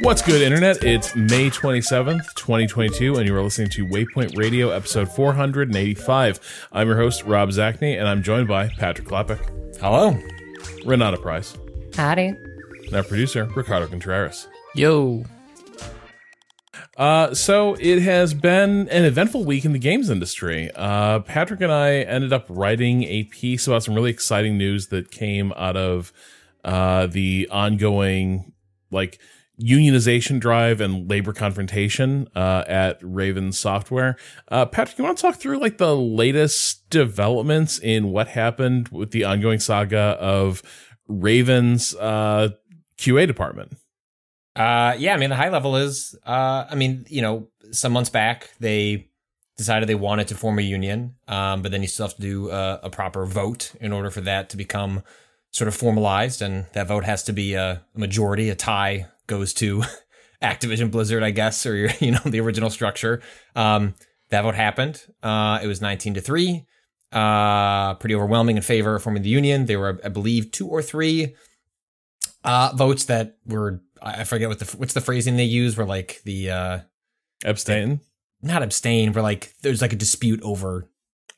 What's good, Internet? It's May 27th, 2022, and you are listening to Waypoint Radio, episode 485. I'm your host, Rob Zacny, and I'm joined by Patrick Klepek. Hello. Renata Price. Howdy. and our producer, Ricardo Contreras. Yo. Uh, so it has been an eventful week in the games industry. Uh, Patrick and I ended up writing a piece about some really exciting news that came out of uh, the ongoing like unionization drive and labor confrontation uh, at Raven Software. Uh, Patrick, you want to talk through like the latest developments in what happened with the ongoing saga of Raven's uh, QA department? Uh, yeah, I mean, the high level is, uh, I mean, you know, some months back, they decided they wanted to form a union, um, but then you still have to do uh, a proper vote in order for that to become sort of formalized. And that vote has to be a, a majority, a tie goes to Activision Blizzard, I guess, or, you know, the original structure. Um, that vote happened. Uh, it was 19 to 3. Uh, pretty overwhelming in favor of forming the union. There were, I believe, two or three uh, votes that were I forget what the what's the phrasing they use Were like the uh Abstain. not abstain where like there's like a dispute over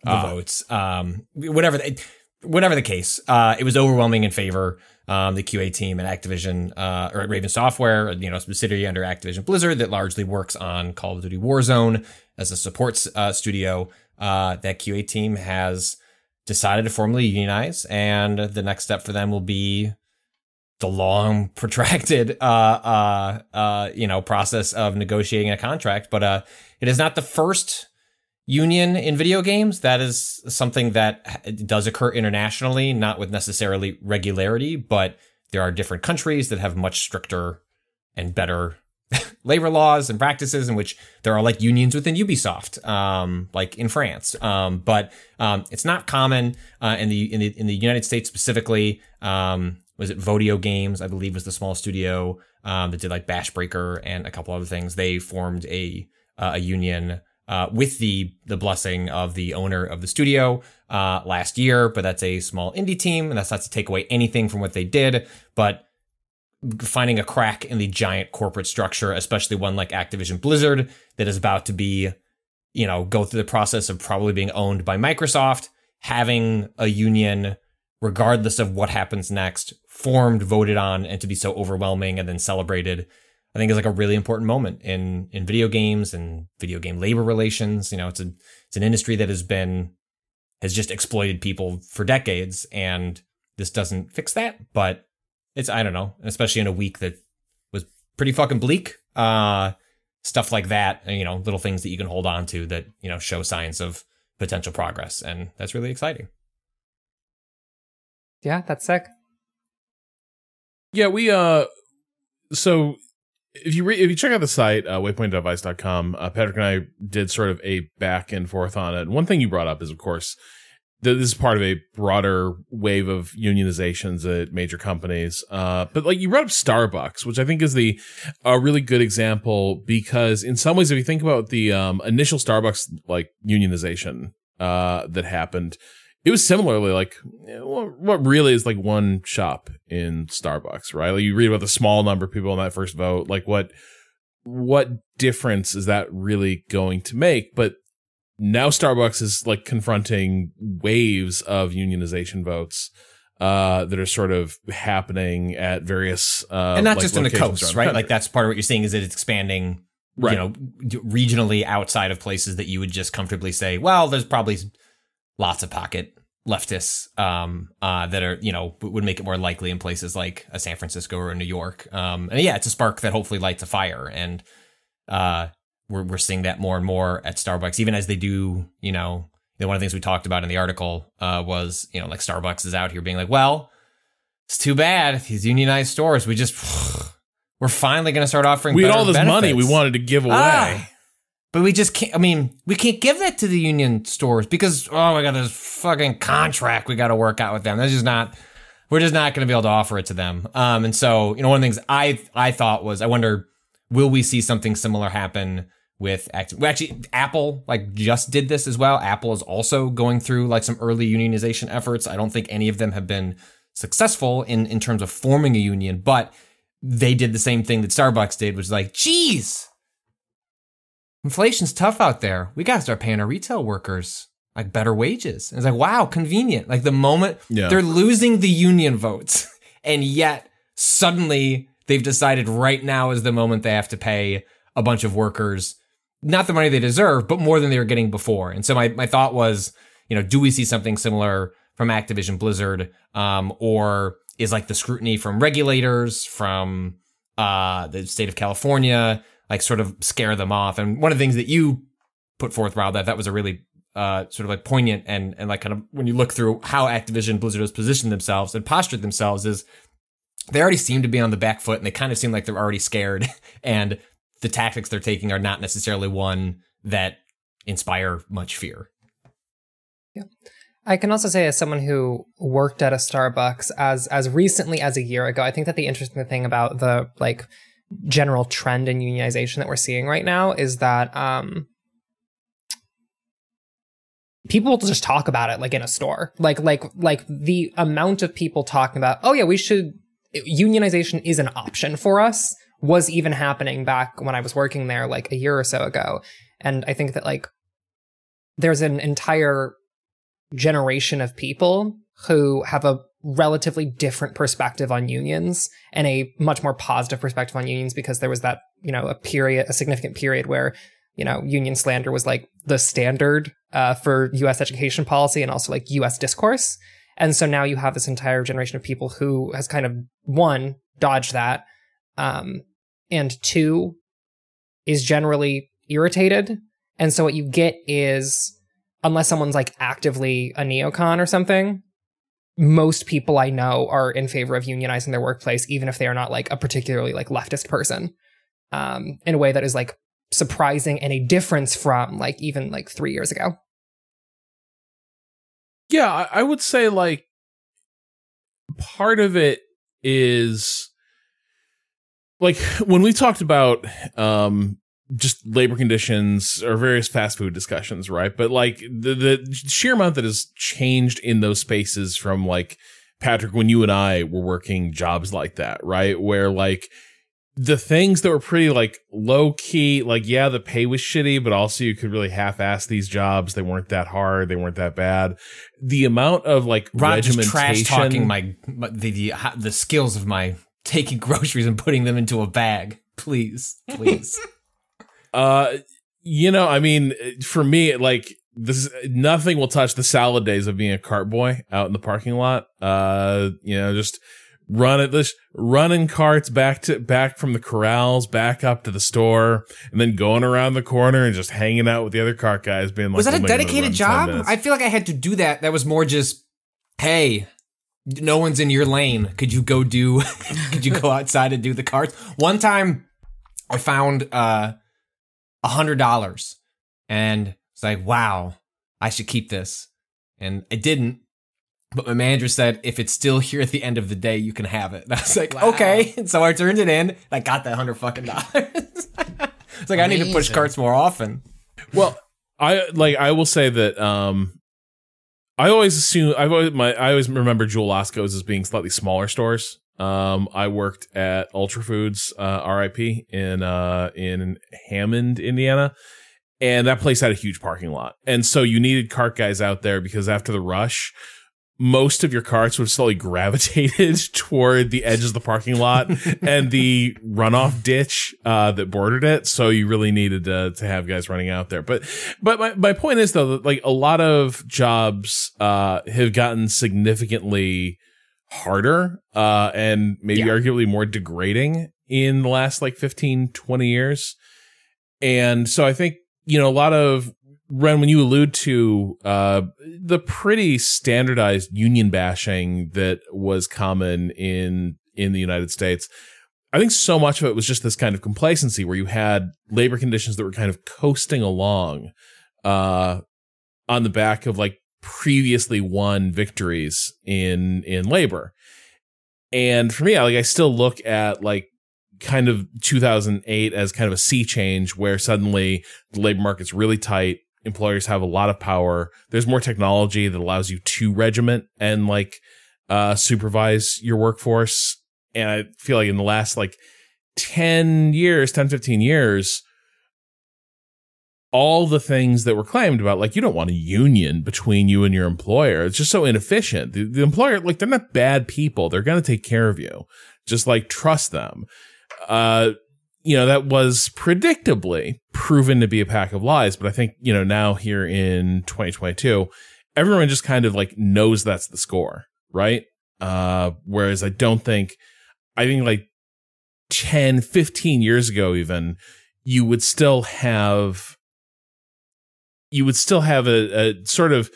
the Ah. votes um whatever the, whatever the case uh it was overwhelming in favor um the QA team at Activision uh or at Raven Software you know a subsidiary under Activision Blizzard that largely works on Call of Duty Warzone as a support uh, studio uh that QA team has decided to formally unionize. And the next step for them will be the long protracted uh uh uh you know process of negotiating a contract. But uh it is not the first union in video games. That is something that does occur internationally not with necessarily regularity but there are different countries that have much stricter and better labor laws and practices in which there are like unions within Ubisoft, um, like in France. Um, but um, it's not common uh, in the in the in the United States specifically. Um, was it Vodeo Games? I believe was the small studio um, that did like Beast Breaker and a couple other things. They formed a uh, a union uh, with the the blessing of the owner of the studio uh, last year. But that's a small indie team, and that's not to take away anything from what they did, but finding a crack in the giant corporate structure, especially one like Activision Blizzard that is about to be, you know, go through the process of probably being owned by Microsoft, having a union, regardless of what happens next, formed, voted on, and to be so overwhelming and then celebrated. I think is like a really important moment in in video games and video game labor relations. You know, it's a it's an industry that has been has just exploited people for decades, and this doesn't fix that. But it's I don't know, especially in a week that was pretty fucking bleak. Uh, stuff like that, you know, little things that you can hold on to that you know show signs of potential progress, and that's really exciting. Yeah, that's sick. Yeah, we uh so if you re- if you check out the site uh, waypointdevice.com, uh, Patrick and I did sort of a back and forth on it. One thing you brought up is of course that this is part of a broader wave of unionizations at major companies. Uh but like you brought up Starbucks, which I think is the a really good example because in some ways if you think about the um initial Starbucks like unionization uh that happened it was similarly like eh, what what really is like one shop in Starbucks, right? Like you read about the small number of people in that first vote, like what what difference is that really going to make? But now Starbucks is like confronting waves of unionization votes uh that are sort of happening at various uh and not like, just in the coast, right? the Like that's part of what you're seeing is that it's expanding, Right. you know, regionally outside of places that you would just comfortably say, well, there's probably lots of pocket leftists um, uh, that are you know would make it more likely in places like a San Francisco or New York. Um, and yeah, it's a spark that hopefully lights a fire, and uh, we're we're seeing that more and more at Starbucks, even as they do. You know, one of the things we talked about in the article uh, was you know like Starbucks is out here being like, well, it's too bad these unionized stores. We just we're finally going to start offering. We had all this money we wanted to give away. Ah. But we just can't. I mean, we can't give that to the union stores because oh, my god, this fucking contract we got to work out with them. That's just not. We're just not going to be able to offer it to them. Um, and so you know, one of the things I I thought was, I wonder, will we see something similar happen with well, actually Apple like just did this as well. Apple is also going through like some early unionization efforts. I don't think any of them have been successful in in terms of forming a union, but they did the same thing that Starbucks did, which is like, geez, inflation's tough out there. We got to start paying our retail workers like better wages. And it's like, wow, convenient. Like the moment Yeah. they're losing the union votes, and yet suddenly they've decided right now is the moment they have to pay a bunch of workers not the money they deserve, but more than they were getting before. And so my, my thought was, you know, do we see something similar from Activision Blizzard? Um, or is like the scrutiny from regulators, from uh, the state of California, like sort of scare them off? And one of the things that you put forth, Rob, that that was a really uh, sort of like poignant and and like kind of when you look through how Activision Blizzard has positioned themselves and postured themselves is they already seem to be on the back foot and they kind of seem like they're already scared and the tactics they're taking are not necessarily one that inspire much fear. Yeah. I can also say, as someone who worked at a Starbucks as as recently as a year ago, I think that the interesting thing about the like general trend in unionization that we're seeing right now is that um people just talk about it like in a store like like like the amount of people talking about oh yeah we should unionization is an option for us was even happening back when i was working there like a year or so ago. And i think that like there's an entire generation of people who have a relatively different perspective on unions and a much more positive perspective on unions because there was that you know a period a significant period where you know union slander was like the standard uh, for us education policy and also like us discourse. And so now you have this entire generation of people who has kind of one dodged that um, and two is generally irritated and so what you get is unless someone's like actively a neocon or something, most people I know are in favor of unionizing their workplace, even if they are not like a particularly like leftist person, um, in a way that is like surprising and a difference from like even like three years ago. Yeah, I, I would say like part of it is like when we talked about um just labor conditions or various fast food discussions, right? But like the the sheer amount that has changed in those spaces from like Patrick when you and I were working jobs like that, right? Where like the things that were pretty like low key, like yeah, the pay was shitty, but also you could really half ass these jobs. They weren't that hard. They weren't that bad. The amount of like just regimentation, trash talking my, my the, the the skills of my taking groceries and putting them into a bag. Please, please. Uh, you know, I mean, for me, like this, nothing will touch the salad days of being a cart boy out in the parking lot. Uh, you know, just run at this, running carts back to back from the corrals back up to the store, and then going around the corner and just hanging out with the other cart guys, being like, was that a "We'll make dedicated run in 10 job? I feel like I had to do that. That was more just, hey, no one's in your lane. Could you go do? could you go outside and do the carts? One time, I found uh a hundred dollars, and it's like, wow, I should keep this, and I didn't. But my manager said, if it's still here at the end of the day, you can have it. And I was like, okay. And so I turned it in. And I got that hundred fucking dollars. it's like I need to push carts more often. Well, I like I will say that um I always assume I've always my I always remember Jewel Osco's as being slightly smaller stores. Um I worked at Ultra Foods uh RIP in uh in Hammond, Indiana. And that place had a huge parking lot. And so you needed cart guys out there because after the rush, most of your carts would have slowly gravitated toward the edge of the parking lot and the runoff ditch uh, that bordered it. So you really needed to, to have guys running out there. But but my, my point is though that like a lot of jobs uh, have gotten significantly harder uh, and maybe Yeah. arguably more degrading in the last like 15 20 years. And so I think you know a lot of Ren, when you allude to uh, the pretty standardized union bashing that was common in in the United States, I think so much of it was just this kind of complacency where you had labor conditions that were kind of coasting along uh, on the back of like previously won victories in in labor. And for me, like I still look at like kind of 2008 as kind of a sea change where suddenly the labor market's really tight employers have a lot of power. There's more technology that allows you to regiment and like uh supervise your workforce. And i feel like in the last like 10 years 10 15 years all the things that were claimed about like you don't want a union between you and your employer. It's just so inefficient. The, the employer like they're not bad people. They're going to take care of you. Just like trust them. Uh you know that was predictably proven to be a pack of lies but i think you know now here in 2022 everyone just kind of like knows that's the score right? Uh whereas i don't think i think like 10 15 years ago even you would still have you would still have a, a sort of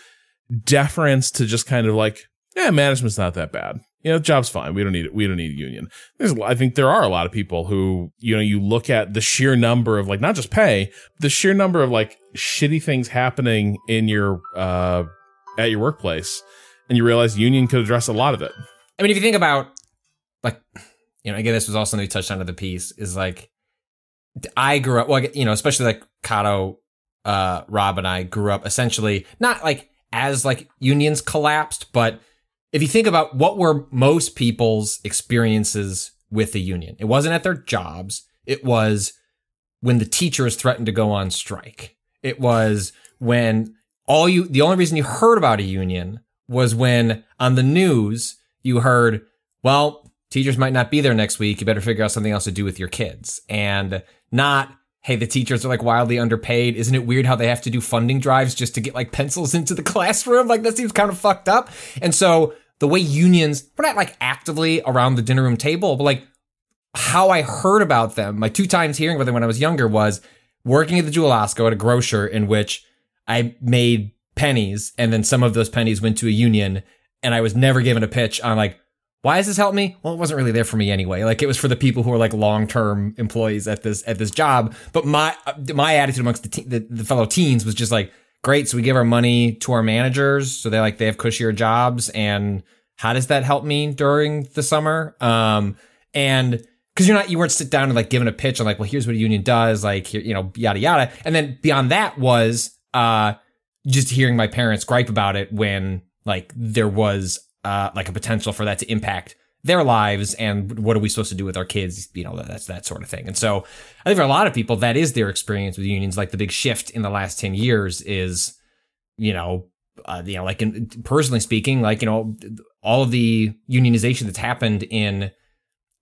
deference to just kind of like yeah management's not that bad you know, job's fine. We don't need it. We don't need a union. There's, I think there are a lot of people who, you know, you look at the sheer number of like, not just pay, the sheer number of like shitty things happening in your, uh, at your workplace. And you realize union could address a lot of it. I mean, if you think about like, you know, again, this was also something touched on in the piece is like, I grew up, well, you know, especially like Kato, uh, Rob and I grew up essentially not like as like unions collapsed, but if you think about what were most people's experiences with the union, it wasn't at their jobs. It was when the teachers threatened to go on strike. It was when all you, the only reason you heard about a union was when on the news you heard, well, teachers might not be there next week. You better figure out something else to do with your kids and not, hey, the teachers are like wildly underpaid. Isn't it weird how they have to do funding drives just to get like pencils into the classroom? Like that seems kind of fucked up. And so the way unions, we're not like actively around the dinner room table, but like how I heard about them, my two times hearing about them when I was younger was working at the Jewel Osco at a grocer in which I made pennies and then some of those pennies went to a union and I was never given a pitch on like, why does this help me? Well, it wasn't really there for me anyway. Like it was for the people who were like long-term employees at this, at this job. But my, uh, my attitude amongst the, te- the, the fellow teens was just like, great. So we give our money to our managers. So they like, they have cushier jobs. And how does that help me during the summer? Um, and cause you're not, you weren't sit down and like given a pitch on like, well, here's what a union does, like, here, you know, yada, yada. And then beyond that was, uh, just hearing my parents gripe about it when like there was, uh, like a potential for that to impact their lives and what are we supposed to do with our kids you know that's that sort of thing and so i think for a lot of people that is their experience with unions like the big shift in the last 10 years is you know uh, you know like in, personally speaking like you know all of the unionization that's happened in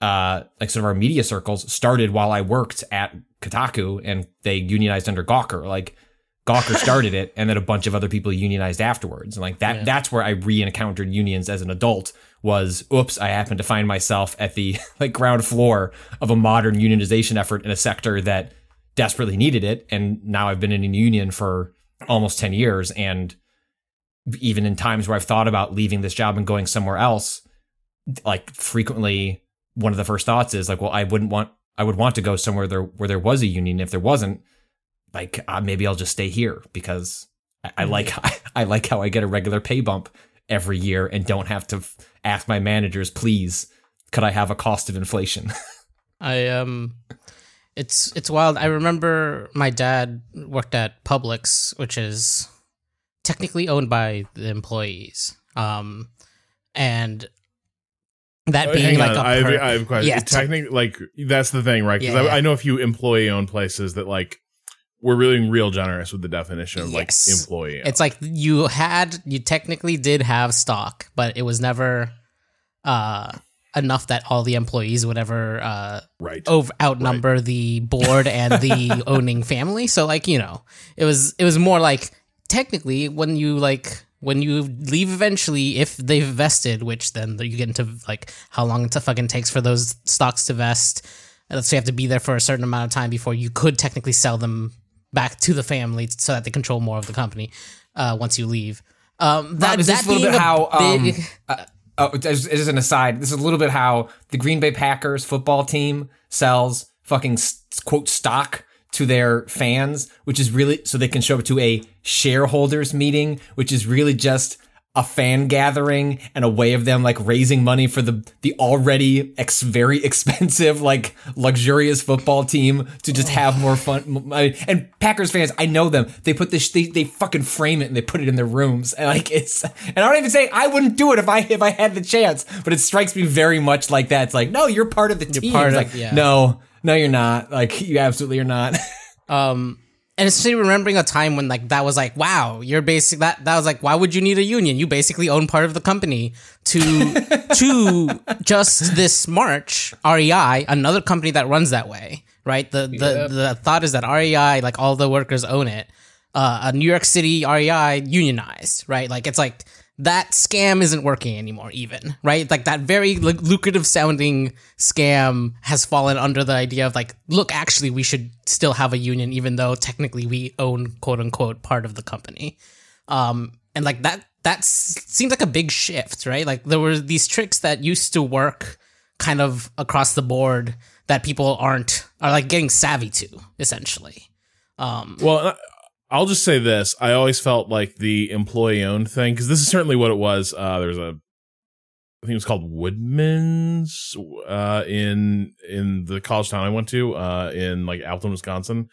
uh like sort of our media circles started while i worked at kotaku and they unionized under gawker like Gawker started it, and then a bunch of other people unionized afterwards. And like that, that's where I re-encountered unions as an adult. Was oops, I happened to find myself at the like ground floor of a modern unionization effort in a sector that desperately needed it, and now I've been in a union for almost ten years, and even in times where I've thought about leaving this job and going somewhere else, like frequently one of the first thoughts is like, well, I wouldn't want, I would want to go somewhere there where there was a union. If there wasn't, like uh, maybe I'll just stay here because I, I like I like how I get a regular pay bump every year and don't have to f- ask my managers, please, could I have a cost of inflation? I um it's it's wild. I remember my dad worked at Publix, which is technically owned by the employees. Um and that Oh, being hang like on. a I have, perk- I have a question. Yeah, so- Technically, like that's the thing, right? Because Yeah, I, yeah. I know a few employee-owned places that like we're being real generous with the definition of Yes. like employee. It's like you had, you technically did have stock, but it was never uh, enough that all the employees would ever uh, right. over outnumber the board and the owning family. So like you know, it was it was more like technically when you like when you leave eventually, if they've vested, which then you get into like how long it fucking takes for those stocks to vest. So you have to be there for a certain amount of time before you could technically sell them back to the family so that they control more of the company uh, once you leave. Um, that, Rob, is this that a little bit how um, uh, oh, as, as an aside, this is a little bit how the Green Bay Packers football team sells fucking quote stock to their fans, which is really so they can show up to a shareholders meeting, which is really just a fan gathering and a way of them like raising money for the the already ex- very expensive like luxurious football team to just have more fun I- and Packers fans I know them. They put this they, they fucking frame it and they put it in their rooms. And like it's and I don't even say I wouldn't do it if I if I had the chance but it strikes me very much like that. It's like no you're part of the team. part of- like yeah. no no you're not. Like you absolutely are not. Um, and especially remembering a time when like that was like, wow, you're basic that that was like, why would you need a union? You basically own part of the company. To to just this March, REI, another company that runs that way, right? The the the thought is that REI, like all the workers own it. Uh, a New York City REI unionized, right? Like it's like that scam isn't working anymore, even right? Like that very lu- lucrative sounding scam has fallen under the idea of like, look, actually, we should still have a union, even though technically we own quote unquote part of the company. Um, and like that, that seems like a big shift, right? Like there were these tricks that used to work kind of across the board that people aren't are like getting savvy to, essentially. Um, Well, I'll just say this: I always felt like the employee-owned thing because this is certainly what it was. Uh, there was a, I think it was called Woodman's uh, in in the college town I went to uh, in like Alton, Wisconsin,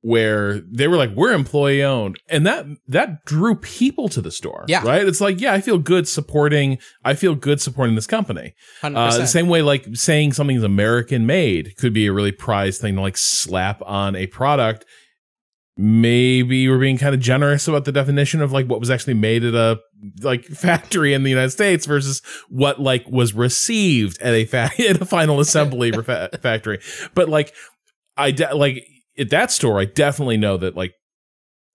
where they were like, "We're employee-owned," and that that drew people to the store. Yeah. right. It's like, yeah, I feel good supporting. I feel good supporting this company. 100%. Uh, the same way, like saying something's American made could be a really prized thing to like slap on a product. Maybe we're being kind of generous about the definition of like what was actually made at a like factory in the United States versus what like was received at a fa- at a final assembly fa- factory. But like, I de- like at that store, I definitely know that like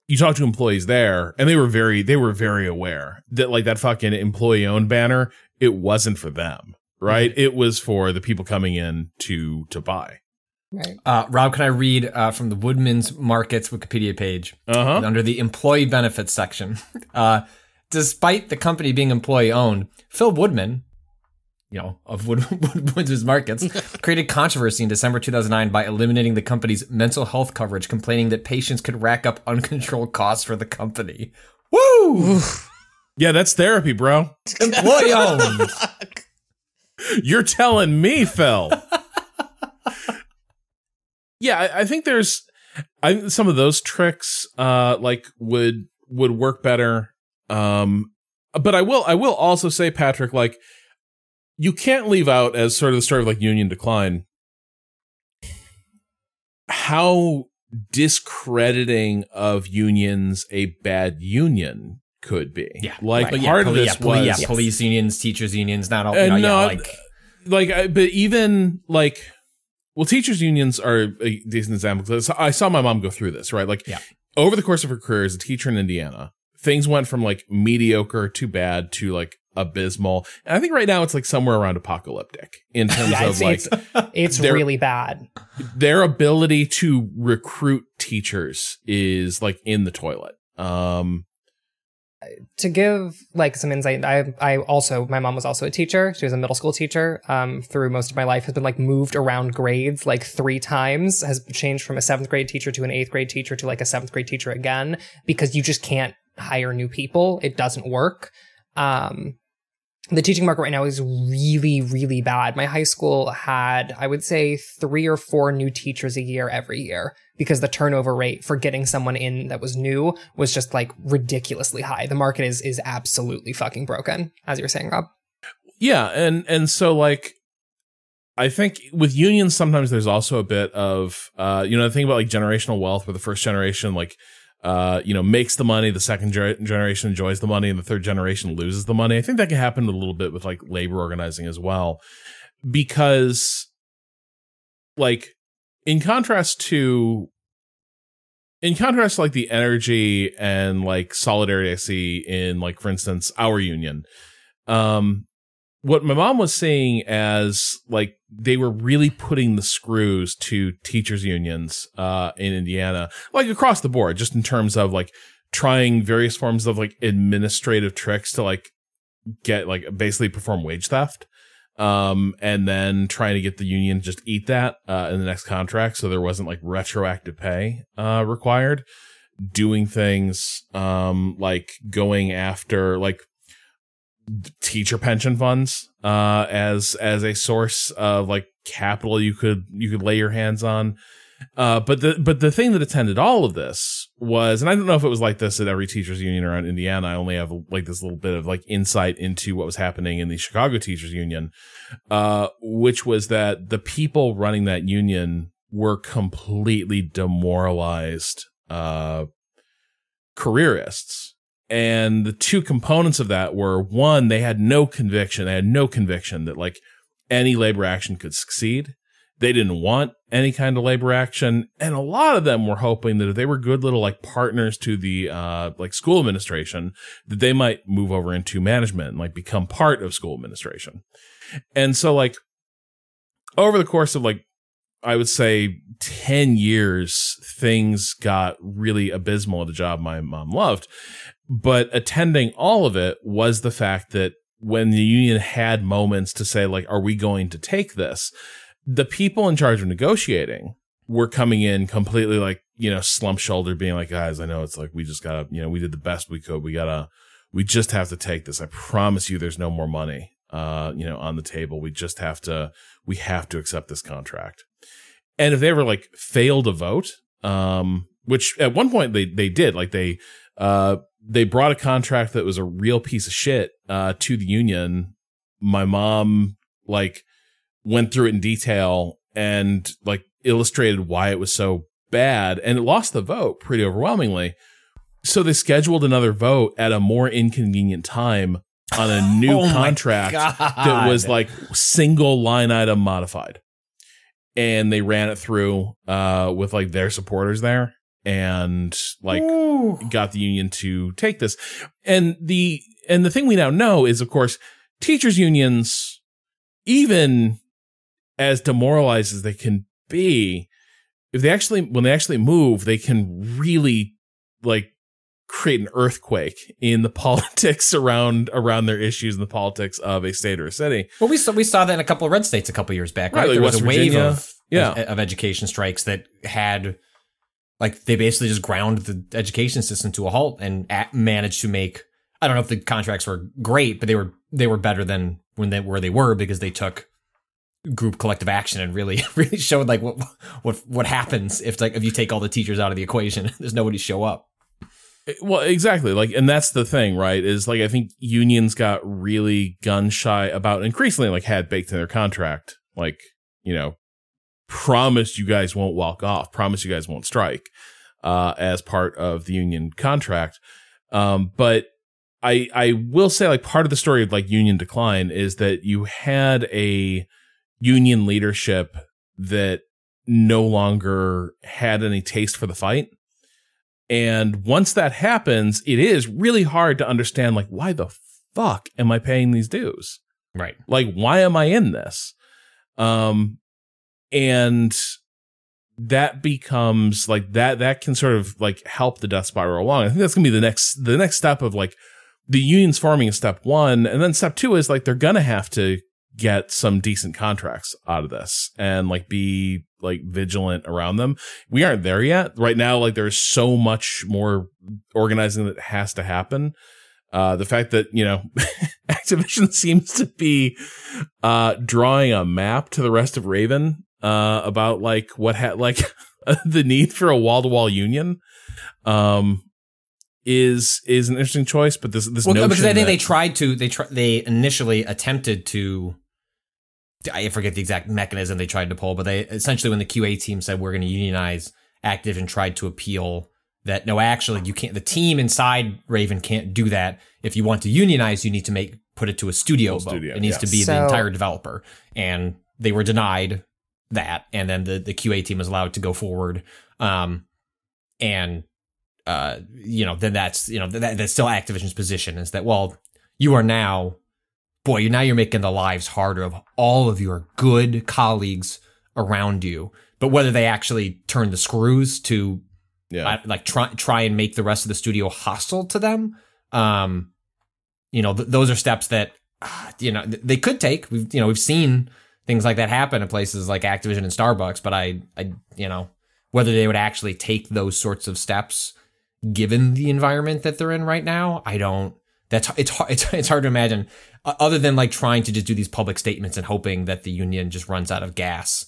you talk to employees there and they were very they were very aware that like that fucking employee owned banner it wasn't for them right. It was for the people coming in to to buy Right. uh, Rob can I read uh, from the Woodman's Markets Wikipedia page uh-huh under the employee benefits section. Uh, despite the company being employee owned, Phil Woodman, you know, of Wood, Wood, Woodman's Markets, created controversy in December 2009 by eliminating the company's mental health coverage, complaining that patients could rack up uncontrolled costs for the company. Woo! yeah that's therapy bro employee owned. you're telling me phil yeah I, I think there's i some of those tricks uh like would would work better um but i will i will also say patrick like you can't leave out as sort of the story of like union decline how discrediting of unions a bad union could be Yeah, like yeah, part of this yeah, was yeah, police unions, teachers unions, not all. You know, no, yeah, like like but even like well teachers unions are a decent example i saw my mom go through this right like Yeah. over the course of her career as a teacher in indiana things went from like mediocre to bad to like abysmal and i think right now it's like somewhere around apocalyptic in terms Yeah, of like it's, it's they're- really bad. their ability to recruit teachers is like in the toilet um to give like some insight i i also my mom was also a teacher. She was a middle school teacher um through most of my life has been like moved around grades like three times has changed from a seventh grade teacher to an eighth grade teacher to like a seventh grade teacher again because you just can't hire new people. It doesn't work. Um the teaching market right now is really really bad. My high school had i would say three or four new teachers a year every year because the turnover rate for getting someone in that was new was just like ridiculously high. The market is is absolutely fucking broken as you were saying rob. Yeah and and so like I think with unions, sometimes there's also a bit of, uh, you know, the thing about like generational wealth where the first generation, like, uh, you know, makes the money, the second ger- generation enjoys the money, and the third generation loses the money. I think that can happen a little bit with like labor organizing as well. Because, like, in contrast to in contrast to like the energy and like solidarity I see in like, for instance, our union, um, what my mom was saying as like they were really putting the screws to teachers unions uh in Indiana like across the board just in terms of like trying various forms of like administrative tricks to like get like basically perform wage theft um and then trying to get the union just eat that uh in the next contract so there wasn't like retroactive pay uh required. Doing things um like going after like teacher pension funds uh as as a source of like capital you could you could lay your hands on. Uh but the but the thing that attended all of this was and I don't know if it was like this at every teachers union around Indiana. I only have like this little bit of like insight into what was happening in the Chicago teachers union uh which was that the people running that union were completely demoralized uh careerists and the two components of that were one, they had no conviction. They had no conviction that like any labor action could succeed. They didn't want any kind of labor action. And a lot of them were hoping that if they were good little like partners to the, uh, like school administration, that they might move over into management and like become part of school administration. And so like over the course of like, I would say 10 years, things got really abysmal at a job my mom loved. But attending all of it was the fact that when the union had moments to say, like, are we going to take this? The people in charge of negotiating were coming in completely like, you know, slump shoulder, being like, guys, I know it's like, we just gotta, you know, we did the best we could. We gotta, we just have to take this. I promise you there's no more money, uh, you know, on the table. We just have to, we have to accept this contract. And if they ever like failed a vote, um, which at one point they, they did, like they, uh, they brought a contract that was a real piece of shit uh, to the union. My mom like went through it in detail and like illustrated why it was so bad, and it lost the vote pretty overwhelmingly. So they scheduled another vote at a more inconvenient time on a new Oh contract that was like single line item modified. And they ran it through uh with like their supporters there and like got the union to take this. And the and the thing we now know is of course teachers unions even as demoralized as they can be if they actually when they actually move they can really like create an earthquake in the politics around around their issues in the politics of a state or a city. Well, we saw we saw that in a couple of red states a couple of years back, right? Right, like there was West a wave of, Yeah. of of education strikes that had like they basically just ground the education system to a halt and a managed to make. I don't know if the contracts were great, but they were they were better than when they were they were because they took group collective action and really really showed like what what what happens if like if you take all the teachers out of the equation there's nobody show up eh, Well, exactly. Like, and that's the thing, right? Is like, I think unions got really gun shy about increasingly like had baked in their contract, like, you know, promise you guys won't walk off, promise you guys won't strike, uh, as part of the union contract. Um, but I, I will say like part of the story of like union decline is that you had a union leadership that no longer had any taste for the fight. And once that happens, it is really hard to understand, like, why the fuck am I paying these dues? right Like, why am I in this? Um, and that becomes like that, that can sort of like help the death spiral along. I think that's gonna be the next, the next step of like the unions forming is step one. And then step two is like they're gonna have to get some decent contracts out of this and like be like vigilant around them. We aren't there yet. Right now, like there's so much more organizing that has to happen. Uh, the fact that, you know, Activision seems to be, uh, drawing a map to the rest of Raven, uh, about like what had, like the need for a wall to wall union, um, is, is an interesting choice, but this, this well, notion because I think that- they tried to they try they initially attempted to I forget the exact mechanism they tried to pull, but they essentially when the QA team said we're going to unionize, Activision tried to appeal that no, actually you can't. The team inside Raven can't do that. If you want to unionize, you need to make put it to a studio Full vote. studio, it needs to be So- the entire developer, and they were denied that. And then the the QA team is allowed to go forward. Um, and uh, you know, then that's you know that that's still Activision's position is that well, you are now, boy, now you're making the lives harder of all of your good colleagues around you. But whether they actually turn the screws to Yeah. I- like try try and make the rest of the studio hostile to them, um, you know, th- those are steps that ah, you know th- they could take. We've you know we've seen things like that happen in places like Activision and Starbucks, but I I you know whether they would actually take those sorts of steps given the environment that they're in right now, I don't. That's it's hard. It's, it's hard to imagine, other than like trying to just do these public statements and hoping that the union just runs out of gas.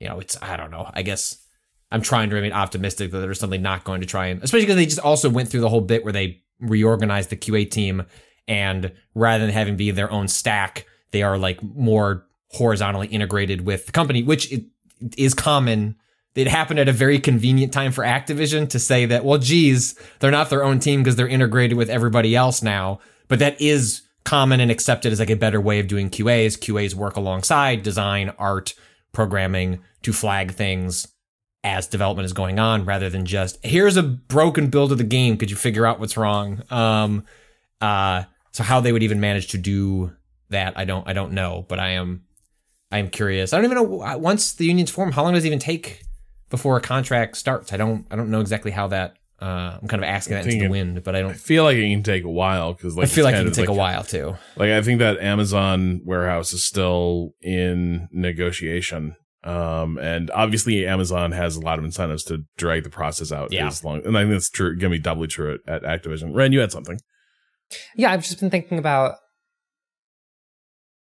You know, it's I don't know. I guess I'm trying to remain optimistic that they're something not going to try and, especially because they just also went through the whole bit where they reorganized the QA team, and rather than having be their own stack, they are like more horizontally integrated with the company, which it, is common. It happened at a very convenient time for Activision to say that, well, geez, they're not their own team because they're integrated with everybody else now. But that is common and accepted as like a better way of doing QAs. QAs work alongside design, art, programming to flag things as development is going on rather than just here's a broken build of the game could you figure out what's wrong um uh so how they would even manage to do that i don't i don't know but i am i am curious i don't even know uh, once the unions form how long does it even take before a contract starts i don't i don't know exactly how that uh i'm kind of asking that into the thinking- wind but i I don't feel like it can take a while because like i feel like it can take like- a while too Like I think that Amazon warehouse is still in negotiation. Um, and obviously Amazon has a lot of incentives to drag the process out Yeah. as long. And I think that's true. Gonna be doubly true at, at Activision. Ren, you had something. Yeah, I've just been thinking about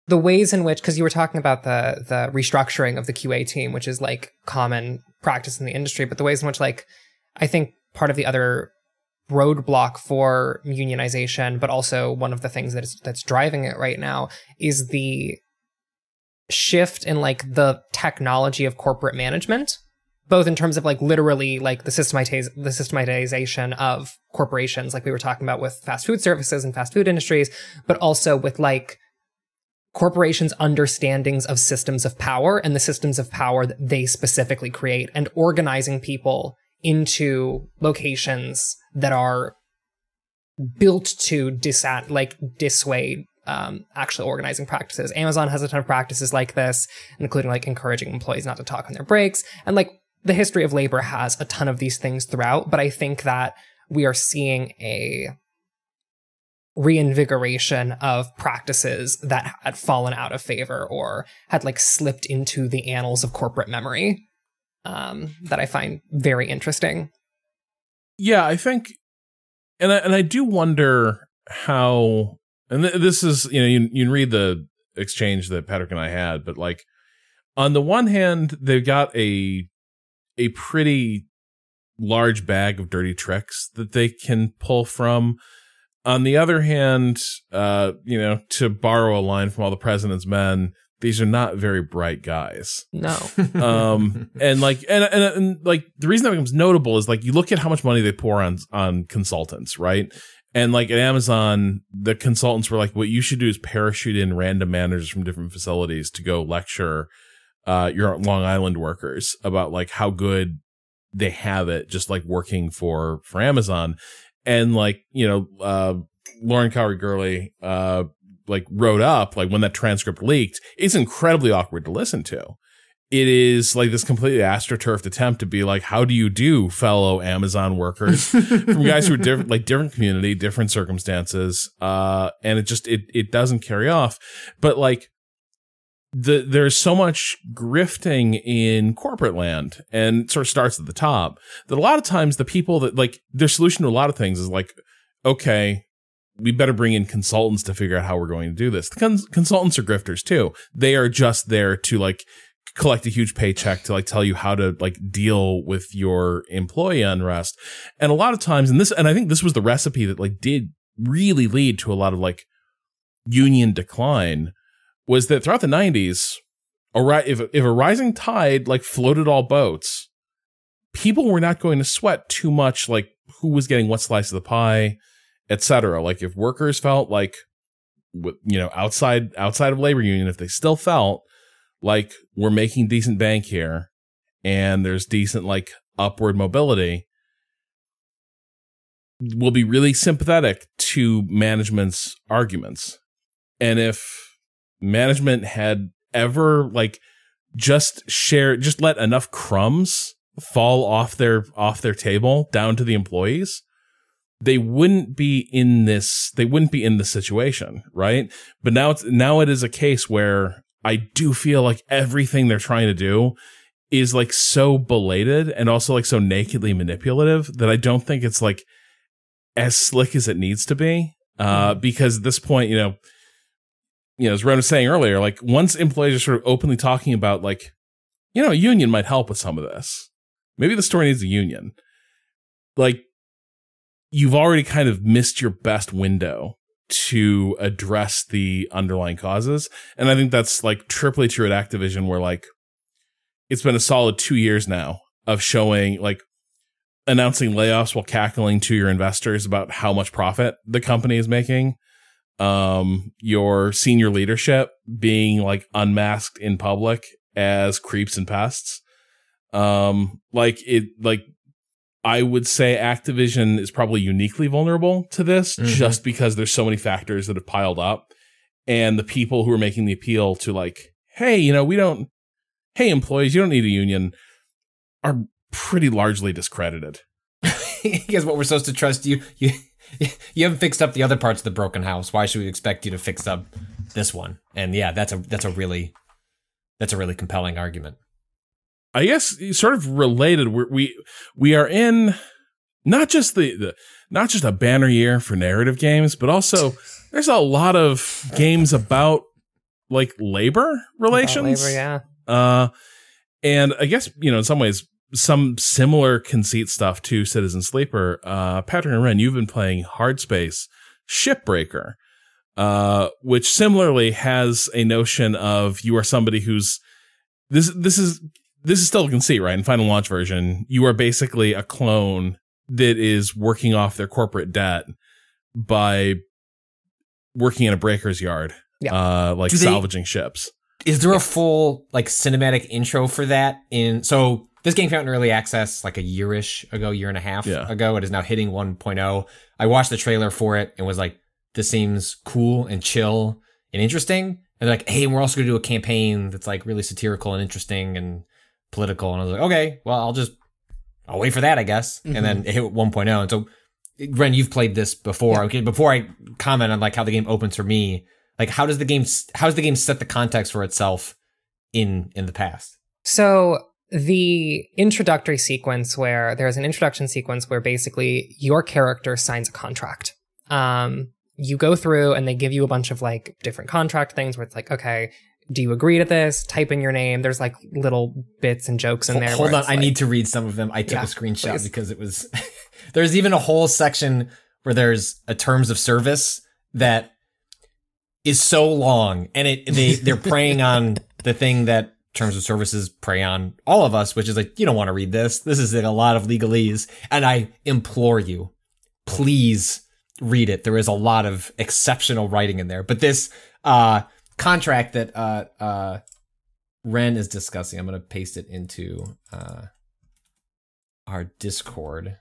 the ways in which because you were talking about the the restructuring of the QA team, which is like common practice in the industry, but the ways in which like I think part of the other roadblock for unionization, but also one of the things that is that's driving it right now is the shift in like the technology of corporate management both in terms of like literally like the the systematization of corporations like we were talking about with fast food services and fast food industries but also with like corporations understandings of systems of power and the systems of power that they specifically create and organizing people into locations that are built to disat like dissuade um, actual organizing practices. Amazon has a ton of practices like this, including like encouraging employees not to talk on their breaks. And like the history of labor has a ton of these things throughout, but I think that we are seeing a reinvigoration of practices that had fallen out of favor or had like slipped into the annals of corporate memory um, that I find very interesting. Yeah, I think, and I, and I do wonder how. And th- this is, you know, you you read the exchange that Patrick and I had, but like, on the one hand, they've got a a pretty large bag of dirty tricks that they can pull from. On the other hand, uh, you know, to borrow a line from all the president's men, these are not very bright guys. No. um and like and, and and like the reason that becomes notable is like you look at how much money they pour on on consultants right? And like at amazon the consultants were like what you should do is parachute in random managers from different facilities to go lecture uh your long island workers about like how good they have it just like working for for amazon and like you know uh lauren Kaori Gurley uh like wrote up like when that transcript leaked it's incredibly awkward to listen to it is like this completely astroturfed attempt to be like, how do you do, fellow Amazon workers from guys who are different, like different community, different circumstances. Uh, and it just, it, it doesn't carry off. But like, the, there's so much grifting in corporate land and sort of starts at the top that a lot of times the people that like their solution to a lot of things is like, okay, we better bring in consultants to figure out how we're going to do this. The cons- consultants are grifters too. They are just there to like collect a huge paycheck to like tell you how to like deal with your employee unrest. And a lot of times, and this, and I think this was the recipe that like did really lead to a lot of like union decline was that throughout the 90s, if if a rising tide like floated all boats, people were not going to sweat too much like who was getting what slice of the pie, etc. Like if workers felt like you know outside outside of labor union, if they still felt like we're making decent bank here and there's decent like upward mobility, will be really sympathetic to management's arguments. And if management had ever like just share just let enough crumbs fall off their off their table down to the employees, they wouldn't be in this they wouldn't be in this situation, right? But now it's now it is a case where I do feel like everything they're trying to do is like so belated and also like so nakedly manipulative that I don't think it's like as slick as it needs to be. Uh, because at this point, you know, you know, as Ren was saying earlier, like once employees are sort of openly talking about like, you know, a union might help with some of this. Maybe the store needs a union. Like you've already kind of missed your best window to address the underlying causes. And I think that's like triply true at Activision where like it's been a solid two years now of showing like announcing layoffs while cackling to your investors about how much profit the company is making. Um, your senior leadership being like unmasked in public as creeps and pests. Um, like it, like I would say Activision is probably uniquely vulnerable to this Mhm. just because there's so many factors that have piled up and the people who are making the appeal to like, Hey, you know, we don't, Hey, employees, you don't need a union are pretty largely discredited. because what we're supposed to trust you you you haven't fixed up the other parts of the broken house why should we expect you to fix up this one and yeah that's a that's a really that's a really compelling argument I guess sort of related. We're, we we are in not just the, the not just a banner year for narrative games, but also there's a lot of games about like labor relations. labor, yeah. Uh, and I guess you know in some ways some similar conceit stuff to Citizen Sleeper. Uh, Patrick and Ren, you've been playing Hardspace: Shipbreaker, uh, which similarly has a notion of you are somebody who's this this is this is still a conceit, right? In final launch version, you are basically a clone that is working off their corporate debt by working in a breaker's yard, Yeah. uh, like they- salvaging ships. is there a full like cinematic intro for that in so this game came out in early access like a yearish ago year and a half Yeah. ago. It is now hitting 1.0 i watched the trailer for it and was like this seems cool and chill and interesting. And they're like hey we're also going to do a campaign that's like really satirical and interesting and political. And i was like okay well i'll just i'll wait for that i guess. And then mm-hmm. it hit 1.0 and so ren you've played this before. Okay before i comment on like how the game opens for me like how does the game how does the game set the context for itself in in the past? So the introductory sequence where there's an introduction sequence where basically your character signs a contract. Um, you go through and they give you a bunch of like different contract things where it's like, okay, do you agree to this? Type in your name. There's like little bits and jokes in there. hold on i like- need to read some of them i took Yeah, a screenshot please. because it was there's even a whole section where there's a terms of service that is so long and it they they're preying on the thing that terms of services prey on all of us which is like you don't want to read this this is like a lot of legalese and i implore you please read it there is a lot of exceptional writing in there but this uh contract that uh uh ren is discussing i'm going to paste it into uh our discord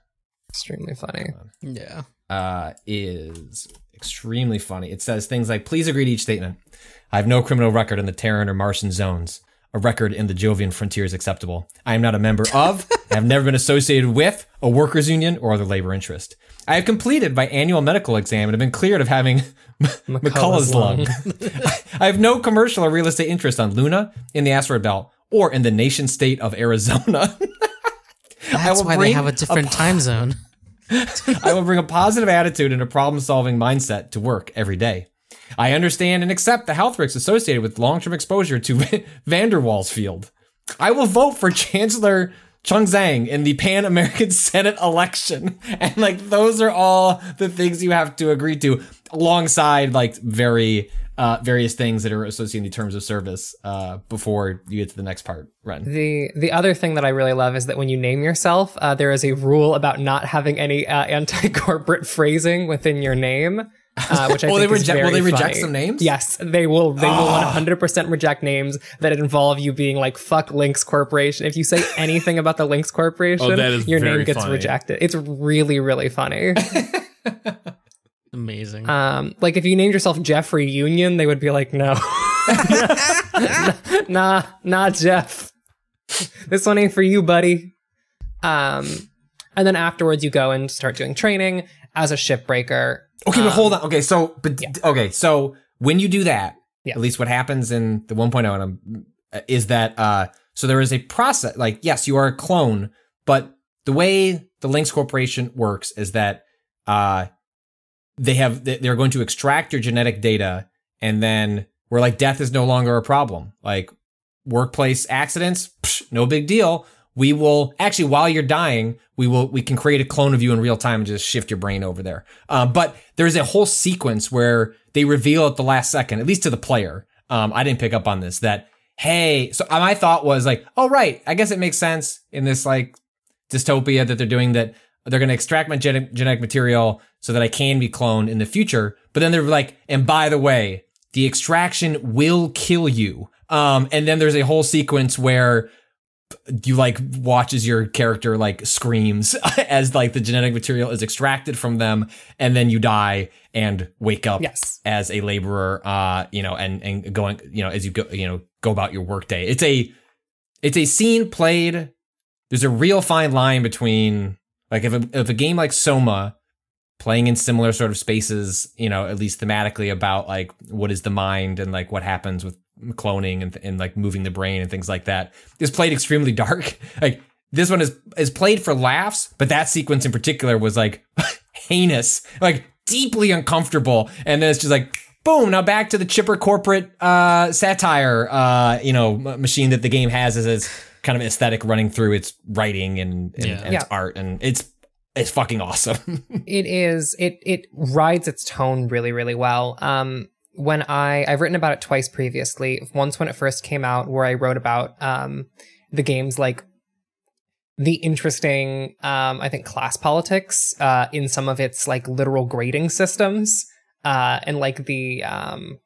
extremely funny. Yeah. uh, is extremely funny. It says things like, please agree to each statement. I have no criminal record in the Terran or Martian zones. A record in the Jovian frontier is acceptable. I am not a member of, I have never been associated with, a workers' union or other labor interest. I have completed my annual medical exam and have been cleared of having McCullough's lung. I have no commercial or real estate interest on Luna, in the asteroid belt, or in the nation state of Arizona. That's will why they have a a different time zone. I will bring a positive attitude and a problem solving mindset to work every day. I understand and accept the health risks associated with long term exposure to Vanderwall's field. I will vote for Chancellor Chung Zhang in the Pan American Senate election. And like, those are all the things you have to agree to alongside like very, uh, various things that are associated in terms of service uh, before you get to the next part. Run. The the other thing that I really love is that when you name yourself, uh, there is a rule about not having any uh, anti-corporate phrasing within your name, uh, which I Oh, think they is reject- will they reject funny. some names? Yes, they will. They will one hundred percent reject names that involve you being like "fuck Lynx Corporation." If you say anything about the Lynx Corporation, Oh, your name gets funny. rejected. It's really really funny. Amazing. Um, like if you named yourself Jeffrey Union, they would be like, no, nah, nah, Jeff. This one ain't for you, buddy. Um, and then afterwards, you go and start doing training as a shipbreaker. Okay, but hold on. Okay, so but okay, so when you do that, Yeah. at least what happens in the 1.0 and I'm, is that uh so there is a process like yes, you are a clone, but the way the Lynx Corporation works is that uh they have they- they're going to extract your genetic data and then we're like death is no longer a problem. Like workplace accidents, psh, no big deal. We will actually, while you're dying, we will we can create a clone of you in real time and just shift your brain over there. Uh, but there's a whole sequence where they reveal at the last second, at least to the player. Um, I didn't pick up on this. That hey, so my thought was like, oh right, I guess it makes sense in this like dystopia that they're doing that they're going to extract my genetic, genetic material so that I can be cloned in the future. But then they're like, and by the way, the extraction will kill you. Um, and then there's a whole sequence where you like watch as your character like screams as like the genetic material is extracted from them and then you die and wake up Yes. as a laborer uh you know and and going you know as you go you know go about your workday it's a it's a scene played there's a real fine line between like if a, if a game like soma playing in similar sort of spaces you know at least thematically about like what is the mind and like what happens with cloning and, and like moving the brain and things like that is played extremely dark. Like this one is is played for laughs but that sequence in particular was like heinous like deeply uncomfortable. And then it's just like boom now back to the chipper corporate uh satire uh you know m- machine that the game has as its kind of aesthetic running through its writing and, and, Yeah. and its art. And it's it's fucking awesome. It is. It it rides its tone really really well. Um when i i've written about it twice previously once when it first came out where i wrote about um the game's like the interesting um i think class politics uh in some of its like literal grading systems uh and like the um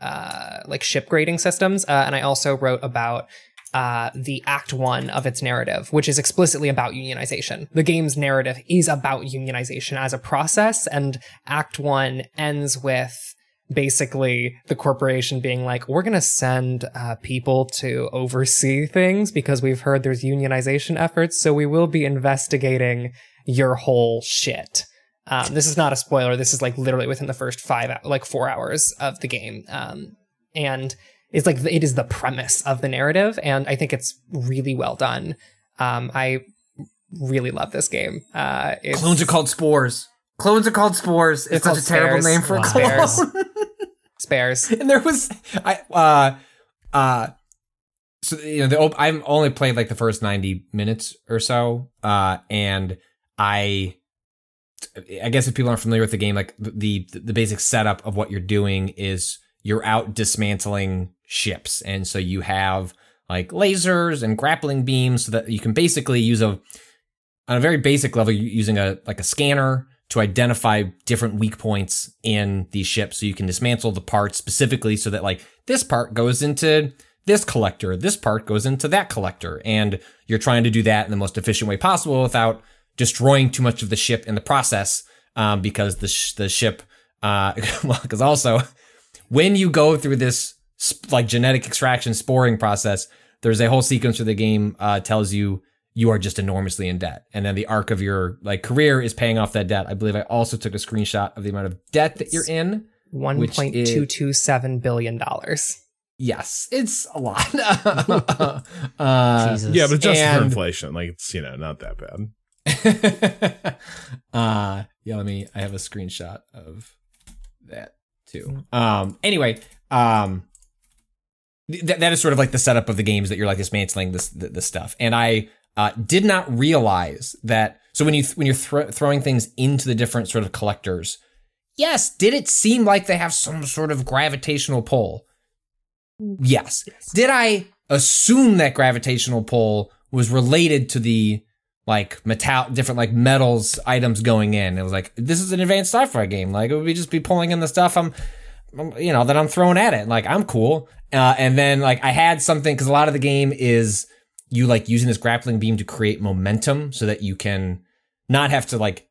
uh like ship grading systems uh, and i also wrote about uh, the act one of its narrative, which is explicitly about unionization. The game's narrative is about unionization as a process, and act one ends with basically the corporation being like, we're going to send uh, people to oversee things because we've heard there's unionization efforts, so we will be investigating your whole shit. Um, this is not a spoiler. This is like literally within the first five, like four hours of the game. Um, and it's like it is the premise of the narrative, and I think it's really well done. Um, I really love this game. Uh, it's, clones are called spores clones are called spores it's such a terrible spares. name for a clone Spares. and there was I uh uh so you know the op- I've only played like the first 90 minutes or so uh and I I guess if people aren't familiar with the game like the the basic setup of what you're doing is you're out dismantling ships and so you have like lasers and grappling beams so that you can basically use a on a very basic level using a like a scanner to identify different weak points in these ships so you can dismantle the parts specifically so that like this part goes into this collector this part goes into that collector and you're trying to do that in the most efficient way possible without destroying too much of the ship in the process um, because the sh- the ship uh well because also when you go through this sp- like genetic extraction sporing process there's a whole sequence where the game uh, tells you you are just enormously in debt and then the arc of your like career is paying off that debt i believe i also took a screenshot of the amount of debt that you're in One Which point two two seven billion dollars. yes it's a lot uh, Jesus. Yeah, but adjusted for inflation, like it's you know not that bad. uh yeah let me i have a screenshot of that too um anyway um th- that is sort of like the setup of the games that you're like dismantling this th- this stuff and i uh did not realize that so when you th- when you're thro- throwing things into the different sort of collectors yes. Did it seem like they have some sort of gravitational pull? Yes. Did I assume that gravitational pull was related to the like metal, different like metals items going in? It was like this is an advanced sci-fi game. Like it would be just be pulling in the stuff I'm, I'm- you know, that I'm throwing at it. Like I'm cool. Uh, and then like I had something because a lot of the game is you like using this grappling beam to create momentum so that you can not have to like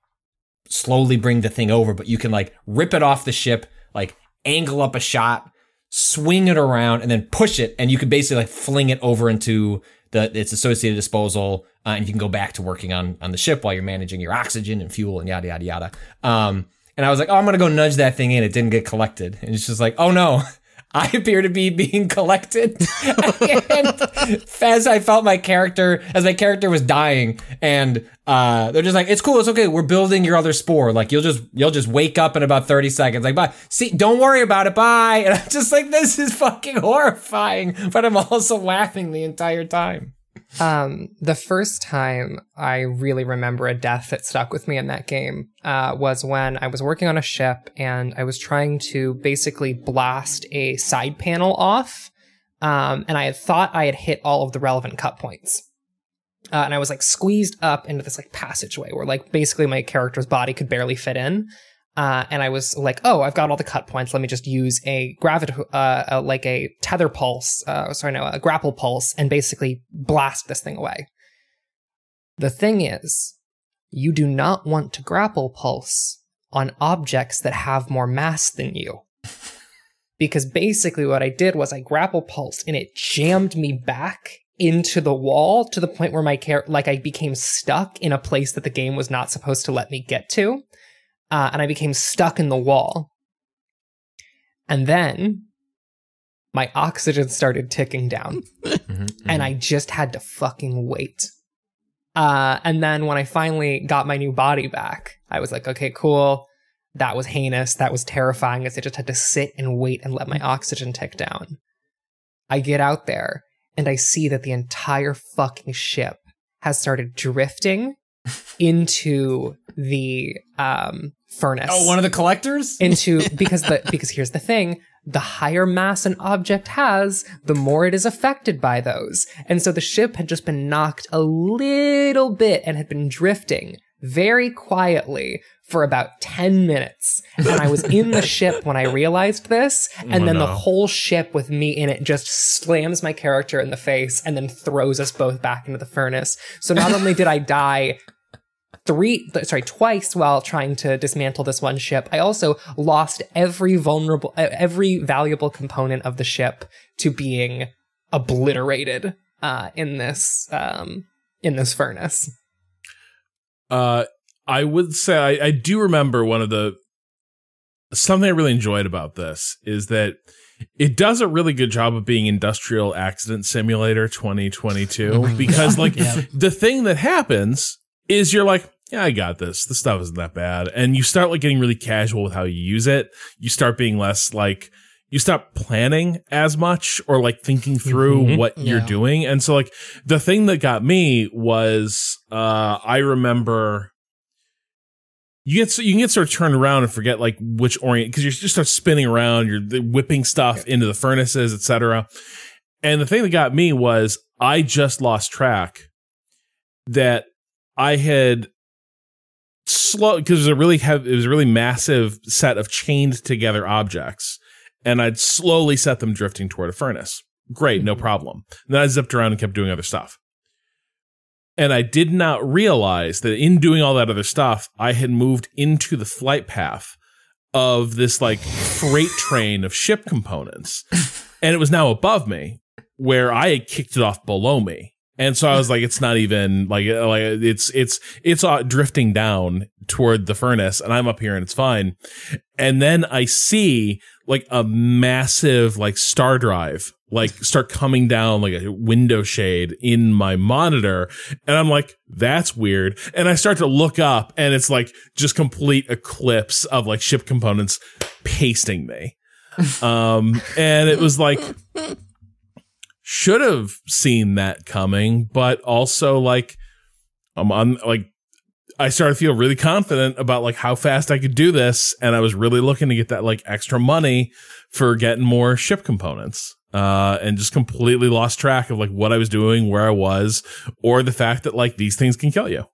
slowly bring the thing over, but you can like rip it off the ship, like angle up a shot, swing it around, and then push it, and you can basically like fling it over into the its associated disposal, uh, and you can go back to working on on the ship while you're managing your oxygen and fuel and yada yada yada. Um, and I was like, oh, I'm gonna go nudge that thing in. It didn't get collected, and it's just like, oh no. I appear to be being collected. as I felt my character, as my character was dying, and uh, they're just like, "It's cool, it's okay. We're building your other spore. Like you'll just you'll just wake up in about thirty seconds. Like bye. See, don't worry about it. Bye." And I'm just like, "This is fucking horrifying," but I'm also laughing the entire time. Um, the first time I really remember a death that stuck with me in that game uh, was when I was working on a ship and I was trying to basically blast a side panel off. Um, and I had thought I had hit all of the relevant cut points. Uh, and I was like squeezed up into this like passageway where like basically my character's body could barely fit in. Uh, and I was like, oh, I've got all the cut points. Let me just use a gravity, uh, uh, like a tether pulse, uh, sorry, no, a grapple pulse, and basically blast this thing away. The thing is, you do not want to grapple pulse on objects that have more mass than you. Because basically, what I did was I grapple pulsed and it jammed me back into the wall to the point where my care, like I became stuck in a place that the game was not supposed to let me get to uh, and I became stuck in the wall. And then my oxygen started ticking down, and I just had to fucking wait. Uh, and then when I finally got my new body back, I was like, okay, cool. That was heinous. That was terrifying as I just had to sit and wait and let my oxygen tick down. I get out there and I see that the entire fucking ship has started drifting into the um, furnace. Oh, one of the collectors. into because the because here's the thing. The higher mass an object has the more it is affected by those. And so the ship had just been knocked a little bit and had been drifting very quietly for about 10 minutes. And i was in the ship when i realized this and Oh, then the whole ship with me in it just slams my character in the face and then throws us both back into the furnace. So not only did i die three sorry twice while trying to dismantle this one ship. I also lost every vulnerable uh, every valuable component of the ship to being obliterated uh in this um in this furnace. Uh, I would say I, I do remember one of the something I really enjoyed about this is that it does a really good job of being industrial accident simulator 2022 because like the thing that happens is you're like yeah i got this. The stuff isn't that bad. And you start like getting really casual with how you use it. You start being less like you stop planning as much or like thinking through what you're doing. And so like the thing that got me was uh i remember you get so you can get sort of turned around and forget like which orient because you just start spinning around. You're whipping stuff into the furnaces etc and the thing that got me was i just lost track that i had slow because it was a really heavy it was a really massive set of chained together objects and i'd slowly set them drifting toward a furnace great no mm-hmm. problem and then i zipped around and kept doing other stuff and I did not realize that in doing all that other stuff, I had moved into the flight path of this like freight train of ship components. And it was now above me where I had kicked it off below me. And so I was like, it's not even like, like it's, it's, it's uh, drifting down toward the furnace and I'm up here and it's fine. And then I see like a massive like star drive like start coming down like a window shade in my monitor. And i'm like that's weird. And i start to look up and it's like just complete eclipse of like ship components pasting me. Um and it was like should have seen that coming but also like i'm on like I started to feel really confident about like how fast I could do this, and I was really looking to get that like extra money for getting more ship components. Uh, and just completely lost track of like what I was doing, where I was, or the fact that like these things can kill you.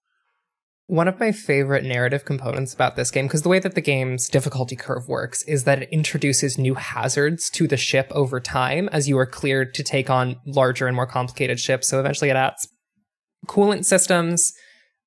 One of my favorite narrative components about this game, because the way that the game's difficulty curve works is that it introduces new hazards to the ship over time as you are cleared to take on larger and more complicated ships. So eventually it adds coolant systems,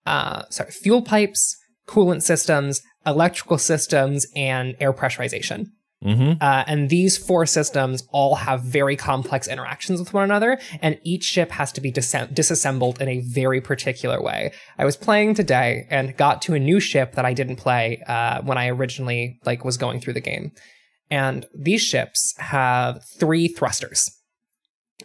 uh, sorry, fuel pipes, coolant systems, electrical systems, and air pressurization. Mm-hmm. Uh, and these four systems all have very complex interactions with one another, and each ship has to be dis- disassembled in a very particular way. I was playing today and got to a new ship that I didn't play uh, when I originally like was going through the game, and these ships have three thrusters.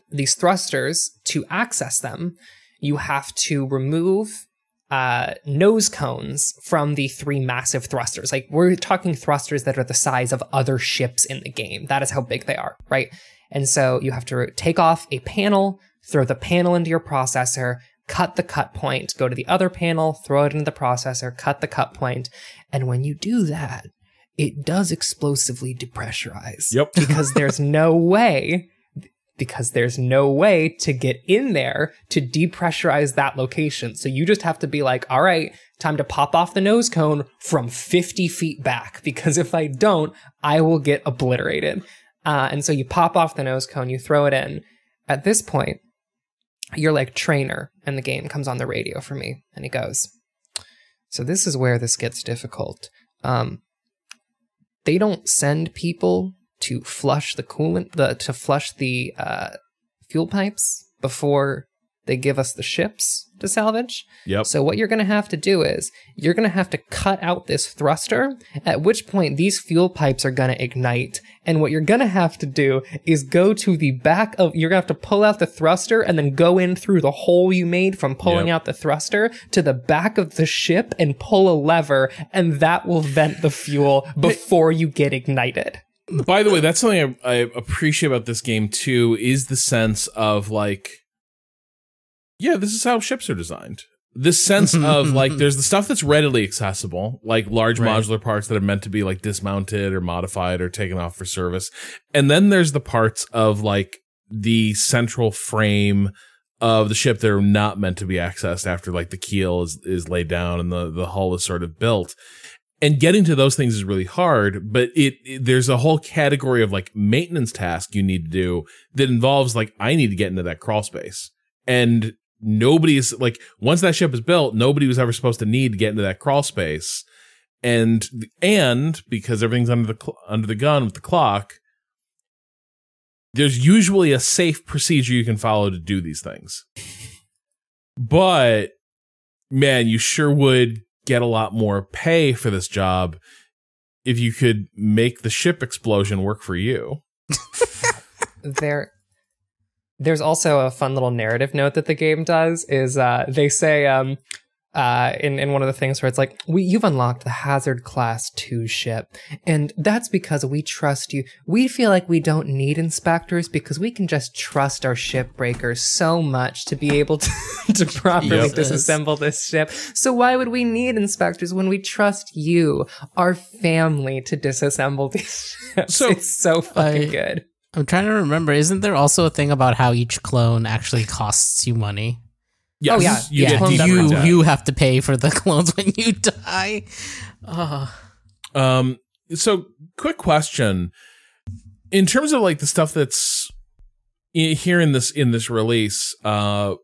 These thrusters, to access them, you have to remove uh, nose cones from the three massive thrusters. Like we're talking thrusters that are the size of other ships in the game. That is how big they are, right? And so you have to take off a panel, throw the panel into your processor, cut the cut point, go to the other panel, throw it into the processor, cut the cut point, and when you do that, it does explosively depressurize. Yep. because there's no way because there's no way to get in there to depressurize that location. So you just have to be like, all right, time to pop off the nose cone from 50 feet back, because if I don't, I will get obliterated. Uh, and so you pop off the nose cone, you throw it in. At this point, you're like trainer, and the game comes on the radio for me, and he goes, So this is where this gets difficult. Um, they don't send people to flush the coolant, the to flush the uh, fuel pipes before they give us the ships to salvage. Yep. So what you're going to have to do is you're going to have to cut out this thruster, at which point these fuel pipes are going to ignite. And what you're going to have to do is go to the back of, you're going to have to pull out the thruster and then go in through the hole you made from pulling Yep. out the thruster to the back of the ship and pull a lever and that will vent the fuel before you get ignited. By the way, that's something I, I appreciate about this game too is the sense of like, yeah, this is how ships are designed. This sense of like, there's the stuff that's readily accessible, like large Right. modular parts that are meant to be like dismounted or modified or taken off for service. And then there's the parts of like the central frame of the ship that are not meant to be accessed after like the keel is, is laid down and the, the hull is sort of built and getting to those things is really hard but it, it- there's a whole category of like maintenance task you need to do that involves like i need to get into that crawl space. And nobody is like once that ship is built nobody was ever supposed to need to get into that crawl space. And and because everything's under the cl- under the gun with the clock there's usually a safe procedure you can follow to do these things. But man you sure would get a lot more pay for this job if you could make the ship explosion work for you. there there's also a fun little narrative note that the game does is uh they say um uh in, in one of the things where it's like we you've unlocked the hazard class 2 ship and that's because we trust you we feel like we don't need inspectors because we can just trust our ship breakers so much to be able to, to properly Yep. disassemble this ship so why would we need inspectors when we trust you our family to disassemble these ships So- it's so fucking I- good I'm trying to remember. Isn't there also a thing about how each clone actually costs you money? Yes, Oh, yeah. you Yeah, get you into you have to pay for the clones when you die. Oh, Um, so quick question. In terms of like the stuff that's i- here in this in this release, uh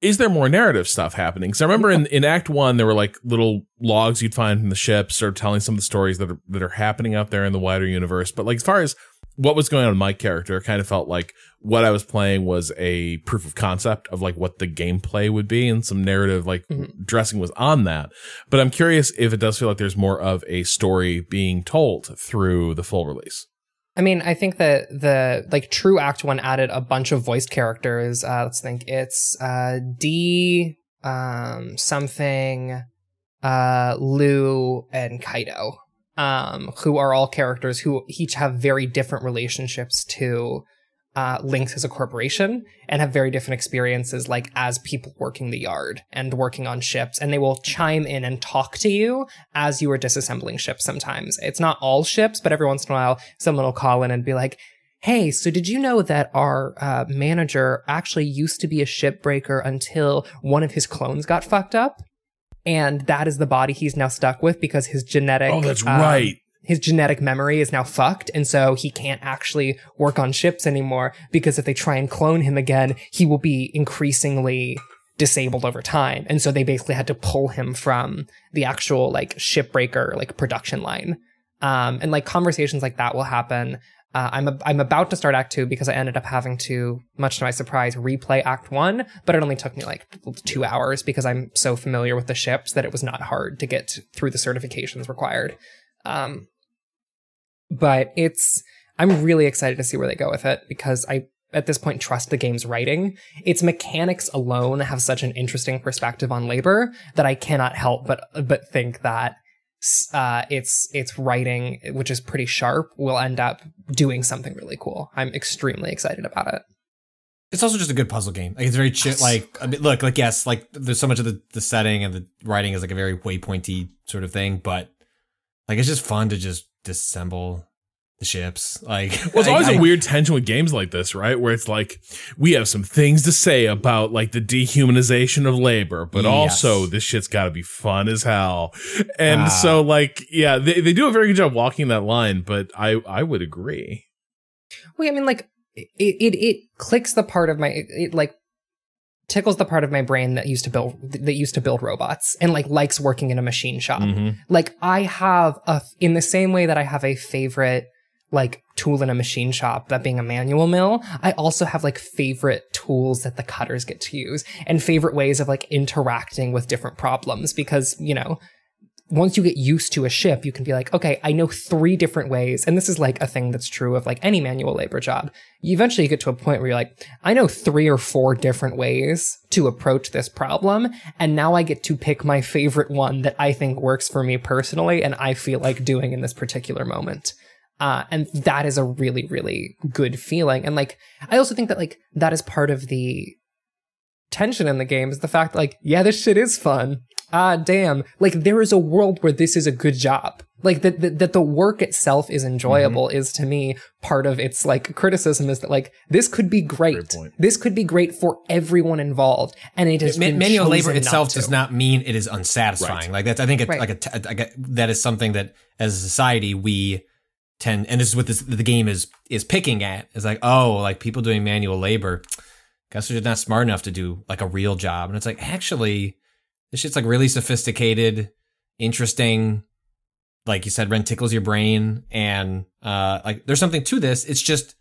is there more narrative stuff happening? Because I remember in, in Act One there were like little logs you'd find from the ship, sort of telling some of the stories that are that are happening out there in the wider universe. But like as far as what was going on in my character, kind of felt like what I was playing was a proof of concept of like what the gameplay would be, and some narrative like dressing was on that. But I'm curious if it does feel like there's more of a story being told through the full release. I mean, I think that the like True Act One added a bunch of voiced characters. Uh, let's think, it's uh, D um, something, uh, Lou and Kaido, um, who are all characters who each have very different relationships to uh, Lynx as a corporation and have very different experiences, like as people working the yard and working on ships. And they will chime in and talk to you as you are disassembling ships sometimes. It's not all ships, but every once in a while, someone will call in and be like, Hey, so did you know that our uh, manager actually used to be a shipbreaker until one of his clones got fucked up? And that is the body he's now stuck with because his genetic. Oh, that's um, right. his genetic memory is now fucked and so he can't actually work on ships anymore because if they try and clone him again he will be increasingly disabled over time and so they basically had to pull him from the actual like shipbreaker like production line um and like conversations like that will happen uh, I'm a, I'm about to start Act Two because I ended up having to, much to my surprise, replay Act One. But it only took me like two hours because I'm so familiar with the ships that it was not hard to get through the certifications required. Um, but it's I'm really excited to see where they go with it because I at this point trust the game's writing. Its mechanics alone have such an interesting perspective on labor that I cannot help but but think that uh, its its writing, which is pretty sharp, will end up doing something really cool. I'm extremely excited about it. It's also just a good puzzle game. Like it's very chill. Like I mean, look, like yes, like there's so much of the, the setting and the writing is like a very waypointy sort of thing, but like it's just fun to just disassemble the ships. Like Well, it's I- always a I- weird tension with games like this, right? Where it's like we have some things to say about like the dehumanization of labor, but Yes. also this shit's got to be fun as hell. And Ah. so, like, yeah, they, they do a very good job walking that line. But I I would agree. Well, I mean, like it it it clicks the part of my it, it like tickles the part of my brain that used to build that used to build robots and like likes working in a machine shop. Mhm. Like I have a in the same way that I have a favorite like tool in a machine shop, that being a manual mill, I also have like favorite tools that the cutters get to use and favorite ways of like interacting with different problems because, you know, once you get used to a ship, you can be like, okay, I know three different ways. And this is like a thing that's true of like any manual labor job. You eventually get to a point where you're like, I know three or four different ways to approach this problem. And now I get to pick my favorite one that I think works for me personally and I feel like doing in this particular moment. Uh, and that is a really, really good feeling. And like, I also think that like that is part of the tension in the game is the fact like, yeah, this shit is fun. Ah, damn. Like there is a world where this is a good job. Like that, that, that the work itself is enjoyable is to me part of its like criticism is that like this could be great. point. This could be great for everyone involved. And it is Ma- manual labor itself not does not mean it is unsatisfying. Like that's, I think, it, Right. like a t- like a, that is something that as a society we tend, and this is what this the game is is picking at. Is like, oh, like people doing manual labor, guess they're not smart enough to do like a real job. And it's like, actually, this shit's like really sophisticated, interesting. Like you said, Ren tickles your brain, and uh, like there's something to this. It's just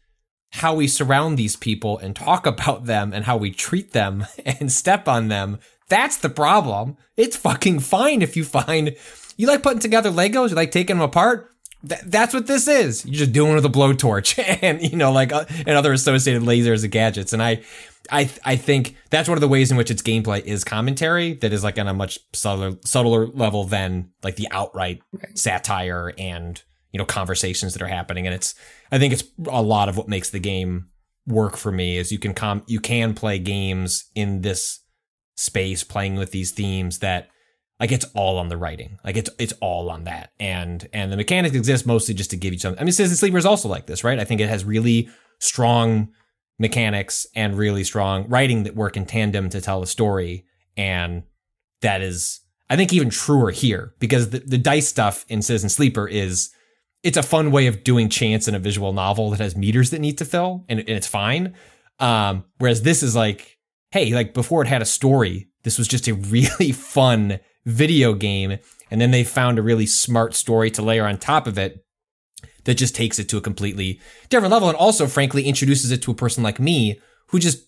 how we surround these people and talk about them and how we treat them and step on them. That's the problem. It's fucking fine if you find you like putting together Legos, you like taking them apart. Th- that's what this is. You're just doing it with a blowtorch and you know like uh, and other associated lasers and gadgets. And I, I, I think that's one of the ways in which its gameplay is commentary that is like on a much subtler, subtler level than like the outright satire and you know conversations that are happening. And it's I think it's a lot of what makes the game work for me is you can com you can play games in this space playing with these themes that like it's all on the writing. Like it's it's all on that. And and the mechanics exist mostly just to give you something i mean citizen sleeper is also like this right? I think it has really strong mechanics and really strong writing that work in tandem to tell a story. And that is i think even truer here because the, the dice stuff in citizen sleeper is it's a fun way of doing chance in a visual novel that has meters that need to fill and, and it's fine. Um whereas this is like hey like before it had a story this was just a really fun video game and then they found a really smart story to layer on top of it that just takes it to a completely different level and also frankly introduces it to a person like me who just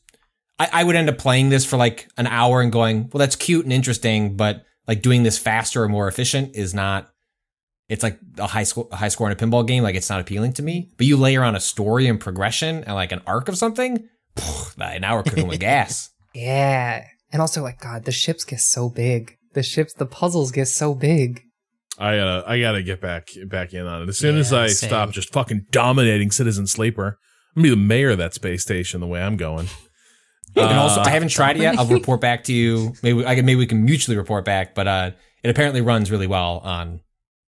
I, I would end up playing this for like an hour and going well that's cute and interesting but like doing this faster or more efficient is not it's like a high score a high score in a pinball game like it's not appealing to me but you layer on a story and progression and like an arc of something phew, now we're cooking with gas Yeah. And also like, God, the ships get so big. The ships, the puzzles get so big. I gotta I gotta get back back in on it as soon as I same. stop just fucking dominating Citizen Sleeper. I'm gonna be the mayor of that space station the way I'm going. and Uh, also, I haven't tried it yet. I'll report back to you. Maybe I can. Maybe we can mutually report back. But uh, it apparently runs really well on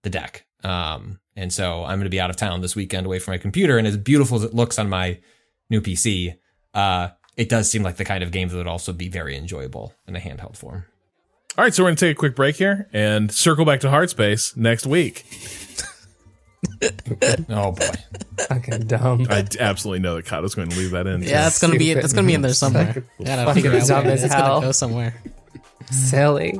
the deck. Um, and so I'm going to be out of town this weekend, away from my computer. And as beautiful as it looks on my new PC, uh, it does seem like the kind of game that would also be very enjoyable in a handheld form. All right, so we're gonna take a quick break here and circle back to Hardspace next week. Oh boy. Fucking dumb. I absolutely know that Kato's going to leave that in. Yeah, it's gonna be Stupid. it's gonna be in there somewhere. Gotta Fucking figure out dumb where as it's hell. gonna go somewhere. Silly.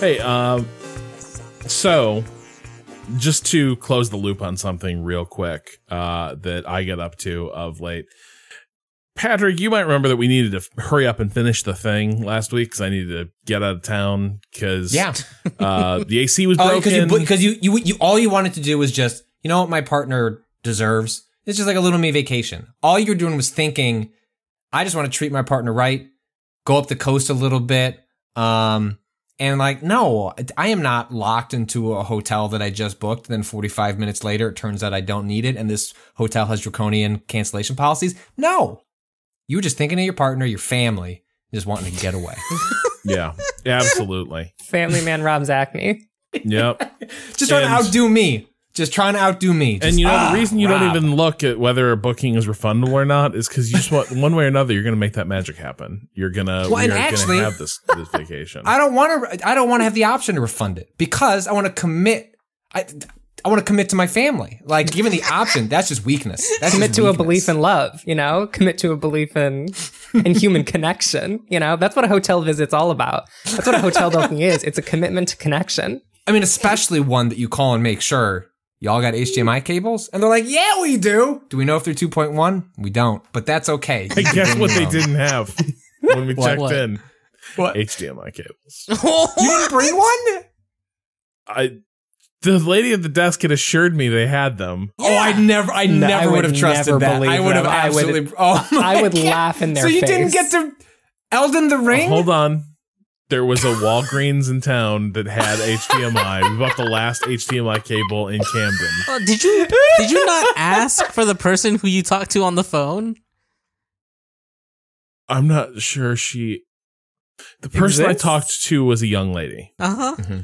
Hey, um, so just to close the loop on something real quick uh, that I get up to of late. Patrick, you might remember that we needed to f- hurry up and finish the thing last week because I needed to get out of town because Yeah. uh, the AC was Oh, broken. because you because you, you you all you wanted to do was just you know what my partner deserves. It's just like a little me vacation. All you were doing was thinking, I just want to treat my partner right, go up the coast a little bit, um, and like no, I am not locked into a hotel that I just booked. Then forty five minutes later, it turns out I don't need it, and this hotel has draconian cancellation policies. No, you were just thinking of your partner, your family, just wanting to get away. yeah, absolutely. Family man Rob Zacny. Yep. just trying And- to outdo me. Just trying to outdo me. and you know ah, the reason you don't even look at whether a booking is refundable or not is because you just want one way or another you're going to make that magic happen. You're gonna Well, and you're actually- gonna have this this vacation. I don't want to. I don't want to have the option to refund it because I want to commit. I I want to commit to my family. Like given the option, that's just weakness. That's Commit just to a belief in love, you know? Commit to a belief in in human connection. You know, that's what a hotel visit's all about. That's what a hotel booking is. It's a commitment to connection. I mean, especially one that you call and make sure y'all got HDMI cables, and they're like, "Yeah, we do." Do we know if they're 2.1? We don't, but that's okay. I guess what they didn't have when we checked what? in What? HDMI cables. You didn't bring one? I the lady at the desk had assured me they had them. Oh, I never, I No, never I would would have trusted never that. I would have them. I would- absolutely. oh, my I would God. laugh in their So you didn't get to Elden the oh, Ring? Hold on. There was a Walgreens in town that had HDMI. We bought the last HDMI cable in Camden. Oh, did you did you not ask for the person who you talked to on the phone? I'm not sure she. The person I Exists? talked to was a young lady. Uh huh.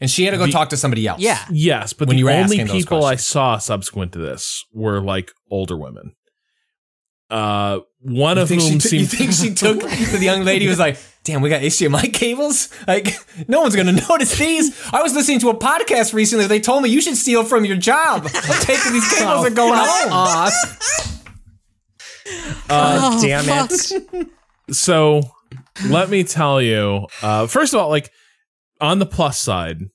And she had to go The- talk to somebody else. Yeah. Yes, but When the you were only asking those people I questions. saw subsequent to this were like older women. Uh, one You of think, whom she t- you seemed think she took to the young lady was like, damn, we got HDMI cables? Like, no one's gonna notice these. I was listening to a podcast recently. They told me you should steal from your job. I'm taking these cables and going home. Off. Uh, God damn it. so let me tell you uh first of all like on the plus side it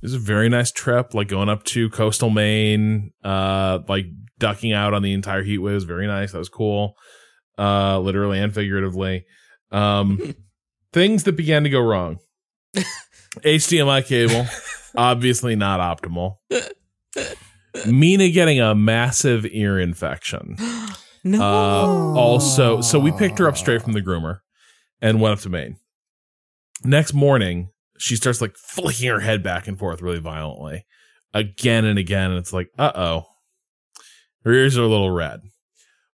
was a very nice trip like going up to coastal maine uh like ducking out on the entire heat wave was very nice that was cool uh literally and figuratively um things that began to go wrong hdmi cable obviously not optimal mina getting a massive ear infection No. uh, also, so we picked her up straight from the groomer and went up to Maine. Next morning, she starts like flicking her head back and forth really violently again and again. And it's like, uh oh, her ears are a little red.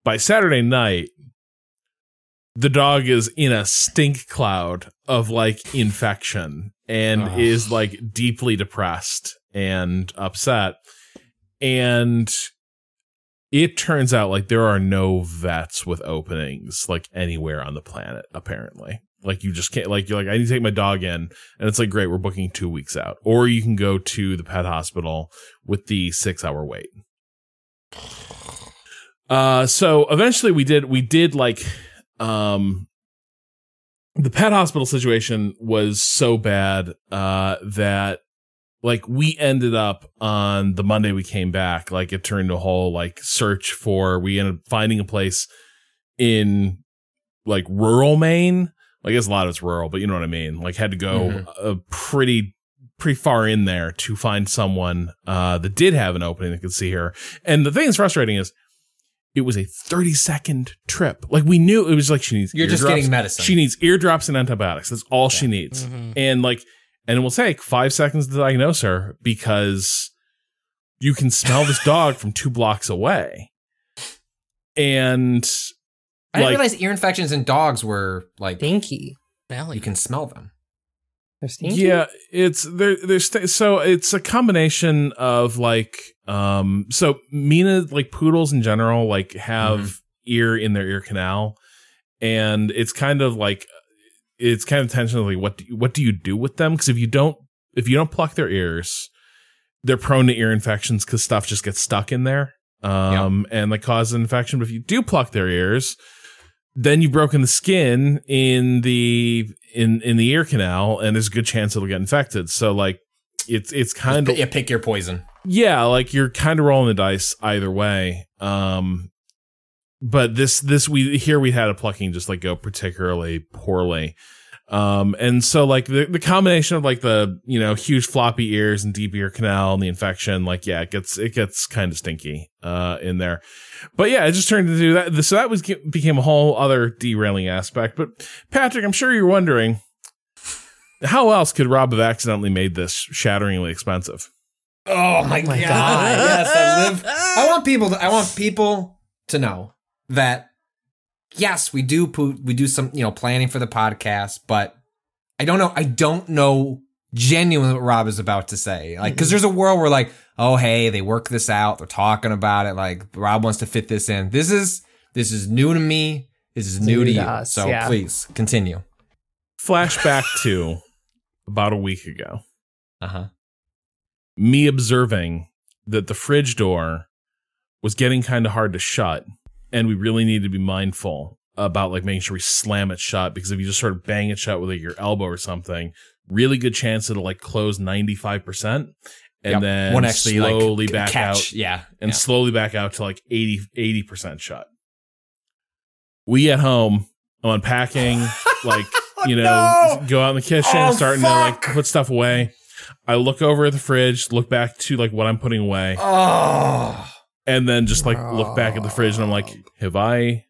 By Saturday night, the dog is in a stink cloud of like infection and is like deeply depressed and upset. And it turns out like there are no vets with openings like anywhere on the planet apparently Like you just can't like you're like I need to take my dog in and it's like great, we're booking 2 weeks out. Or you can go to the pet hospital with the 6-hour wait. Uh so eventually we did we did like um the pet hospital situation was so bad uh that like we ended up on the Monday we came back, like it turned a whole like search for we ended up finding a place in like rural Maine. I guess a lot of it's rural, but you know what I mean. Like had to go Mhm. a pretty pretty far in there to find someone uh that did have an opening that could see her. And the thing that's frustrating is it was a 30 second trip. Like we knew it was like she needs You're just getting medicine. She needs eardrops and antibiotics. That's all she needs. Mhm. And like and it will take 5 seconds to diagnose her because you can smell this dog from 2 blocks away. And I didn't realize ear infections in dogs were like Stinky. Belly. you can smell them. They're stinky. Yeah, it's there. There's st- so it's a combination of like um. So Mina like poodles in general like have ear in their ear canal, and it's kind of like it's kind of intentionally what do you, what do you do with them? Because if you don't if you don't pluck their ears, they're prone to ear infections because stuff just gets stuck in there um and like cause an infection. But if you do pluck their ears, then you've broken the skin in the in in the ear canal and there's a good chance it'll get infected so like it's it's kind of yeah, pick your poison. Yeah like you're kind of rolling the dice either way. Um but this this we here we had a plucking just like go particularly poorly. Um and so like the, the combination of like the you know huge floppy ears and deep ear canal and the infection like yeah it gets it gets kind of stinky uh in there. But yeah it just turned into that so that was became a whole other derailing aspect. But patrick i'm sure you're wondering how else could rob have accidentally made this shatteringly expensive Oh my, my god. God. yes, I live. I want people to. I want people to know that yes, we do put we do some you know planning for the podcast, but I don't know. I don't know genuinely what Rob is about to say. Like, because there's a world where like, oh hey, they work this out. They're talking about it. Like Rob wants to fit this in. This is this is new to me. This is new, New to to you. us, so yeah. please continue. flashback to about a week ago Uh huh. Me observing that the fridge door was getting kind of hard to shut and we really need to be mindful about like making sure we slam it shut because if you just sort of bang it shut with like your elbow or something really good chance it'll like close 95% and then Won't actually slowly like back catch. out Yeah. and yeah. slowly back out to like 80 80% shut we at home i'm unpacking like you oh, know no! go out in the kitchen Oh, starting to like put stuff away i look over at the fridge look back to like what i'm putting away. Oh. and then just like look back at the fridge and i'm like ah. have i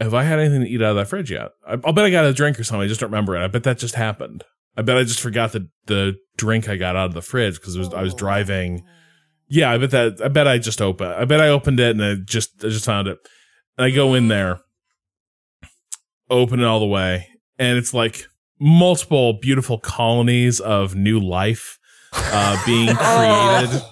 have i had anything to eat out of that fridge yet? I, i'll bet i got a drink or something. I just don't remember it. I bet that just happened. I bet i just forgot the the drink i got out of the fridge because was i was oh. driving. Yeah i bet that i bet i just opened i bet i opened it and i just i just found it. And i go in there open it all the way and it's like multiple beautiful colonies of new life uh being created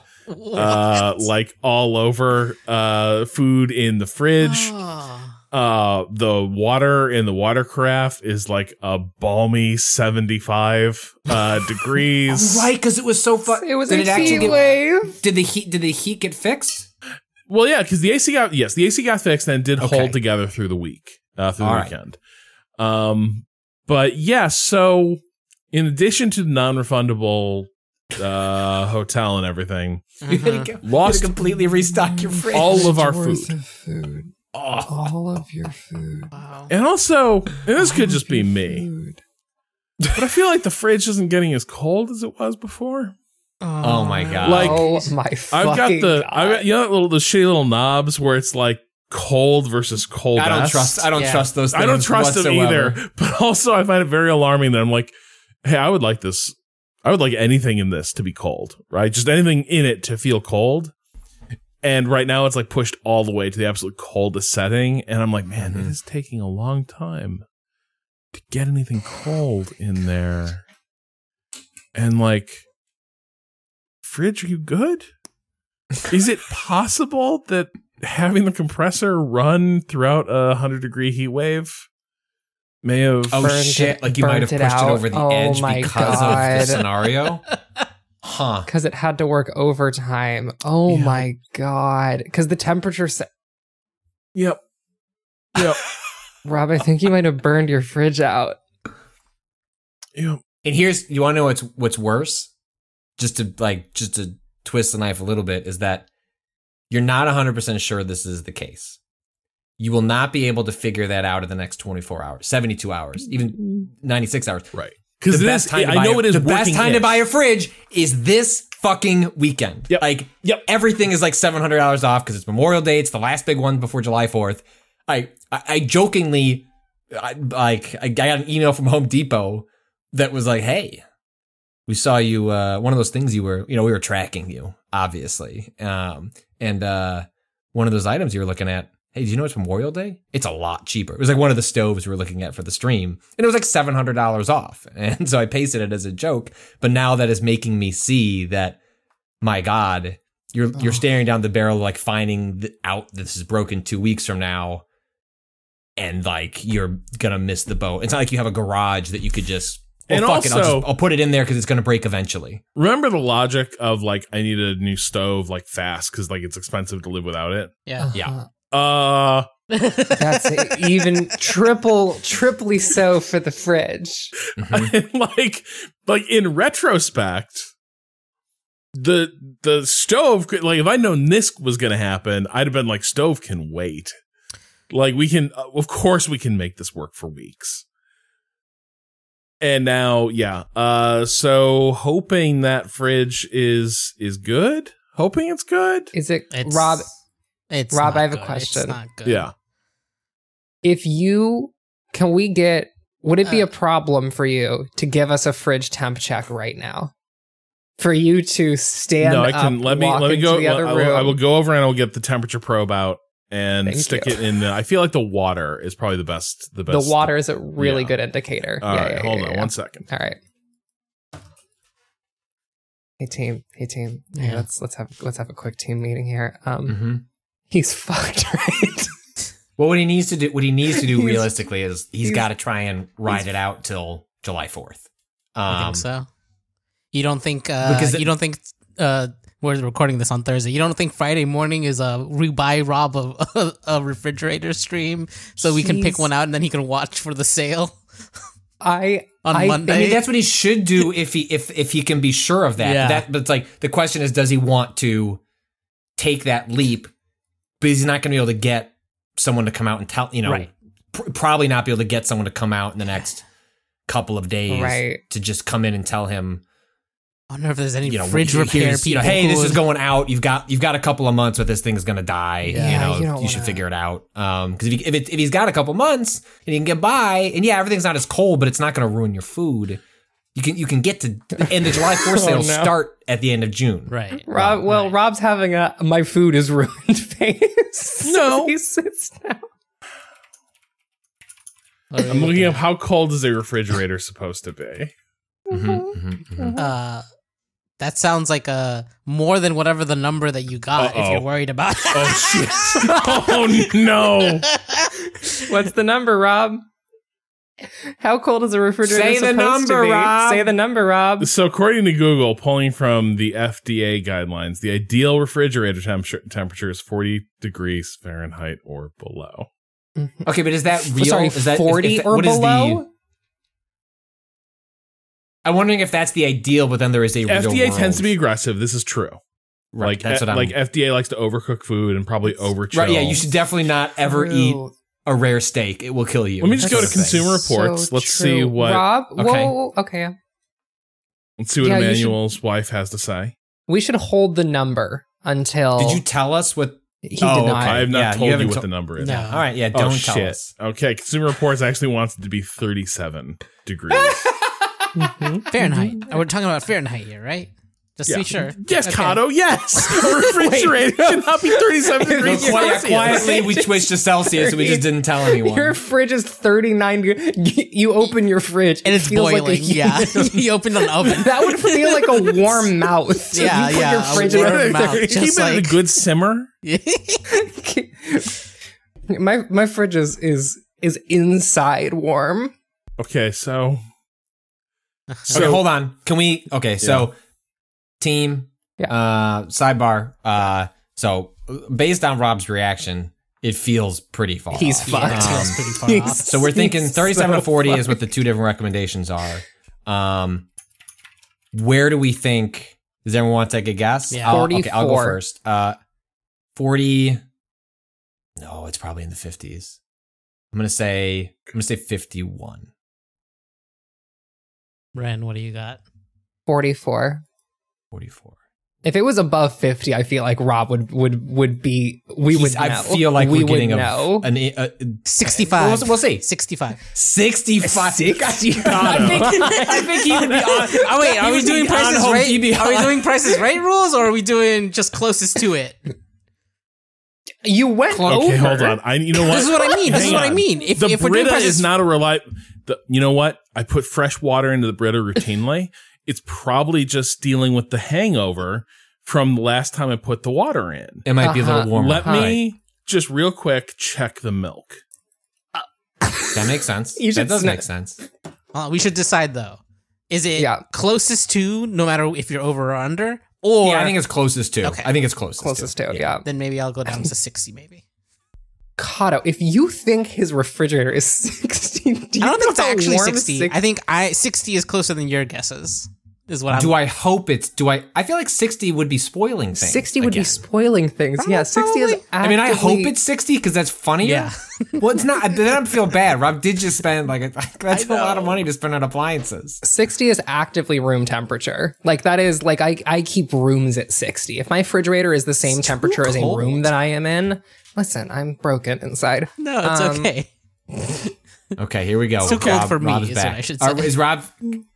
uh like all over uh food in the fridge Ah. uh the water in the watercraft is like a balmy 75 uh degrees Right, because it was so fun. It was did a it actually heat get, wave. Did the heat? Did the heat get fixed? well yeah because the ac got yes the ac got fixed and did Okay. hold together through the week uh through the All right. weekend um but yeah so in addition to the non-refundable uh hotel and everything You gotta, go, you Lost gotta completely restock your fridge. all of our food food. Oh. All of your food. Wow. and also and this could just be me Food. but i feel like the fridge isn't getting as cold as it was before Oh my god! Like, oh my I've got the God. I've got you know little the shitty little knobs where it's like cold versus cold. I don't trust. I don't Yeah. trust those. Things I don't trust them either. But also, I find it very alarming that I'm like, hey, I would like this. I would like anything in this to be cold, right? Just anything in it to feel cold. And right now, it's like pushed all the way to the absolute coldest setting, and I'm like, man, mm-hmm. it is taking a long time to get anything cold in there. And like, fridge, are you good? Is it possible that having the compressor run throughout a hundred degree heat wave may have. Oh Burned shit! it- Like you might have burnt pushed it it, over the Oh edge my because of the scenario. Huh. because it had to work overtime. Oh Yeah. my god! Because the temperature. Se- Yep. Yep. Rob, I think you might have burned your fridge out. Yep. And here's you want to know what's what's worse? Just to like just to twist the knife a little bit is that you're not 100% sure this is the case. You will not be able to figure that out in the next 24 hours, 72 hours, even 96 hours. Right. Because the it best is. time to I buy know a, it is the best working time to buy a fridge is this fucking weekend. Yep. Like Yep. everything is like seven hundred dollars off because it's Memorial Day. It's the last big one before July Fourth. I, I I jokingly I, like I got an email from Home Depot that was like, "Hey, we saw you. Uh, one of those things you were, you know, we were tracking you, obviously, um, and uh, one of those items you were looking at." Hey, do you know it's Memorial Day? It's a lot cheaper. It was like one of the stoves we were looking at for the stream, and it was like seven hundred dollars off. And so I pasted it as a joke. But now that is making me see that, my God, you're you're staring down the barrel, like finding out this is broken two weeks from now, and like you're gonna miss the boat. It's not like you have a garage that you could just. Well, And fuck it, I'll, also- just, I'll put it in there because it's gonna break eventually. Remember the logic of like I need a new stove like fast because like it's expensive to live without it. Yeah. Yeah. Uh, That's even triple, triply so for the fridge. like like in retrospect, the the stove could like if I'd known this was gonna happen, I'd have been like stove can wait. Like we can, uh, of course, we can make this work for weeks. And now, yeah. Uh, so hoping that fridge is is good. Hoping it's good. Is it It's, Rob? It's Rob, not I have a good. question. It's not good. Yeah. If you can, we get. Would it be Uh. a problem for you to give us a fridge temp check right now? For you to stand no, I can up, let me walk let me into go. the other I, room. will, I will go over and I will get the temperature probe out and Thank stick you. it in. The, I feel like the water is probably the best. The best. the best. water is a really Yeah. good indicator. All Yeah, right, yeah, hold yeah, on yeah. one second. All right. Hey team. Hey team. Hey, Yeah. let's let's have let's have a quick team meeting here. Um, Mm-hmm. he's fucked, right? Well, what he needs to do, what he needs to do realistically is he's he's- got to try and ride it out till July Fourth. I Um, think so. You don't think? Uh, Because it- you don't think? Uh, we're recording this on Thursday. You don't think Friday morning is a we buy Rob a, a refrigerator stream so we can pick one out and then he can watch for the sale I on I Monday. I mean, that's what he should do if he if if he can be sure of that. Yeah. That, but it's like the question is, does he want to take that leap? But he's not going to be able to get someone to come out and tell. You know, Right. pr- probably not be able to get someone to come out in the next couple of days Right. to just come in and tell him, I don't know if there's any you know, fridge here's- repair you people. know, hey, this is going out. You've got you've got a couple of months, but this thing is going to die. Yeah, you know, you you, don't should figure it out. Um, because if he, if, it, if he's got a couple months and he can get by, and yeah, everything's not as cold, but it's not going to ruin your food. You can you can get to and the July 4th Oh, sales no. start at the end of June. Right. Rob. Well, Right. Rob's having a my food is ruined face. No. he sits down. I'm looking up how cold is a refrigerator supposed to be. Mhm, mhm, mhm. Uh, that sounds like a more than whatever the number that you got. If Uh-oh. you're worried about. Oh shit! oh no! What's the number, Rob? How cold is a refrigerator Say the number, to be? Rob. Say the number, Rob. So according to Google, pulling from the FDA guidelines, the ideal refrigerator temperature temperature is 40 degrees Fahrenheit or below. Mm-hmm. Okay, but is that real? Sorry, is that is- forty is that- or what is below. The? I'm wondering if that's the ideal, but then there is a real FDA world. tends to be aggressive. This is true. right. like that's what eh, I'm like FDA likes to overcook food and probably overchill. right. Yeah, you should definitely not ever eat a rare steak. It will kill you. Let me just go to That's the thing. Consumer Reports. So Let's see true. what Rob. Okay. Whoa. Okay. let's see what Yeah, you should- Emmanuel's wife has to say. We should hold the number until Did you tell us what? he Oh, did not. I have not Yeah, told you, haven't what to- the number is. No. All right, yeah. Oh Don't tell shit! us. Okay, Consumer Reports actually wants it to be 37 degrees. Mhm. Fahrenheit. We're talking about Fahrenheit here, right? Just to Yeah. be sure. yes, Okay. Kato. Yes, a refrigerator should not be 37 No, degrees quiet- Celsius. quietly, we switched to Celsius, and we just didn't tell anyone. Your fridge is 39 de- You open your fridge And it it's feels boiling. Like a yeah. you opened an oven. that would feel like a warm mouth. Yeah, you yeah, Your a fridge warm in mouth. Keep Just it at a good simmer. my my fridge is is is inside warm. Okay, so okay, hold on. Can we? Okay, so team, Yeah. uh, sidebar. Uh, so based on Rob's reaction, it feels pretty far. He's off. fucked. Yeah, it's pretty far off. So we're thinking He's 37 so to 40 is what the two different recommendations are. Um, where do we think? Does everyone want to take a guess? Yeah. I'll, okay, I'll go first. Uh, 40. No, it's probably in the 50s. I'm gonna say. I'm gonna say 51. Ren, what do you got? 44. 44. If it was above 50, I feel like Rob would would would be we would He's- I know. feel like we we're getting would a, know. an a, 65. We'll, we'll see. 65. 65. 60? I think, I think he would be on. Oh wait, are we doing prices right? TV. Are we doing prices right rules or are we doing just closest to it? You went okay, over. hold on. I you know what? This is what I mean. This Hang is what I mean. If, the if we're doing prices is not a reliable. You know what? I put fresh water into the Brita routinely. it's probably just dealing with the hangover from the last time I put the water in. It might be a Uh-huh. little warmer. Let me just real quick check the milk. That makes sense. That does sna- make sense. Uh, we should decide though. Is it Yeah. closest to no matter if you're over or under? Or yeah, I think it's closest to. Okay. I think it's closest. Closest to. to, yeah. then maybe I'll go down to 60 maybe. Kato, if you think his refrigerator is 60, do you I don't think it's actually warm 60. I think I 60 is closer than your guesses. Is what I'm Do I hope it's? Do I? I feel like sixty would be spoiling things. 60 would again. be spoiling things. yeah, 60 is I mean, I hope it's sixty because that's funnier. Yeah. well, it's not. Then I feel bad. Rob did just spend like a, that's a lot of money to spend on appliances. 60 is actively room temperature. Like that is like I I keep rooms at 60. If my refrigerator is the same temperature as a room that I am in, listen, I'm broken inside. No, it's Um, okay. Okay, here we go. It's too cold Rob- for me, is what. I should Are- say. is Rob?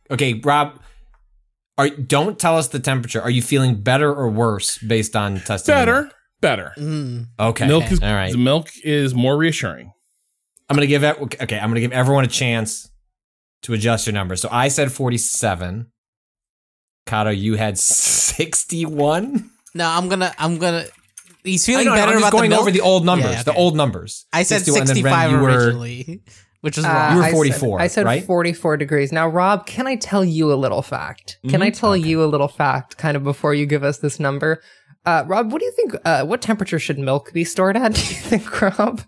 Okay, Rob. Are don't tell us the temperature. Are you feeling better or worse based on testing? Better, milk? better. Mm. Okay. Milk is all right. The milk is more reassuring. I'm gonna give it. Okay, I'm gonna give everyone a chance to adjust your numbers. So I said 47. Kato, you had 61. No, I'm gonna I'm gonna he's feeling know, better I'm just about going the milk. over the old numbers. Yeah, The old numbers. I said 61, and then Ren, 65 you were- originally, which is Uh. You were I said- 44, I said right? 44 degrees. Now, Rob, can I tell you a little fact? Can Mm-hmm. I tell you a little fact kind of before you give us this number? Uh, Rob, what do you think? Uh, what temperature should milk be stored at? Do you think, Rob?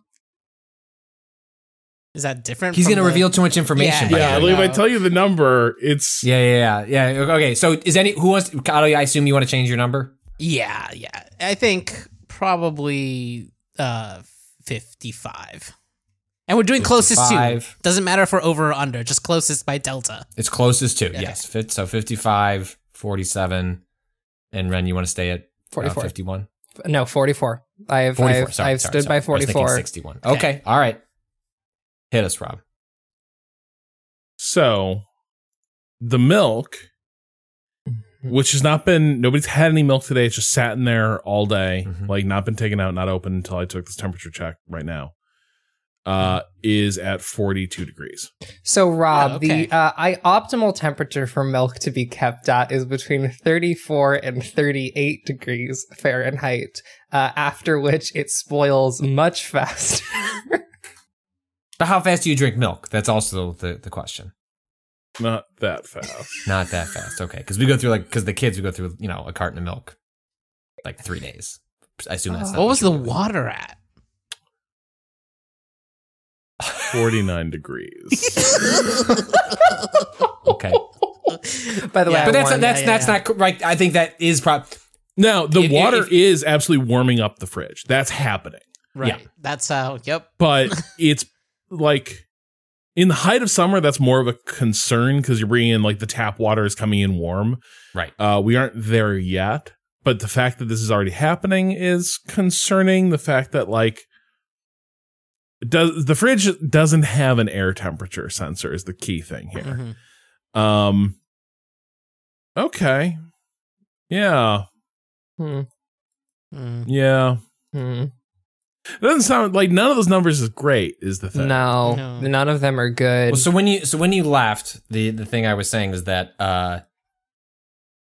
is that different? He's going to the- reveal too much information. Yeah, Yeah, like if I no. tell you the number, it's yeah, yeah, yeah, yeah. Okay, so is any who wants? Kato, I assume you want to change your number. Yeah, yeah. I think probably uh 55. And we're doing closest 55. to. Doesn't matter if we're over or under, just closest by delta. It's closest to yes. Fit, so 55, 47, and Ren, you want to stay at uh, 44. 51? No, 44. I've, 44. I've, sorry, I've sorry, stood sorry. by I was 44. 61. Okay. all right. Hit us, Rob. so the milk, which has not been nobody's had any milk today. It's just sat in there all day, Mhm. like not been taken out, not open until I took this temperature check right now. Uh, is at forty two degrees. So, Rob, Oh, okay. the uh, I optimal temperature for milk to be kept at is between 34 and 38 degrees Fahrenheit, uh, after which it spoils much faster. But how fast do you drink milk? That's also the, the question. Not that fast. Not that fast. Okay. Because we go through, like, because the kids, we go through, you know, a carton of milk like three days. I assume that's not What was the water at? Forty nine degrees. Okay. By the way, Yeah, But that's won. that's yeah, that's yeah. not co- right. I think that is prob. Now the If- water if- is absolutely warming up the fridge. That's happening. Right. Yeah. That's how, yep. but it's like in the height of summer that's more of a concern because you're bringing in like the tap water is coming in warm Right. uh we aren't there yet but the fact that this is already happening is concerning the fact that like it does the fridge doesn't have an air temperature sensor is the key thing here Mhm. um okay yeah Hmm, Mm. yeah hmm. it doesn't sound like none of those numbers is great is the thing No, No. none of them are good. Well, so when you so when you left, the the thing I was saying was that uh,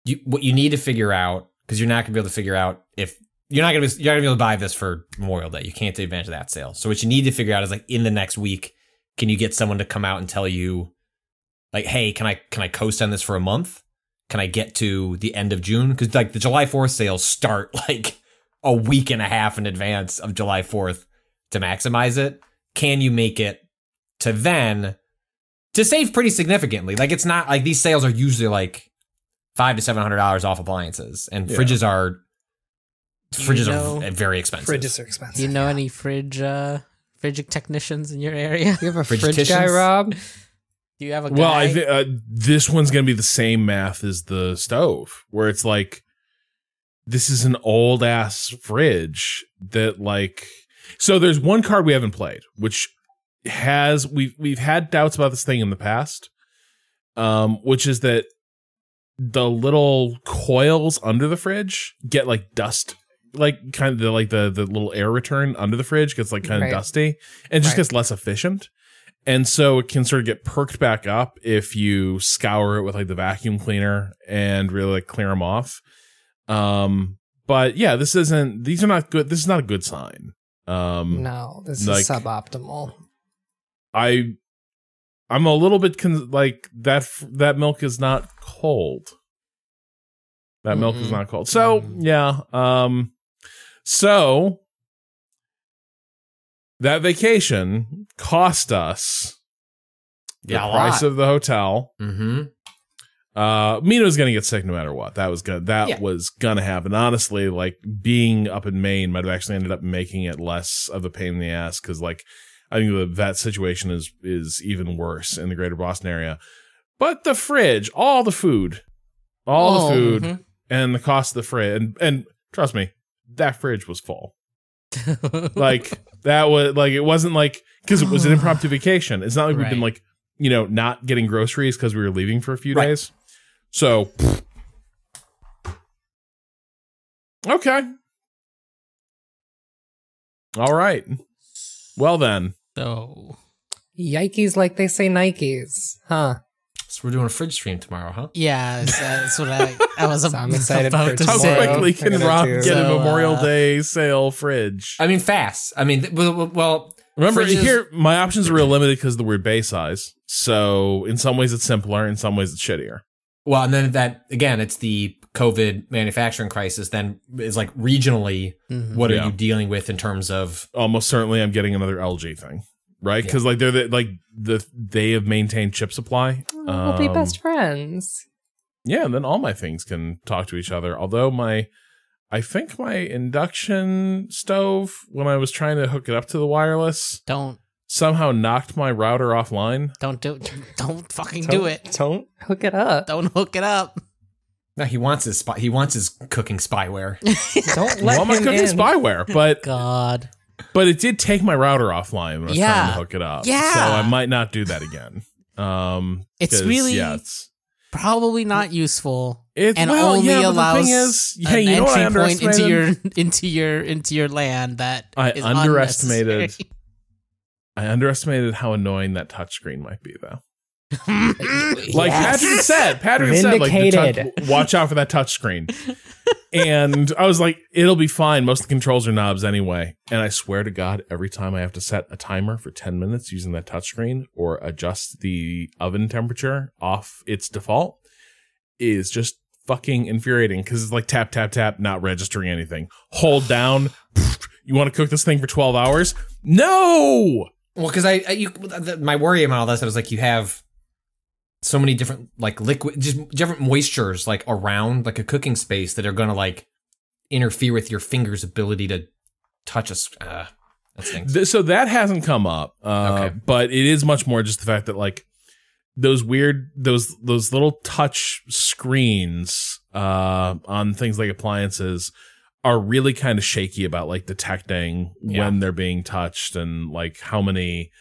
you what you need to figure out because you're not gonna be able to figure out if you're not gonna be you're not gonna be able to buy this for Memorial Day. You can't take advantage of that sale. So what you need to figure out is like in the next week, can you get someone to come out and tell you, like, hey, can I can I coast on this for a month? Can I get to the end of June? Because like the July 4th sales start like a week and a half in advance of July 4th to maximize it. Can you make it to then to save pretty significantly? Like it's not like these sales are usually like five to seven hundred dollars off appliances, and Yeah. fridges are fridges know- are very expensive. Fridges are expensive. Do you know any fridge uh fridge technicians in your area? You have a Fridge fridge guy. Rob? Do you have a guy? Well, I thi- uh, this one's going to be the same math as the stove, where it's like this is an old ass fridge that like. So there's one card we haven't played, which has we've we've had doubts about this thing in the past, um, which is that the little coils under the fridge get like dust. Like kind of the like the the little air return under the fridge gets like kind of Right. dusty and just Right. gets less efficient. And so it can sort of get perked back up if you scour it with like the vacuum cleaner and really like clear them off. Um, but yeah, this isn't, these are not good. This is not a good sign. Um, No, this like- is suboptimal. I, I'm a little bit con- like that, that milk is not cold. That milk is not cold. So yeah. Um, so that vacation cost us the Yeah, price lot. of the hotel. Mm-hmm. Uh, Mina was gonna get sick no matter what. That was gonna that Yeah. was gonna happen. Honestly, like being up in Maine might have actually ended up making it less of a pain in the ass because, like, I think the, that situation is is even worse in the greater Boston area. But the fridge, all the food, all Oh, the food, mhm. and the cost of the fridge, and and trust me, that fridge was full. Like that was like it wasn't like because it was an impromptu vacation. It's not like we've been like you know not getting groceries because we were leaving for a few Right. days. So okay, all right. Well then, so Yikes like they say Nikes. Huh. So we're doing a fridge stream tomorrow, huh? yeah, so that's what I I was So I'm excited about for to how quickly can Rob do- get a Memorial uh, Day sale fridge? I mean, fast. I mean, well, well Remember fridges- here, my options are real limited because the weird bay size. So in some ways it's simpler, in some ways it's shittier. Well, and then that again, it's the COVID manufacturing crisis. Then is like regionally, Mhm. what Yeah. are you dealing with in terms of? almost certainly I'm getting another LG thing, right? Because like they're the, like the they have maintained chip supply. we'll be Um, best friends. Yeah, and then all my things can talk to each other. Although my, I think my induction stove when I was trying to hook it up to the wireless Don't somehow knocked my router offline. don't do don't fucking do it. Don't hook it up. Don't hook it up. No, he wants his spy. He wants his cooking spyware. Don't let well, my cooking in. spyware, but God. But it did take my router offline when I was trying to hook it up. Yeah. so I might not do that again. Um, It's 'cause, really- yeah, it's Probably not useful. It's- and well, only yeah, but the allows thing is- an you know entry point into your into your into your land that I is underestimated- I underestimated how annoying that touchscreen might be, though. Like Patrick said, Patrick said, like, the touch, watch out for that touchscreen. and I was like, it'll be fine. Most of the controls are knobs anyway. And I swear to God, every time I have to set a timer for 10 minutes using that touchscreen or adjust the oven temperature off its default is just fucking infuriating because it's like tap, tap, tap, not registering anything. Hold down. You want to cook this thing for 12 hours? No! Well, because I, I you, the, my worry about all this is like you have so many different like liquid, just different moistures like around like a cooking space that are going to like interfere with your finger's ability to touch a. Uh, that so that hasn't come up uh Okay. but it is much more just the fact that like those weird those those little touch screens uh on things like appliances are really kind of shaky about like detecting Yeah. when they're being touched and like how many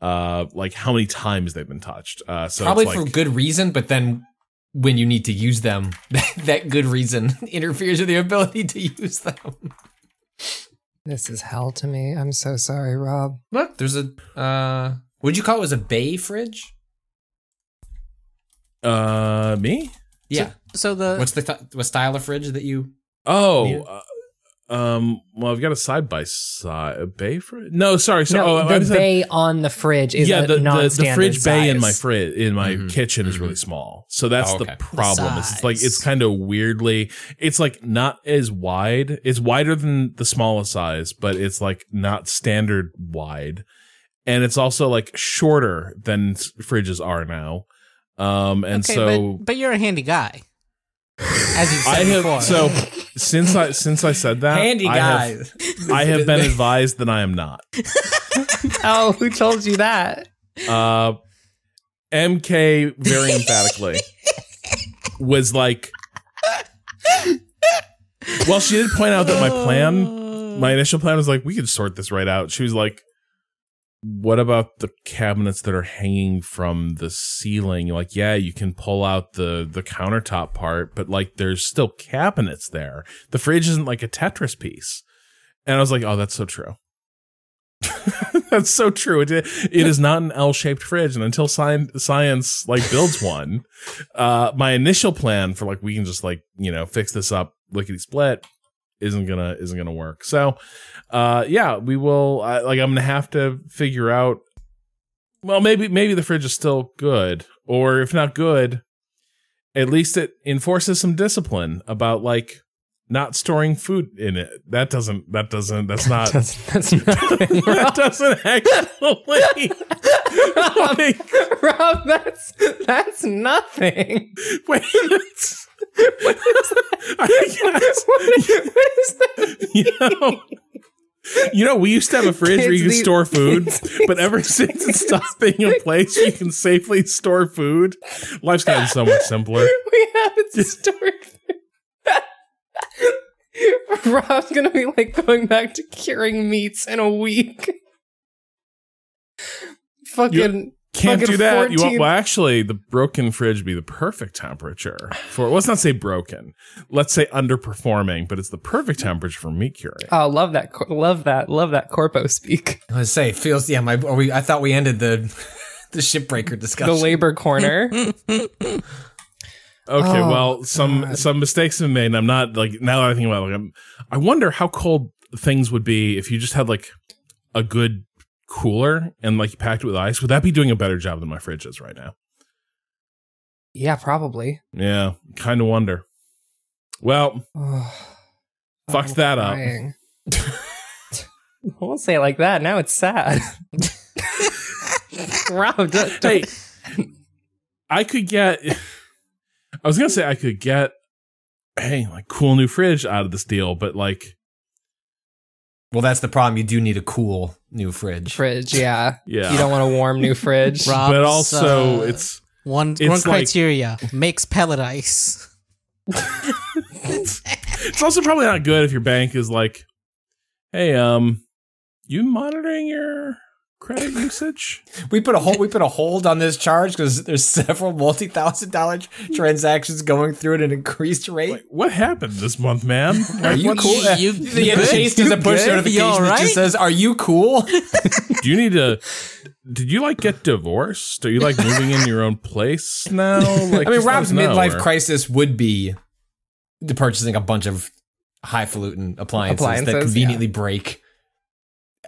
uh like how many times they've been touched uh so Probably it's for good reason, but then when you need to use them, that good reason interferes with your ability to use them. This is hell to me. I'm so sorry, Rob. Look, there's a. uh what'd you call it was a bay fridge? uh me Yeah. So the What's the th- what style of fridge that you? oh uh, Um. Well, I've got a side by side bay fridge. No, sorry. So, no, oh, the said- bay on the fridge is yeah, a the, the, the fridge bay in my fridge in my Mhm. kitchen is really small. So that's Oh, the problem. is it's like it's kind of weirdly it's like not as wide. It's wider than the smallest size, but it's like not standard wide. And it's also like shorter than fridges are now. Um and okay, so but, but you're a handy guy. As you said I have so since I since I said that Handy I have- I have been advised that I am not. Oh, who told you that? uh MK very emphatically was like Well, she did point out that my plan, my initial plan was like we could sort this right out. She was like what about the cabinets that are hanging from the ceiling? Like, yeah, you can pull out the the countertop part, but like there's still cabinets there. The fridge isn't like a Tetris piece. And I was like, "Oh, that's so true." That's so true. It, it is not an L-shaped fridge, and until science science like builds one, uh, my initial plan for like we can just like you know fix this up lickety split isn't gonna isn't gonna work. So, uh, yeah, we will. Uh, like I'm gonna have to figure out. Well, maybe maybe the fridge is still good, or if not good, at least it enforces some discipline about like not storing food in it. That doesn't. That doesn't. That's not. That's, that's nothing, that doesn't actually. like, Rob, that's that's nothing. wait, it's, I guess, what is that? you know, you know, we used to have a fridge where you could store food, but ever since it stopped being a place you can safely store food, life's gotten so much simpler. We haven't stored. Rob's gonna be like going back to curing meats in a week. Fucking Can't do that. You want, well, actually, the broken fridge would be the perfect temperature for. Let's not say broken. Let's say underperforming, but it's the perfect temperature for meat curing. Oh, love that! Love that! Love that corpo speak. I was say feels yeah. My are we? I thought we ended the the shipbreaker discussion. The labor corner. Okay, Oh, well, some God. some mistakes have been made. And I'm not like now that I think about it, like, I'm, I wonder how cold things would be if you just had like a good cooler and like packed it with ice. Would that be doing a better job than my fridge is right now? yeah, probably. Yeah, kind of wonder. Well, Fucked I'm that up. crying. I won't say it like that. Now it's sad. Rob, don't, hey, I could get. I was gonna say I could get, hey, like cool new fridge out of this deal, but like, well, that's the problem. You do need a cool new fridge. fridge. Yeah, yeah, you don't want a warm new fridge. Rob's, but also uh, it's one it's one like- criteria makes pellet ice. it's also probably not good if your bank is like, hey, um, you monitoring your credit usage? We put a hold. We put a hold on this charge because there's several multi thousand dollar transactions going through at an increed rate. Like, what happened this month, man? Are you What's- cool? You- the you good? chase does a You push good? notification You all that just says, "Are you cool?" Do you need to? Did you like get divorced? Are you like moving in your own place now? Like, I mean, Rob's midlife or- crisis would be the purchasing a bunch of highfalutin appliances, that Appliances, conveniently break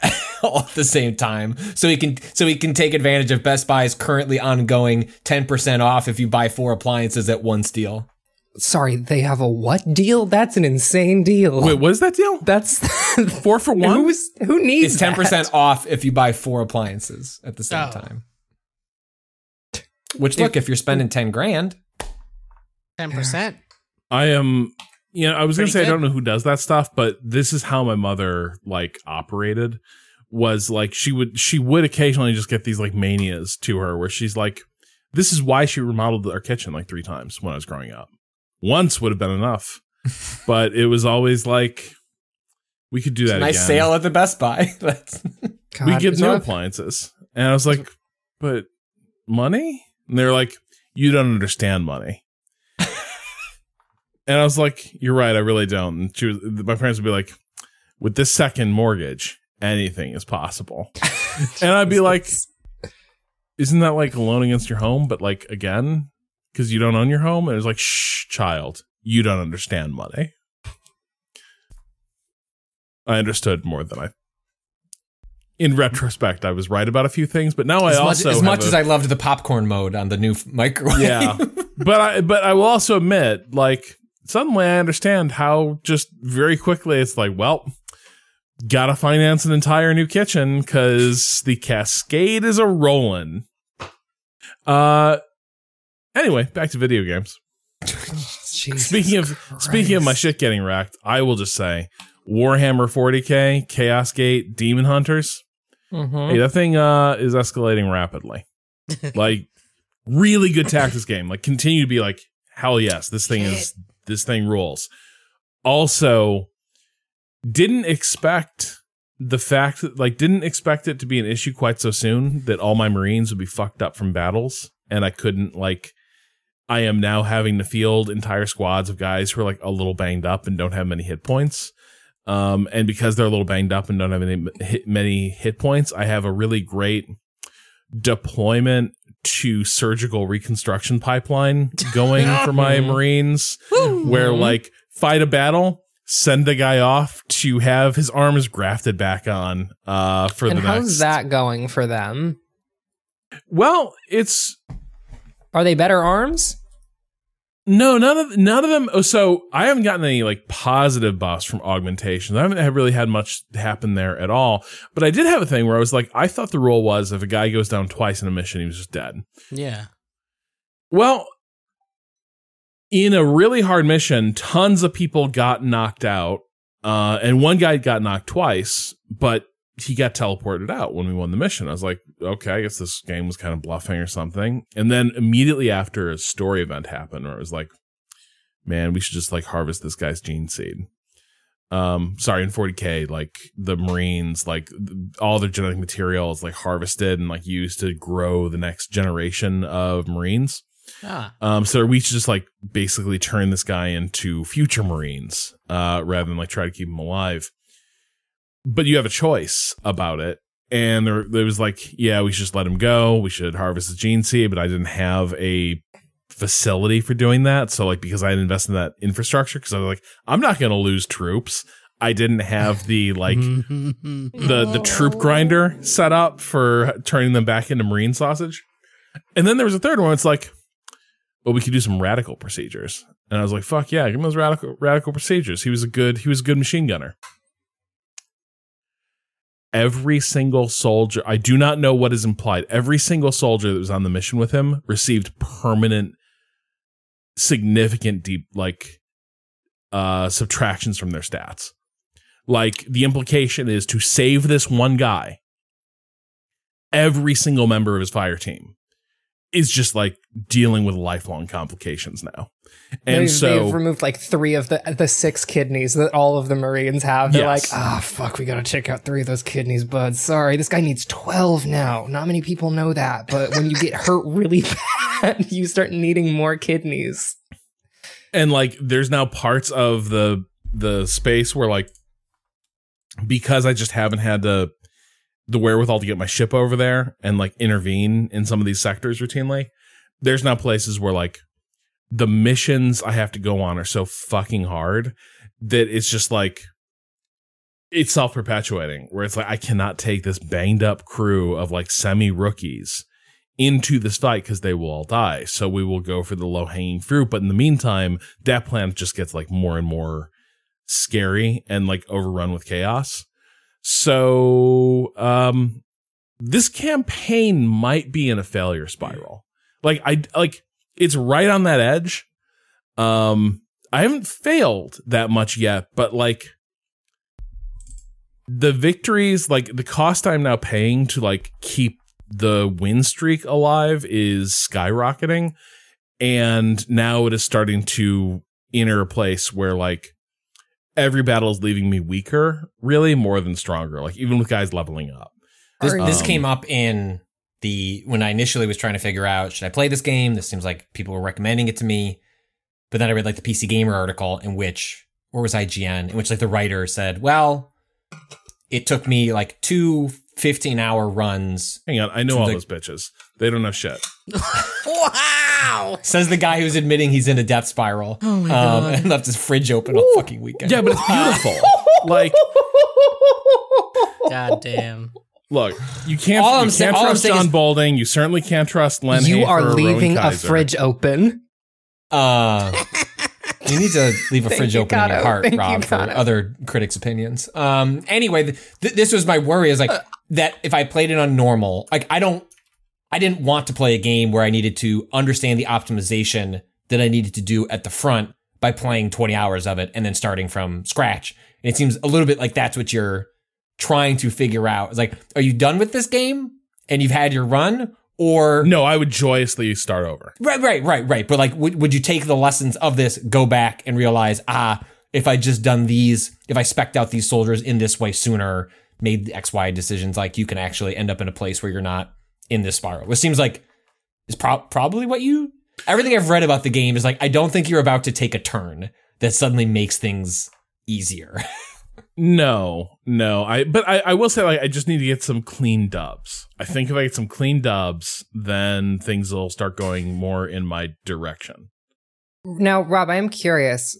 all at the same time. So he can so he can take advantage of Best Buy's currently ongoing 10% off if you buy four appliances at one steal. Sorry, they have a what deal? That's an insane deal. Wait, what is that deal? That's Four for one? Who's who needs It's 10% off if you buy four appliances at the same Oh. time. Which look, if you're spending 10 grand, Ten percent. I am. You know, I was gonna Pretty say I don't know who does that stuff, but this is how my mother like operated. Was like she would she would occasionally just get these like manias to her where she's like, this is why she remodeled our kitchen like three times when I was growing up. Once would have been enough, but it was always like we could do that nice again. sale at the Best Buy. That's- God, we get so new appliances. And I was like, but money? And they're like, you don't understand money. And I was like, you're right, I really don't. And she was, my parents would be like, with this second mortgage, anything is possible. and I'd be like, isn't that like a loan against your home? But like, again, because you don't own your home? And it was like, shh, child, you don't understand money. I understood more than I. In retrospect, I was right about a few things, but now I As much, also as, much a- as I loved the popcorn mode on the new microwave. yeah but i but i will also admit like suddenly i understand how just very quickly it's like well gotta finance an entire new kitchen because the cascade is a rolling uh anyway back to video games speaking of speaking of my shit getting wrecked i will just say warhammer 40k chaos gate Daemonhunters Mhm. Hey, that thing uh, is escalating rapidly. like, really good tactics game. Like, continue to be like, hell yes, this thing is this thing rules. Also, didn't expect the fact that like didn't expect it to be an issue quite so soon that all my Marines would be fucked up from battles and I couldn't like. I am now having to field entire squads of guys who are like a little banged up and don't have many hit points. Um, and because they're a little banged up and don't have any hit, many hit points, I have a really great deployment to surgical reconstruction pipeline going for my Marines, where like fight a battle, send a guy off to have his arms grafted back on. Uh, for And the how's next. that going for them? Well, it's Are they better arms? No, none of none of them. oh, So I haven't gotten any like positive buffs from augmentations. I haven't really had much happen there at all. But I did have a thing where I was like, I thought the rule was if a guy goes down twice in a mission, he was just dead. Yeah. Well, in a really hard mission, tons of people got knocked out, uh, and one guy got knocked twice, but he got teleported out when we won the mission. I was like, okay, I guess this game was kind of bluffing or something. And then immediately after a story event happened, where it was like, man, we should just like harvest this guy's gene seed. Um, sorry, in 40k, like the Marines, like all their genetic material is like harvested and like used to grow the next generation of Marines. Ah. Um, so we should just like basically turn this guy into future Marines, uh, rather than like try to keep him alive. But you have a choice about it. And there, there was like, yeah, we should just let him go. We should harvest his gene seed, but I didn't have a facility for doing that. So like, because I had invested in that infrastructure, because I was like, I'm not going to lose troops. I didn't have the like the the troop grinder set up for turning them back into marine sausage. And then there was a third one. It's like, well, we could do some radical procedures. And I was like, fuck yeah, give him those radical radical procedures. He was a good he was a good machine gunner. Every single soldier, I do not know what is implied. Every single soldier that was on the mission with him received permanent, significant deep like uh subtractions from their stats. Like the implication is to save this one guy, every single member of his fire team is just like dealing with lifelong complications now. And they've, so they've removed like three of the the six kidneys that all of the Marines have. They're Yes. like, ah, fuck, we gotta check out three of those kidneys, bud. Sorry, this guy needs twelve now. Not many people know that, but when you get hurt really bad, you start needing more kidneys. and like there's now parts of the the space where like because I just haven't had the the wherewithal to get my ship over there and like intervene in some of these sectors routinely, there's now places where like the missions I have to go on are so fucking hard that it's just like it's self perpetuating where it's like I cannot take this banged up crew of like semi rookies into this fight because they will all die. So we will go for the low hanging fruit. But in the meantime, that plan just gets like more and more scary and like overrun with chaos. So um this campaign might be in a failure spiral. Like I like it's right on that edge. Um I haven't failed that much yet, but like the victories, like the cost I'm now paying to like keep the win streak alive is skyrocketing. And now it is starting to enter a place where like every battle is leaving me weaker, really more than stronger. Like even with guys leveling up. This, Are- this Um, came up in the when I initially was trying to figure out should I play this game. This seems like people were recommending it to me, but then I read like the PC Gamer article in which, or was IGN, in which like the writer said, "Well, it took me like two 15 hour runs." Hang on, I know all the- those bitches. They don't know shit. Wow. Says the guy who's admitting he's in a death spiral. Oh my um, God. and left his fridge open all fucking weekend. Yeah, but it's beautiful. like God damn. Look, you can't. All I'm you saying- can't all I'm trust Jon is- Bolding. You certainly can't trust Len. you Hafer are leaving a fridge open. Uh, you need to leave a Think fridge you open in your it. heart, Think you Rob, for other critics' opinions. Um, anyway, th- th- this was my worry is like that if I played it on normal, like I don't, I didn't want to play a game where I needed to understand the optimization that I needed to do at the front by playing 20 hours of it and then starting from scratch. And it seems a little bit like that's what you're trying to figure out. It's like, are you done with this game and you've had your run? Or No, I would joyously start over. Right, right, right, right. But like, would, would you take the lessons of this, go back and realize, ah, if I just done these, if I specked out these soldiers in this way sooner, made the X, Y decisions, like you can actually end up in a place where you're not in this spiral, which seems like is pro- probably what you, everything I've read about the game is like, I don't think you're about to take a turn that suddenly makes things easier. No, no. I but I, I will say like I just need to get some clean dubs. I think if I get some clean dubs, then things will start going more in my direction. Now, Rob, I am curious.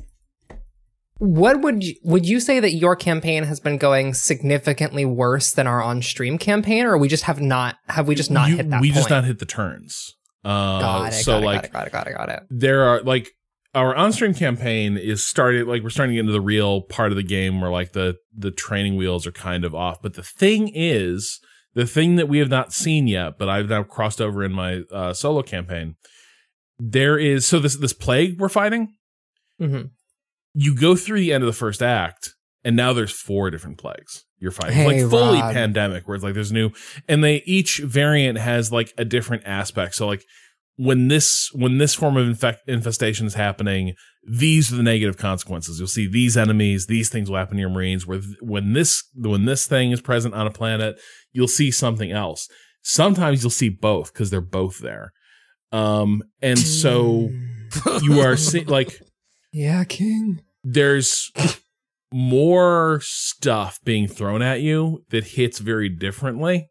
What would you, would you say that your campaign has been going significantly worse than our on-stream campaign, or we just have not have we just not You- hit that? we point? just not hit the turns. Uh, Got it. so got it, like got it, got it, got it, got it. there are like our on-stream campaign is started like we're starting to get into the real part of the game where like the the training wheels are kind of off. But the thing is the thing that we have not seen yet but i've now crossed over in my uh, solo campaign there is so this this plague we're fighting? Hmm you go through the end of the first act and now there's four different plagues you're fighting. Hey, like fully Rob. pandemic where it's like there's new and they each variant has like a different aspect. So like when this when this form of infect, infestation is happening these are the negative consequences. You'll see these enemies these things will happen to your marines where when this when this thing is present on a planet you'll see something else. Sometimes you'll see both because they're both there. Um and so you are see- like Yeah, King. there's more stuff being thrown at you that hits very differently.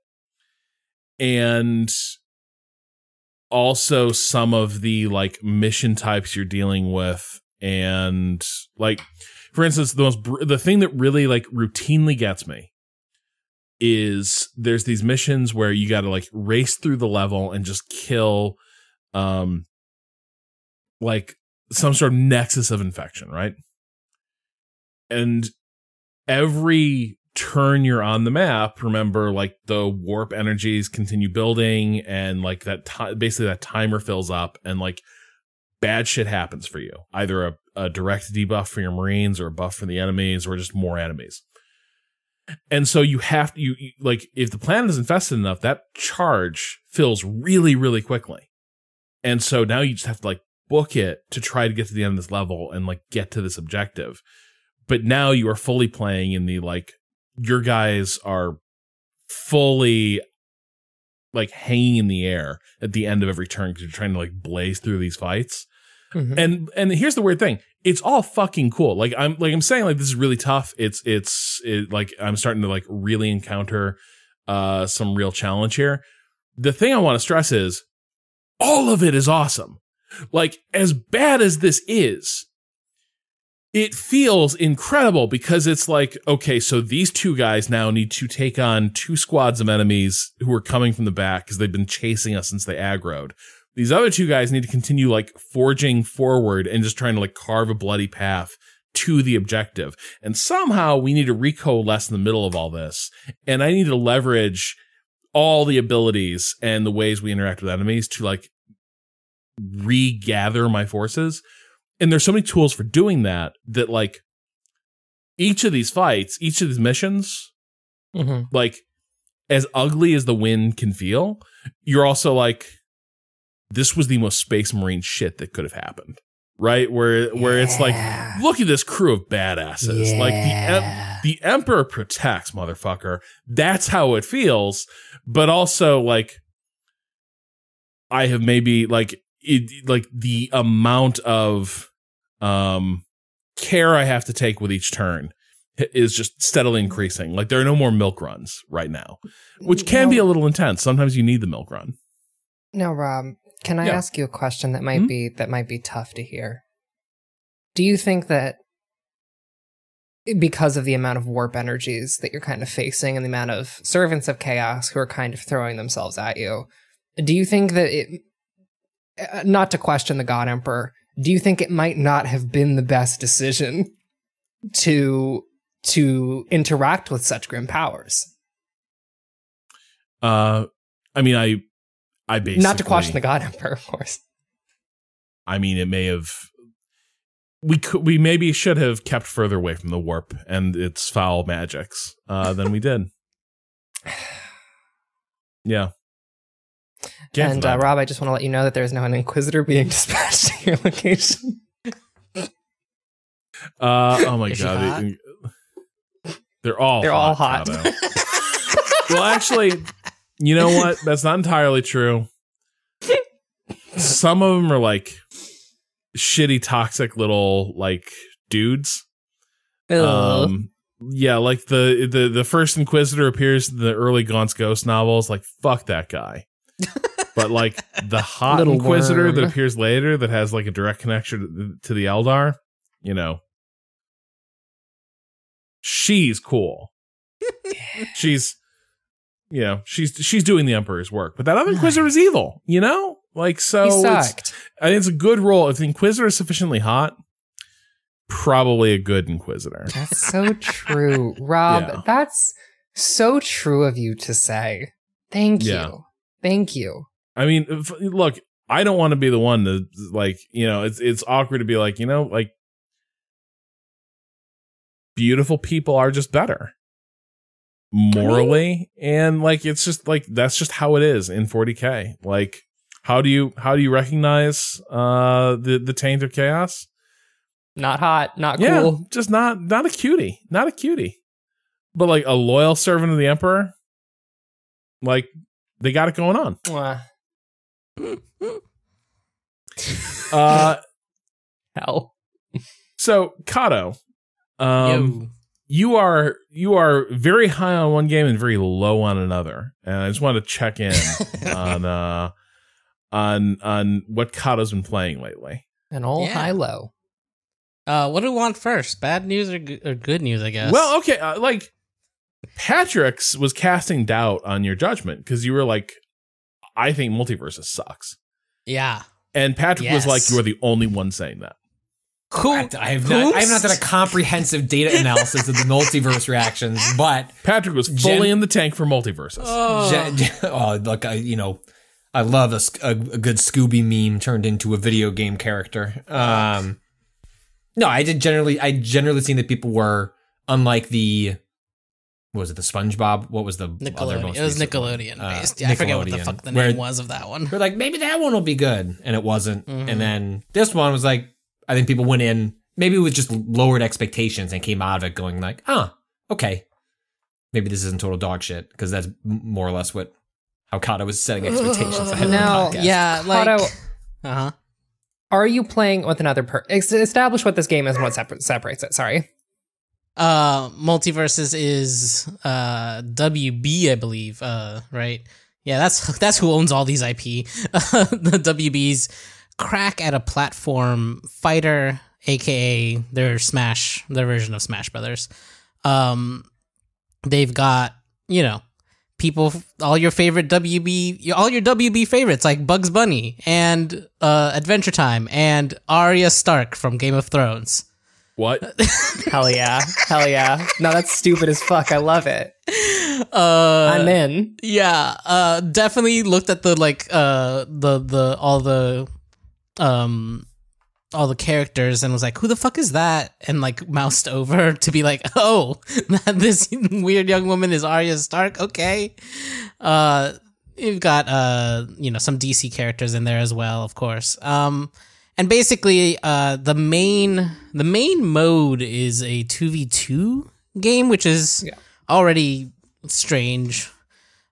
And also some of the like mission types you're dealing with and like for instance the most br- the thing that really like routinely gets me is there's these missions where you got to like race through the level and just kill um like some sort of nexus of infection, right? And every turn you're on the map, remember like the warp energies continue building and like that basically that timer fills up and like bad shit happens for you. Either a, a direct debuff for your marines or a buff for the enemies or just more enemies. And so you have to you, you like if the planet is infested enough, that charge fills really, really quickly. And so now you just have to like book it to try to get to the end of this level and like get to this objective. But now you are fully playing in the like your guys are fully like hanging in the air at the end of every turn because you're trying to like blaze through these fights. Mhm. And and here's the weird thing. It's all fucking cool. Like I'm like I'm saying like this is really tough. It's it's it, like I'm starting to like really encounter uh some real challenge here. The thing I want to stress is all of it is awesome. Like as bad as this is, it feels incredible because it's like, okay, so these two guys now need to take on two squads of enemies who are coming from the back because they've been chasing us since they aggroed. These other two guys need to continue like forging forward and just trying to like carve a bloody path to the objective. And somehow we need to recoalesce in the middle of all this. And I need to leverage all the abilities and the ways we interact with enemies to like regather my forces. And there's so many tools for doing that that like each of these fights, each of these missions, Mhm. like as ugly as the wind can feel, you're also like, this was the most space marine shit that could have happened. Right? Where where it's like, Yeah. look at this crew of badasses. Like the em- the emperor protects, motherfucker. That's how it feels. But also like I have maybe like it like the amount of um care I have to take with each turn is just steadily increasing. Like there are no more milk runs right now, which can be a little intense. Sometimes you need the milk run. Now, Rob, can I Yeah. ask you a question that might Mhm. be that might be tough to hear? Do you think that because of the amount of warp energies that you're kind of facing and the amount of servants of chaos who are kind of throwing themselves at you. Do you think that it, uh, not to question the God Emperor, do you think it might not have been the best decision to to interact with such grim powers? Uh, I mean, I, I basically Not to question the God Emperor, of course. I mean, it may have. We could, we maybe should have kept further away from the warp and its foul magics uh, than we did. Yeah. Can't and uh. Rob, I just want to let you know that there's now an Inquisitor being dispatched to your location. Uh, oh my Is god, they- they're all They're all hot. Well, actually, you know what? That's not entirely true. Some of them are like shitty, toxic little like dudes. Ugh. Um, yeah, like the the the first Inquisitor appears in the early Gaunt's Ghost novels. Like, fuck that guy. but like the hot Inquisitor that appears later, that has like a direct connection to, the Eldar, you know, she's cool. she's, you know, she's she's doing the Emperor's work. But that other Inquisitor is evil. You know, like so. it's- I think it's a good role. If the Inquisitor is sufficiently hot, probably a good Inquisitor. That's so true, Rob. Yeah. That's so true of you to say. Thank you. Thank you. I mean, if, look, I don't want to be the one to like, you know, it's it's awkward to be like, you know, like beautiful people are just better. Morally and like it's just like that's just how it is in 40k like how do you how do you recognize uh the the taint of chaos? Not hot, not yeah cool. just not not a cutie not a cutie. But like a loyal servant of the emperor like they got it going on. Mwah. uh Hell. So Kato, um, Yo. you are you are very high on one game and very low on another, and I just want to check in on uh on on what Kato's been playing lately. An all Yeah. high low. Uh, what do we want first? Bad news or, g- or good news? I guess. Well, okay, uh, like Patrick's was casting doubt on your judgment because you were like, I think MultiVersus sucks, yeah. and Patrick was like, you are the only one saying that. Who? I, I have not. I have not done a comprehensive data analysis of the multiverse reactions, but Patrick was Gen- fully in the tank for MultiVersus. Oh. Gen- gen- oh, look, I, you know, I love a, a, a good Scooby meme turned into a video game character. Um, no, I did generally. I generally seen that people were unlike the. What was it? The SpongeBob. What was the other Nickelodeon. most It was recent one? Nickelodeon Uh, based. Yeah, I forget what the fuck the where name was of that one. We're like, maybe that one will be good, and it wasn't. Mhm. And then this one was like, I think people went in maybe with just lowered expectations and came out of it going like, oh, okay, maybe this isn't total dog shit because that's more or less what how Kato was setting expectations ahead Now- of the podcast. Yeah, like. Uh huh. Are you playing with another per establish what this game is and what separ- separates it? Sorry. Uh, MultiVersus is uh WB, I believe. Uh, right? Yeah, that's that's who owns all these IP. the WB's crack at a platform fighter, aka their Smash, their version of Smash Brothers. Um, they've got you know people, all your favorite WB, all your WB favorites like Bugs Bunny and uh Adventure Time and Arya Stark from Game of Thrones. What? Hell yeah. Hell yeah. No, that's stupid as fuck. I love it. Uh, I'm in. Yeah, uh definitely looked at the like uh the the all the um all the characters and was like, who the fuck is that? And like moused over to be like, oh, this weird young woman is Arya Stark. Okay. Uh you've got uh you know some DC characters in there as well, of course. Um and basically uh the main the main mode is a 2v2 game which is Yeah. already strange.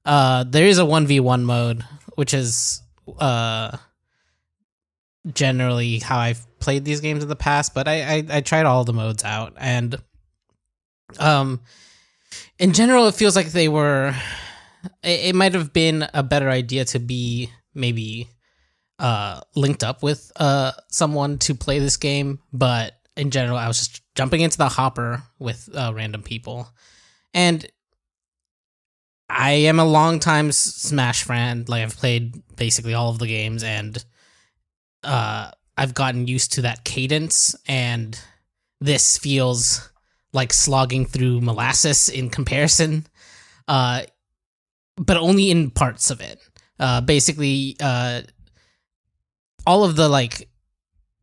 Uh, there is a one v one mode, which is uh generally how I've played these games in the past. But I I, I tried all the modes out, and um, in general, it feels like they were. It, it might have been a better idea to be maybe uh linked up with uh someone to play this game, but in general, I was just jumping into the hopper with uh, random people, and I am a longtime S- Smash friend. Like I've played basically all of the games, and uh, I've gotten used to that cadence. And this feels like slogging through molasses in comparison, uh, but only in parts of it. Uh, basically, uh, all of the like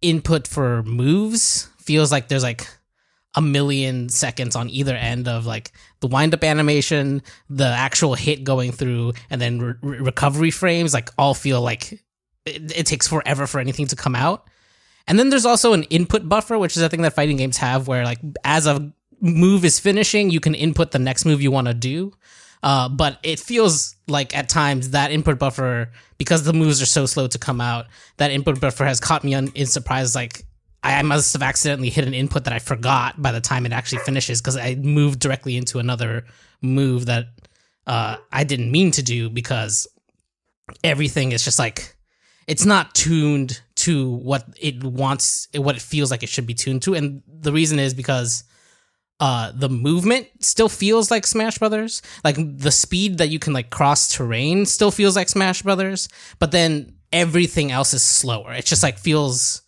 input for moves feels like there's like a million seconds on either end of like the wind up animation, the actual hit going through, and then re- re- recovery frames. Like all feel like it, it takes forever for anything to come out. And then there's also an input buffer, which is a thing that fighting games have, where like as a move is finishing, you can input the next move you want to do. Uh, but it feels like at times that input buffer, because the moves are so slow to come out, that input buffer has caught me on, in surprise. Like I must have accidentally hit an input that I forgot by the time it actually finishes because I moved directly into another move that uh, I didn't mean to do because everything is just like it's not tuned to what it wants, what it feels like it should be tuned to, and the reason is because uh the movement still feels like Smash Brothers. Like the speed that you can like cross terrain still feels like Smash Brothers, but then everything else is slower. It just like feels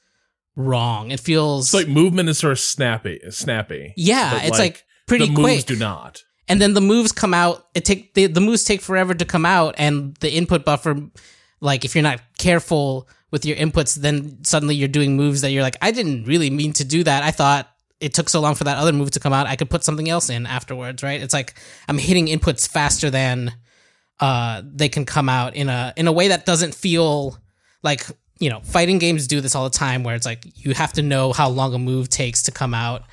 wrong. It feels It's like movement is sort of snappy, snappy. yeah, it's like, pretty the quick. moves do not. and then the moves come out it take the, the moves take forever to come out and the input buffer like if you're not careful with your inputs then suddenly you're doing moves that you're like i didn't really mean to do that i thought it took so long for that other move to come out i could put something else in afterwards right? It's like i'm hitting inputs faster than uh they can come out in a in a way that doesn't feel like you know fighting games do this all the time where it's like you have to know how long a move takes to come out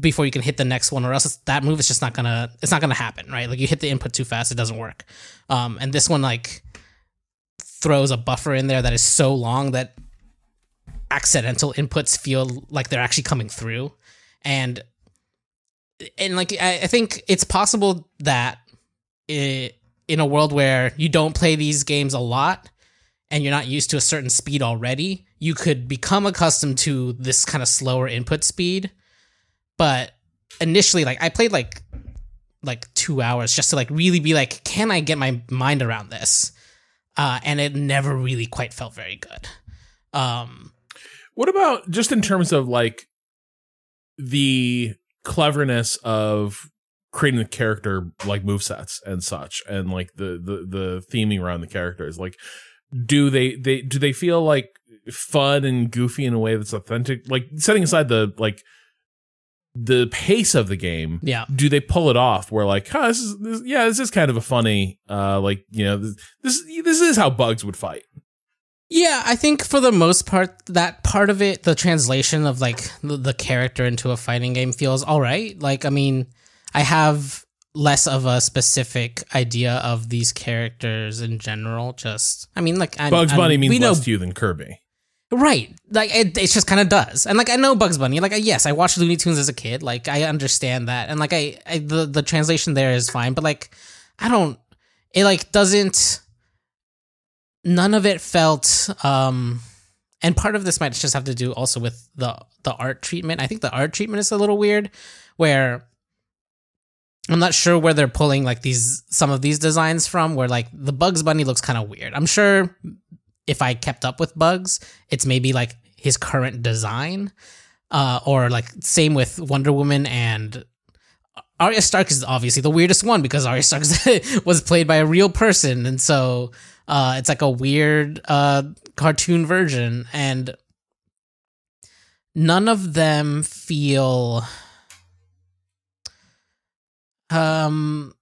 before you can hit the next one or else that move is just not gonna it's not gonna happen right? Like you hit the input too fast it doesn't work. Um and this one like throws a buffer in there that is so long that accidental inputs feel like they're actually coming through. And and like i, I think it's possible that i in a world where you don't play these games a lot and you're not used to a certain speed already you could become accustomed to this kind of slower input speed. But initially like i played like like two hours just to like really be like can i get my mind around this? Uh and it never really quite felt very good. Um What about just in terms of like the cleverness of creating the character like movesets and such and like the the the theming around the characters? Like do they they do they feel like fun and goofy in a way that's authentic? Like setting aside the like the pace of the game yeah. do they pull it off where like huh, this is this, yeah this is kind of a funny uh like you know this this, this is how bugs would fight Yeah, I think for the most part, that part of it, the translation of like the, character into a fighting game feels all right. Like, I mean, I have less of a specific idea of these characters in general. Just, I mean, like, I, bugs I- bunny means we know, less to you than kirby right? Like, it, it just kind of does. And like, I know Bugs Bunny. Like, yes, I watched Looney Tunes as a kid. Like, I understand that. And like, I, I the the translation there is fine. But like, I don't. It like doesn't none of it felt um and part of this might just have to do also with the the art treatment. I think the art treatment is a little weird where i'm not sure where they're pulling like these some of these designs from where like the bugs bunny looks kind of weird. I'm sure if i kept up with bugs it's maybe like his current design uh or like same with wonder woman and Arya Stark is obviously the weirdest one because Arya Stark was played by a real person, and so uh, it's like a weird uh, cartoon version, and none of them feel um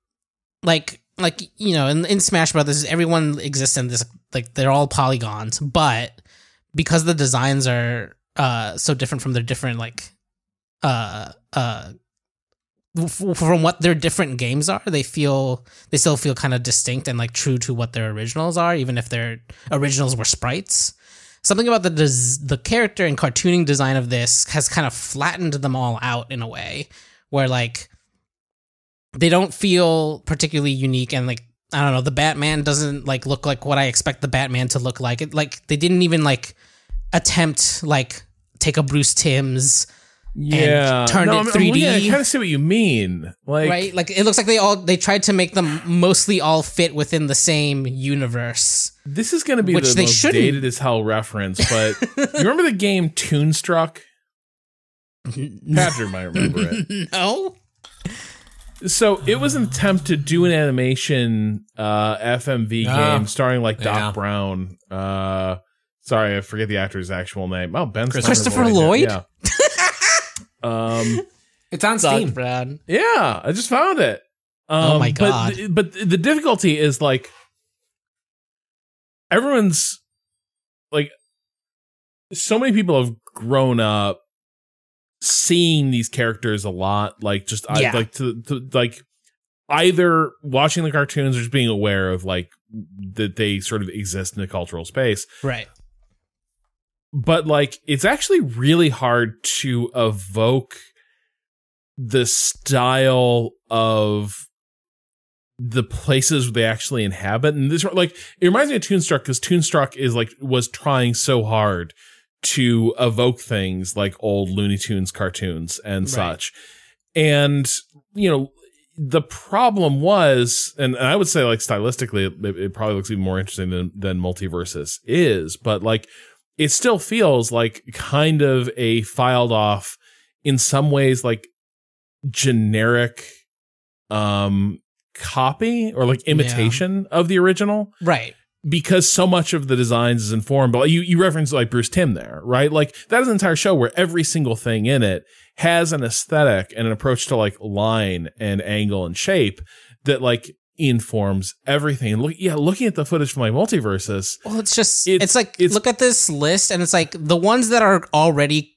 like like you know in, in Smash Brothers everyone exists in this like they're all polygons, but because the designs are uh so different from their different like uh uh from what their different games are, they feel they still feel kind of distinct and like true to what their originals are, even if their originals were sprites. Something about the des- the character and cartooning design of this has kind of flattened them all out in a way where like they don't feel particularly unique and like I don't know the Batman doesn't like look like what I expect the Batman to look like. It like they didn't even like attempt like take a Bruce Timm's yeah, turned no, it I'm- I'm 3D. looking at it, I kind of see what you mean. Like, right? Like it looks like they all they tried to make them mostly all fit within the same universe. this is going to be Which the they most shouldn't. dated as hell reference, but you remember the game Toonstruck? Patrick might remember it. no. So it was an attempt to do an animation uh, FMV Ah, game starring like Doc yeah. Brown. Uh, sorry, I forget the actor's actual name. Oh, Ben Snyder's Christopher voicing it, Lloyd? Yeah. Um. It's on Steam. Brown. Yeah, I just found it. Um, Oh my but God. th- But, the difficulty is like everyone's like so many people have grown up seeing these characters a lot. Like just I like to, to like either watching the cartoons or just being aware of like that they sort of exist in a cultural space Right. But like it's actually really hard to evoke the style of the places they actually inhabit and this like it reminds me of toonstruck because toonstruck is like was trying so hard to evoke things like old looney tunes cartoons and Right. such and you know the problem was and, and i would say like stylistically it, it probably looks even more interesting than, than multiversus is but like it still feels like kind of a filed off in some ways like generic um copy or like imitation of the original. Right. because so much of the designs is informed but you you reference like Bruce Timm there right? Like that is an entire show where every single thing in it has an aesthetic and an approach to like line and angle and shape that like informs everything look yeah looking at the footage from my MultiVersus Well, it's just It's- it's, like it's- look at this list, and it's like the ones that are already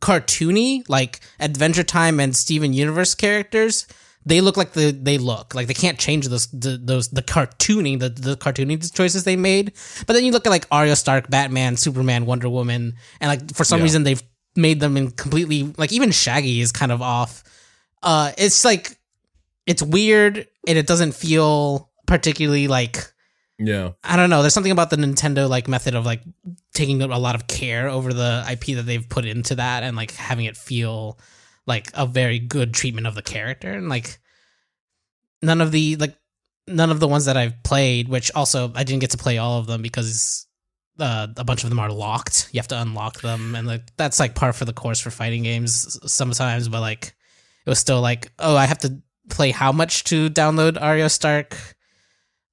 cartoony, like Adventure Time and Steven Universe characters. They look like the they look like they can't change those the, those the cartooning the the cartoony choices they made. But then you look at like Arya Stark, Batman, Superman, Wonder Woman, and like for some Yeah. reason they've made them in completely like even Shaggy is kind of off. Uh, it's like it's weird and it doesn't feel particularly like yeah I don't know. There's something about the Nintendo like method of like taking a lot of care over the IP that they've put into that and like having it feel like a very good treatment of the character and like none of the like none of the ones that I've played, which also I didn't get to play all of them because uh, a bunch of them are locked. You have to unlock them, and like that's like par for the course for fighting games sometimes. But like it was still like, oh, I have to play how much to download Arya Stark?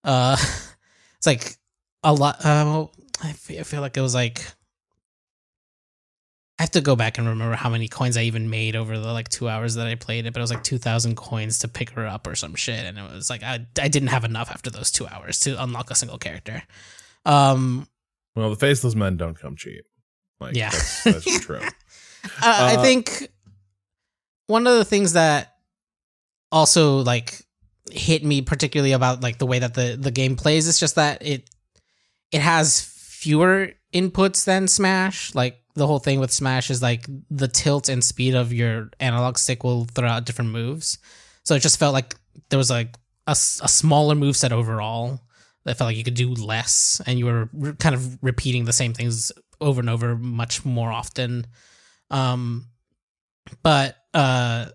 Uh, it's like a lot. Uh, I feel, I feel like it was like I have to go back and remember how many coins I even made over the like two hours that I played it, but it was like two thousand coins to pick her up or some shit, and it was like I I didn't have enough after those two hours to unlock a single character. Um, well the faceless men don't come cheap like Yeah. that's, that's true Uh, I Uh, think one of the things that also like hit me particularly about like the way that the the game plays It's just that it it has fewer inputs than Smash. Like the whole thing with Smash is like the tilt and speed of your analog stick will throw out different moves. So it just felt like there was like a smaller move set overall. That felt like you could do less, and you were re- kind of repeating the same things over and over much more often. Um, but uh,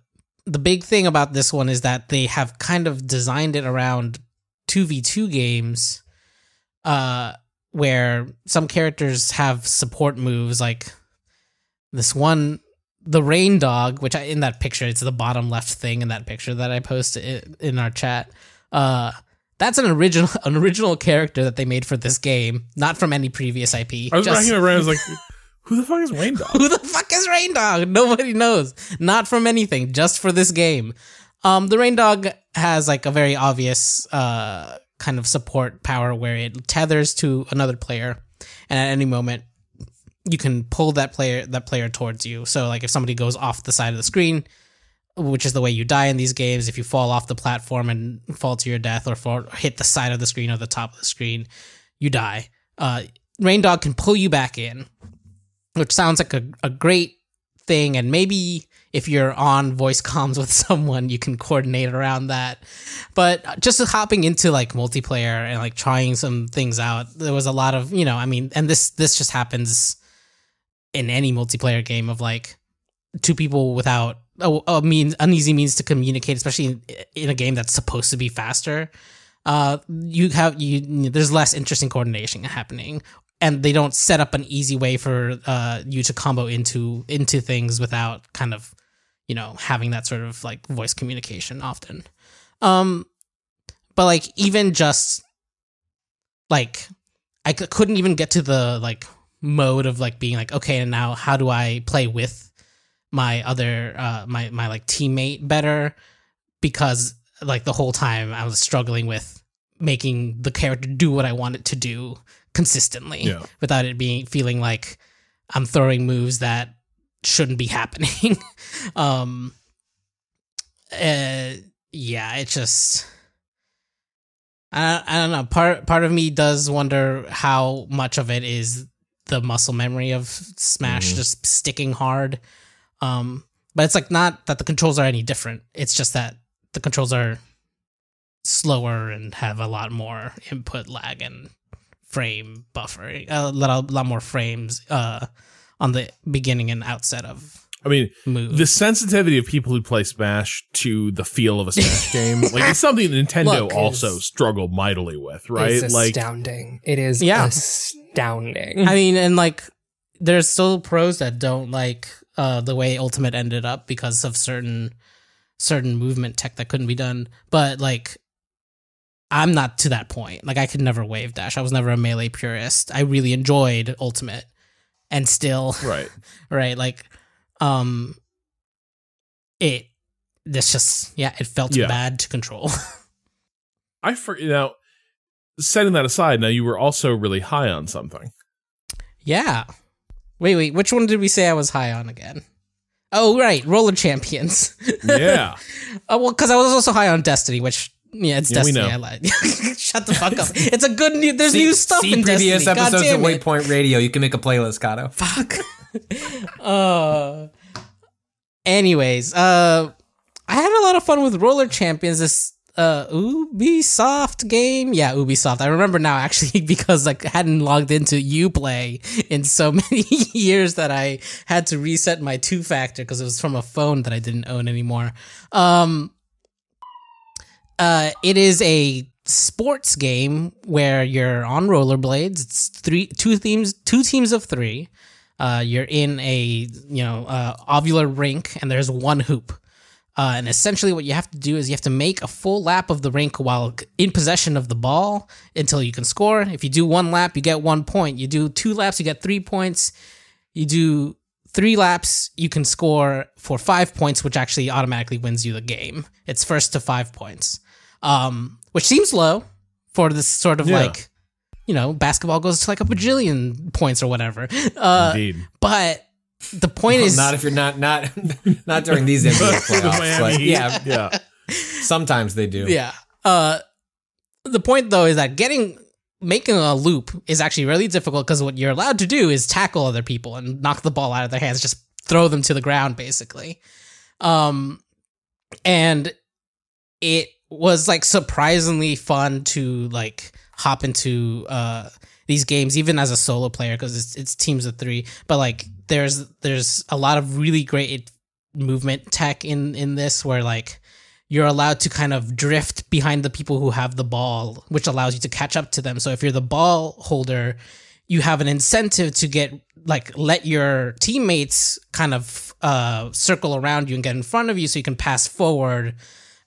the big thing about this one is that they have kind of designed it around 2v2 games uh, where some characters have support moves like this one the rain dog which I, in that picture it's the bottom left thing in that picture that i posted in our chat uh that's an original an original character that they made for this game not from any previous ip I was Just- racking my brain. I was like, "Who the fuck is Rain Dog?" who the fuck is Rain Dog? Nobody knows. Not from anything, just for this game. Um, the Rain Dog has like a very obvious uh kind of support power where it tethers to another player, and at any moment you can pull that player that player towards you. So like if somebody goes off the side of the screen, which is the way you die in these games, if you fall off the platform and fall to your death or fall, hit the side of the screen or the top of the screen, you die. Uh, Rain Dog can pull you back in which sounds like a, a great thing and maybe if you're on voice comms with someone you can coordinate around that but just hopping into like multiplayer and like trying some things out there was a lot of you know i mean and this this just happens in any multiplayer game of like two people without a, a means uneasy means to communicate, especially in, in a game that's supposed to be faster. Uh, you have you there's less interesting coordination happening, and they don't set up an easy way for uh you to combo into into things without kind of you know having that sort of like voice communication often. Um, but like even just like I c- couldn't even get to the like mode of like being like okay and now how do I play with my other uh my my like teammate better because like the whole time I was struggling with making the character do what I wanted to do consistently Yeah. without it being feeling like I'm throwing moves that shouldn't be happening. um uh yeah, it just I I don't know. Part part of me does wonder how much of it is the muscle memory of Smash Mhm. just sticking hard. Um, but it's like not that the controls are any different. It's just that the controls are slower and have a lot more input lag and frame buffering. A lot, a lot more frames uh, on the beginning and outset of I mean, move. the sensitivity of people who play Smash to the feel of a Smash game, like it's something Nintendo Look, also it's- struggled mightily with, right? It's Like, astounding. It is Yeah. astounding. I mean, and like, there's still pros that don't like uh, the way Ultimate ended up because of certain certain movement tech that couldn't be done. But like, I'm not to that point. Like, I could never wave dash. I was never a melee purist. I really enjoyed Ultimate, and still, right. right? Like, um, it. This just yeah, it felt Yeah. bad to control. I for now setting that aside, now you were also really high on something. Yeah. Wait, wait. Which one did we say I was high on again? Oh, right. Roller Champions. Yeah. Oh, well, because I was also high on Destiny, which, yeah, it's Yeah, we Destiny. know. I lied. Shut the fuck up. It's a good new. There's See- new stuff see in previous Destiny. Episodes of. Waypoint Radio. You can make a playlist, Kato. Fuck. uh. Anyways, uh, I had a lot of fun with Roller Champions. This uh Ubisoft game, yeah, Ubisoft. I remember now actually because like I hadn't logged into UPlay in so many years that I had to reset my two factor because it was from a phone that I didn't own anymore. Um, uh, it is a sports game where you're on rollerblades. It's three, two themes, two teams of three. Uh, you're in a you know uh, ovular rink, and there's one hoop. Uh, and essentially, what you have to do is you have to make a full lap of the rink while in possession of the ball until you can score. If you do one lap, you get one point. You do two laps, you get three points. You do three laps, you can score for five points, which actually automatically wins you the game. It's first to five points, um, which seems low for this sort of Yeah. like, you know, basketball goes to like a bajillion points or whatever. Uh, Indeed. but the point is, not if you're not not not during these NBA For playoffs. Miami But yeah, Yeah. sometimes they do. Yeah. Uh, the point though is that getting making a loop is actually really difficult because what you're allowed to do is tackle other people and knock the ball out of their hands, just throw them to the ground, basically. Um, and it was like surprisingly fun to like hop into uh these games even as a solo player because it's, it's teams of three. But like there's there's a lot of really great movement tech in in this where like you're allowed to kind of drift behind the people who have the ball which allows you to catch up to them. So if you're the ball holder you have an incentive to get like let your teammates kind of uh circle around you and get in front of you so you can pass forward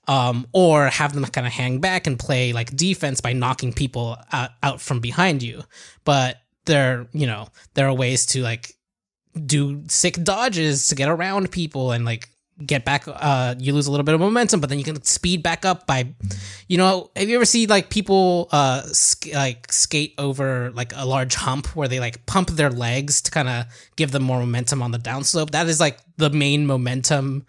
um, or have them kind of hang back and play like defense by knocking people out, out from behind you. But there, you know, there are ways to like do sick dodges to get around people and like get back. Uh, you lose a little bit of momentum, but then you can speed back up by, you know, have you ever seen like people uh sk- like skate over like a large hump where they like pump their legs to kind of give them more momentum on the downslope? That is like the main momentum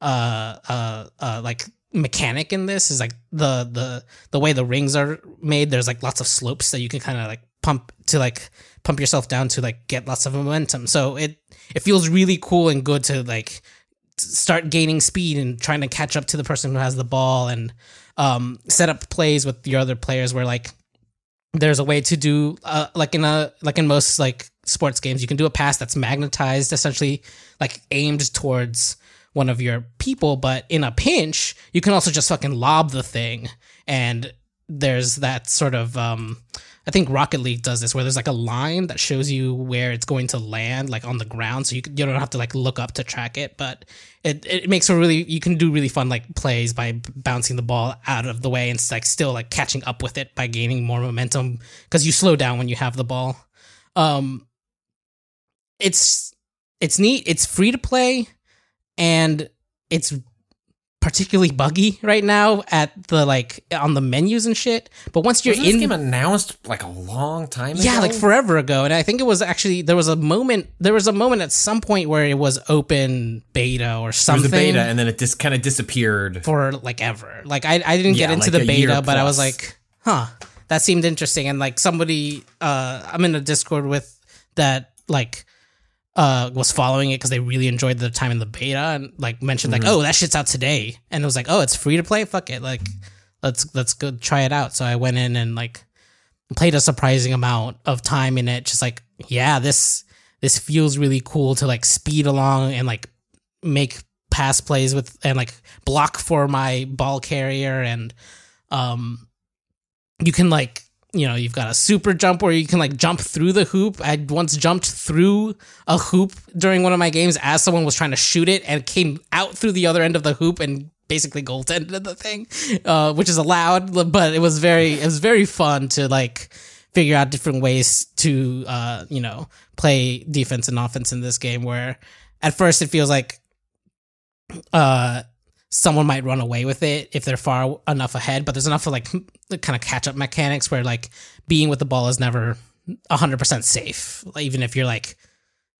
uh uh uh like mechanic in this is like the the the way the rings are made there's like lots of slopes that you can kind of like pump to like pump yourself down to like get lots of momentum. So it it feels really cool and good to like start gaining speed and trying to catch up to the person who has the ball and um set up plays with your other players where like there's a way to do uh, like in a like in most like sports games you can do a pass that's magnetized essentially like aimed towards one of your people but in a pinch you can also just fucking lob the thing. And there's that sort of um I think Rocket League does this where there's like a line that shows you where it's going to land like on the ground so you you don't have to like look up to track it but it, it makes a really you can do really fun like plays by bouncing the ball out of the way and like still like catching up with it by gaining more momentum because you slow down when you have the ball. Um it's it's neat. It's free to play and it's particularly buggy right now at the like on the menus and shit but once you're Wasn't this game announced like a long time ago? yeah, like forever ago. And I think it was actually there was a moment there was a moment at some point where it was open beta or something was a beta, and then it just kind of disappeared. for like ever. Like I I didn't get into like the beta, but I was like, huh, that seemed interesting. And like somebody uh I'm in a Discord with that like uh was following it because they really enjoyed the time in the beta and like mentioned Mm-hmm. like, oh, that shit's out today. And it was like, oh, it's free to play. Fuck it. Like let's let's go try it out. So I went in and like played a surprising amount of time in it. Just like, yeah, this this feels really cool to like speed along and like make pass plays with and like block for my ball carrier and um you can like you know you've got a super jump where you can like jump through the hoop. I once jumped through a hoop during one of my games as someone was trying to shoot it and came out through the other end of the hoop and basically goaltended the thing uh which is allowed but it was very it was very fun to like figure out different ways to uh you know play defense and offense in this game where at first it feels like uh someone might run away with it if they're far enough ahead but there's enough of like kind of catch up mechanics where like being with the ball is never 100% safe like, even if you're like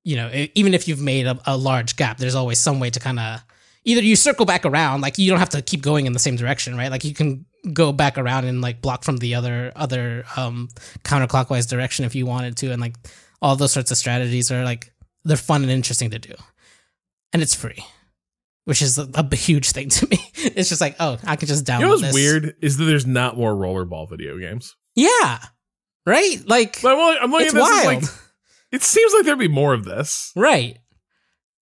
you know even if you've made a, a large gap there's always some way to kind of either you circle back around like you don't have to keep going in the same direction right? Like you can go back around and like block from the other other um counterclockwise direction if you wanted to and like all those sorts of strategies are like they're fun and interesting to do. And it's free which is a, a huge thing to me it's just like oh i could just download You know what's this. weird is that there's not more rollerball video games. yeah right like But I'm, only- I'm looking it's at this wild like it seems like there'd be more of this. right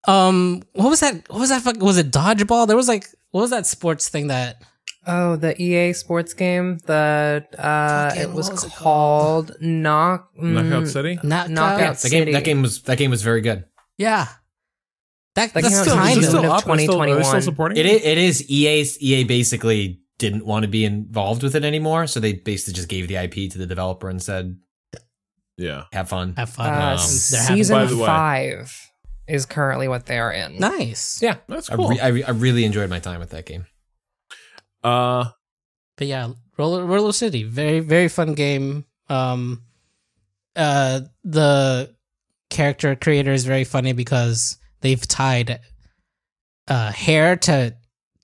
um what was that what was that fuck, was it dodgeball there was like what was that sports thing that Oh, the EA sports game. The uh, Fucking, it was, what was it called Knock Knockout mm, City. not Knockout The game, City. that game was that game was very good. yeah that, That that's came still kind it June of still up? Are they still- are still 2021. supporting It is, it is EA's EA basically didn't want to be involved with it anymore, so they basically just gave the IP to the developer and said, Yeah. "Have fun." have fun Uh, Um, season By the way- five is currently what they are in. nice Yeah. That's I, cool. re- I, re- I really enjoyed my time with that game. uh but yeah roller roller city very very fun game um uh the character creator is very funny because they've tied uh hair to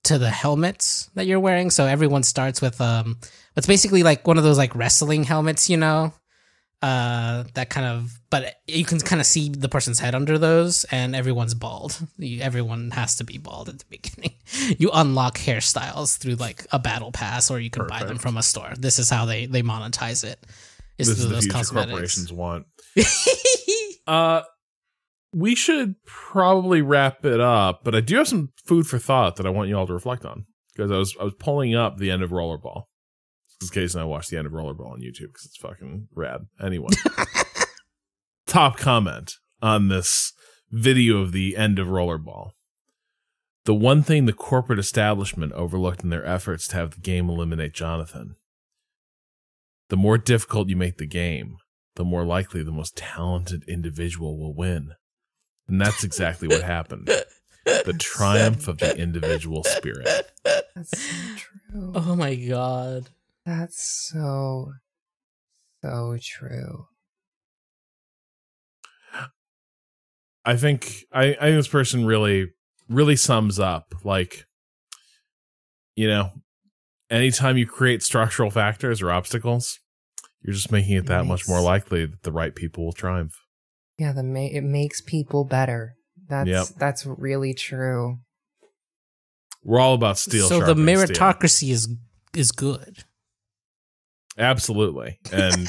to the helmets that you're wearing. So everyone starts with um it's basically like one of those like wrestling helmets you know? Uh that kind of but you can kind of see the person's head under those and everyone's bald. You, everyone has to be bald at the beginning. You unlock hairstyles through like a battle pass or you can buy them from a store. This is how they they monetize it is this is the those future cosmetics. corporations want. Uh we should probably wrap it up, but I do have some food for thought that I want you all to reflect on because I was I was pulling up the end of Rollerball. This case and I watched the end of Rollerball on YouTube because it's fucking rad. Anyway, top comment on this video of the end of Rollerball. The one thing the corporate establishment overlooked in their efforts to have the game eliminate Jonathan. The more difficult you make the game, the more likely the most talented individual will win. And that's exactly what happened. The triumph of the individual spirit. That's so true. oh my god That's so, so true. I think I, I think this person really really sums up like you know anytime you create structural factors or obstacles you're just making it that much more likely that the right people will triumph Yeah, the ma- it makes people better. That's Yep. that's really true. we're all about steel so the sharpening steel. meritocracy is is good absolutely, and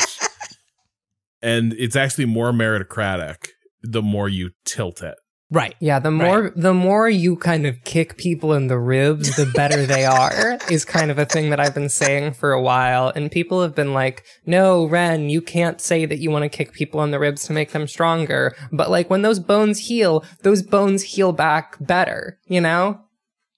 and it's actually more meritocratic the more you tilt it. Right. Yeah, the more the more you kind of kick people in the ribs, the better they are is kind of a thing that I've been saying for a while and people have been like, "No, Ren, you can't say that you want to kick people in the ribs to make them stronger." But like when those bones heal, those bones heal back better, you know?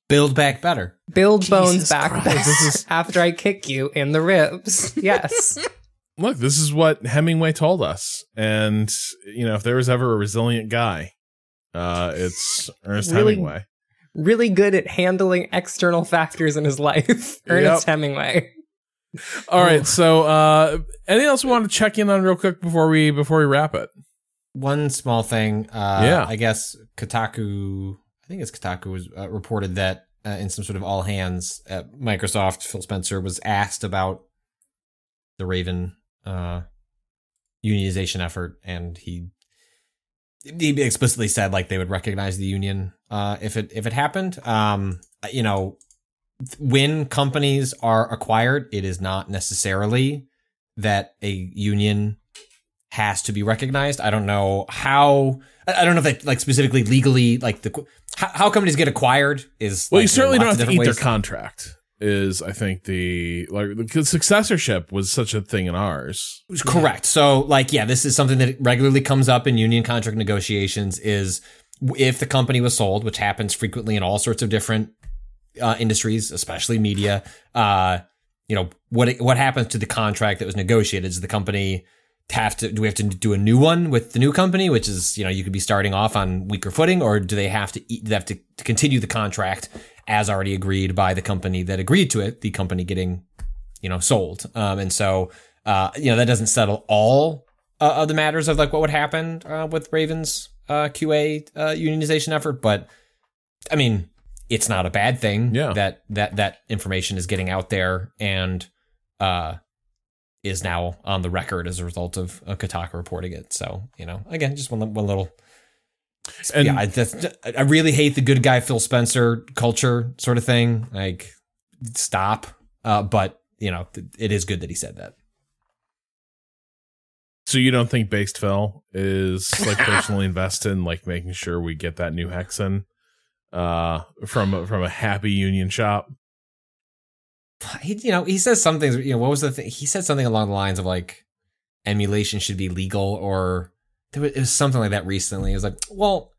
Build back better. Build bones back Christ. better after I kick you in the ribs. Yes. Look, this is what Hemingway told us, and you know, if there was ever a resilient guy, uh, it's Ernest Really Hemingway. really good at handling external factors in his life. Ernest Hemingway. All right, so uh, anything else we want to check in on real quick before we before we wrap it? One small thing. Uh, Yeah. I guess Kotaku, I think it's Kotaku, was uh, reported that uh, in some sort of all hands at Microsoft, Phil Spencer was asked about the Raven uh, unionization effort, and he he explicitly said like they would recognize the union uh, if it if it happened. Um, you know, when companies are acquired, it is not necessarily that a union has to be recognized. I don't know how. I don't know if that like specifically legally like the how, how companies get acquired is. Well, like, you certainly in don't have to eat different their contract. Is I think the like the successorship was such a thing in ours. Correct. So, like, yeah, this is something that regularly comes up in union contract negotiations. Is if the company was sold, which happens frequently in all sorts of different uh, industries, especially media. Uh, you know what what happens to the contract that was negotiated? Does the company have to? Do we have to do a new one with the new company, which is you know you could be starting off on weaker footing, or do they have to do they have to continue the contract as already agreed by the company that agreed to it? The company getting you know sold, um, and so uh, you know that doesn't settle all uh, of the matters of like what would happen uh, with Ravens uh, QA uh, unionization effort, but I mean it's not a bad thing Yeah. that that that information is getting out there and uh is now on the record as a result of uh, Kotaku reporting it. So you know, again, just one one little. And- yeah, I, that's, I really hate the good guy Phil Spencer culture sort of thing. Like, stop. Uh, but you know, it is good that he said that. So you don't think Based Phil is like personally invested in like making sure we get that new Hexen uh from a, from a happy union shop? he, you know, he says something. You know, what was the thing? He said something along the lines of like, emulation should be legal, or there was, it was something like that recently. It was like, well,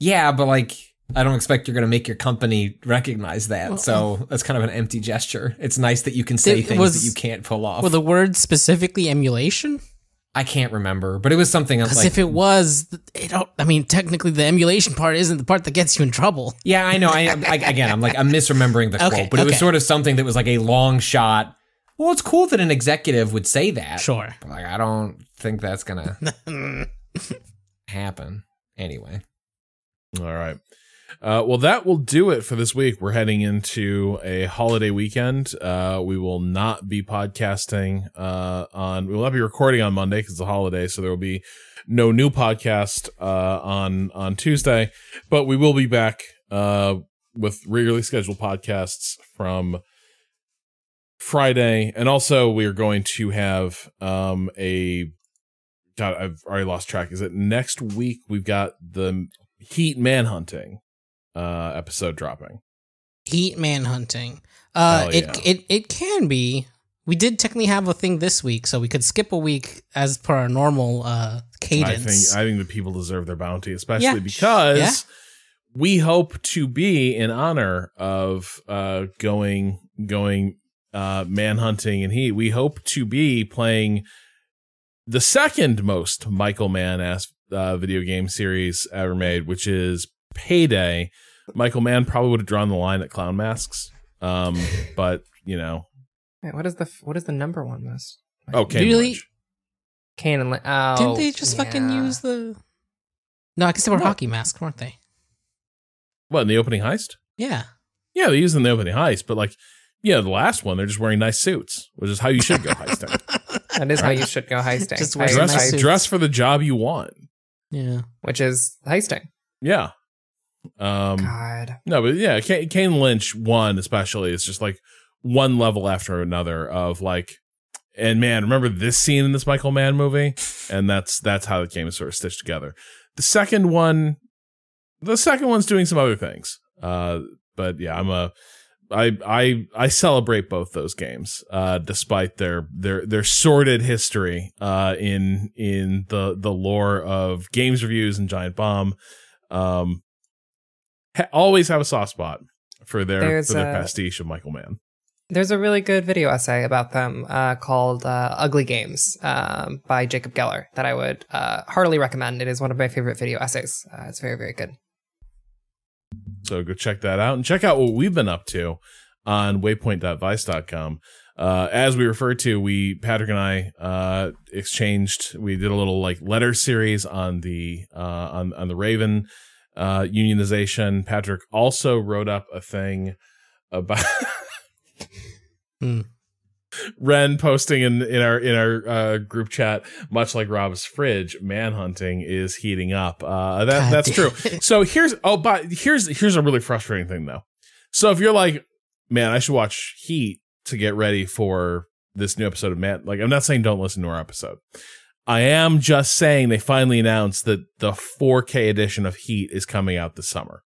yeah, but like, I don't expect you're going to make your company recognize that. so uh, that's kind of an empty gesture. It's nice that you can say things was- that you can't pull off. Were the words specifically emulation? I can't remember, but it was something Because like, if it was, it don't. I mean, technically, the emulation part isn't the part that gets you in trouble. Yeah, I know. I, I again, I'm like I'm misremembering the Okay, quote, but it was sort of something that was like a long shot. Well, it's cool that an executive would say that. Sure. But like, I don't think that's gonna happen. Anyway, All right. Uh, well, that will do it for this week. We're heading into a holiday weekend. Uh, we will not be podcasting uh, on. We will not be recording on Monday because it's a holiday, so there will be no new podcast uh, on on Tuesday. But we will be back uh, with regularly scheduled podcasts from Friday, and also we are going to have um, a. God, I've already lost track. Is it next week? We've got the Heat Manhunting uh episode dropping. Heat manhunting. Uh, Hell it yeah. it it can be. We did technically have a thing this week, so we could skip a week as per our normal uh I cadence. think I think the people deserve their bounty, especially Yeah. because Yeah. we hope to be in honor of uh going going uh manhunting and heat. We hope to be playing the second most Michael Mann ass uh, video game series ever made, which is Payday. Michael Mann probably would have drawn the line at clown masks. Um, but you know, Wait, what is the what is the number one list? okay, Really? Kane and Lin- oh, Didn't they just fucking use the? No, I guess they were No. hockey masks, weren't they? what in the opening heist? Yeah. Yeah, they use them in the opening heist, but like, yeah, the last one, they're just wearing nice suits, which is how you should go heisting. That is how you should go heisting. Just I- wear dress, nice dress for the job you want. Yeah. which is heisting. Yeah. Um, God, no, but yeah, Kane, Kane Lynch one especially is just like one level after another of like and man, remember this scene in this Michael Mann movie? And that's that's how the game is sort of stitched together. The second one, the second one's doing some other things. Uh, but yeah, I'm a I I I celebrate both those games, uh, despite their their their sordid history uh, in in the the lore of games reviews and Giant Bomb. Um, ha- always have a soft spot for their There's for their a- pastiche of Michael Mann. There's a really good video essay about them uh, called uh, Ugly Games um, by Jacob Geller that I would uh, heartily recommend. It is one of my favorite video essays. Uh, it's very, very good. So go check that out and check out what we've been up to on waypoint.vice.com. Uh, as we referred to, we, Patrick and I, uh, exchanged, we did a little like letter series on the, uh, on, on the Raven, uh, unionization. Patrick also wrote up a thing about Hmm. Ren posting in, in our, in our, uh, group chat, much like Rob's fridge, manhunting is heating up. Uh, that, God that's damn true. So here's oh, but here's here's a really frustrating thing though. So if you're like, man, I should watch Heat to get ready for this new episode of Man. Like, I'm not saying don't listen to our episode. I am just saying they finally announced that the 4K edition of Heat is coming out this summer.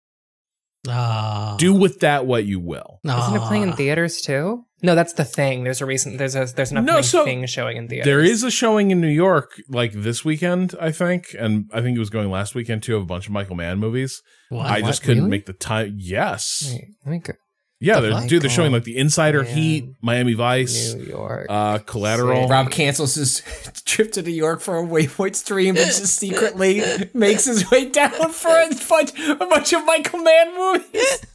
Ah. Do with that what you will. Isn't it playing in Ah. theaters too? No, that's the thing. There's a recent there's a there's an No, upcoming so thing showing in theaters. There is a showing in New York like this weekend, I think, and I think it was going last weekend too of a bunch of Michael Mann movies. What? I just What? couldn't Really? make the time. Yes, Wait, let me go. Yeah, The they're, dude, they're showing like the Insider man. Heat, Miami Vice, New York. uh, Collateral. Sick. Rob cancels his trip to New York for a Waypoint stream, but just secretly makes his way down for a bunch, a bunch of Michael Mann movies.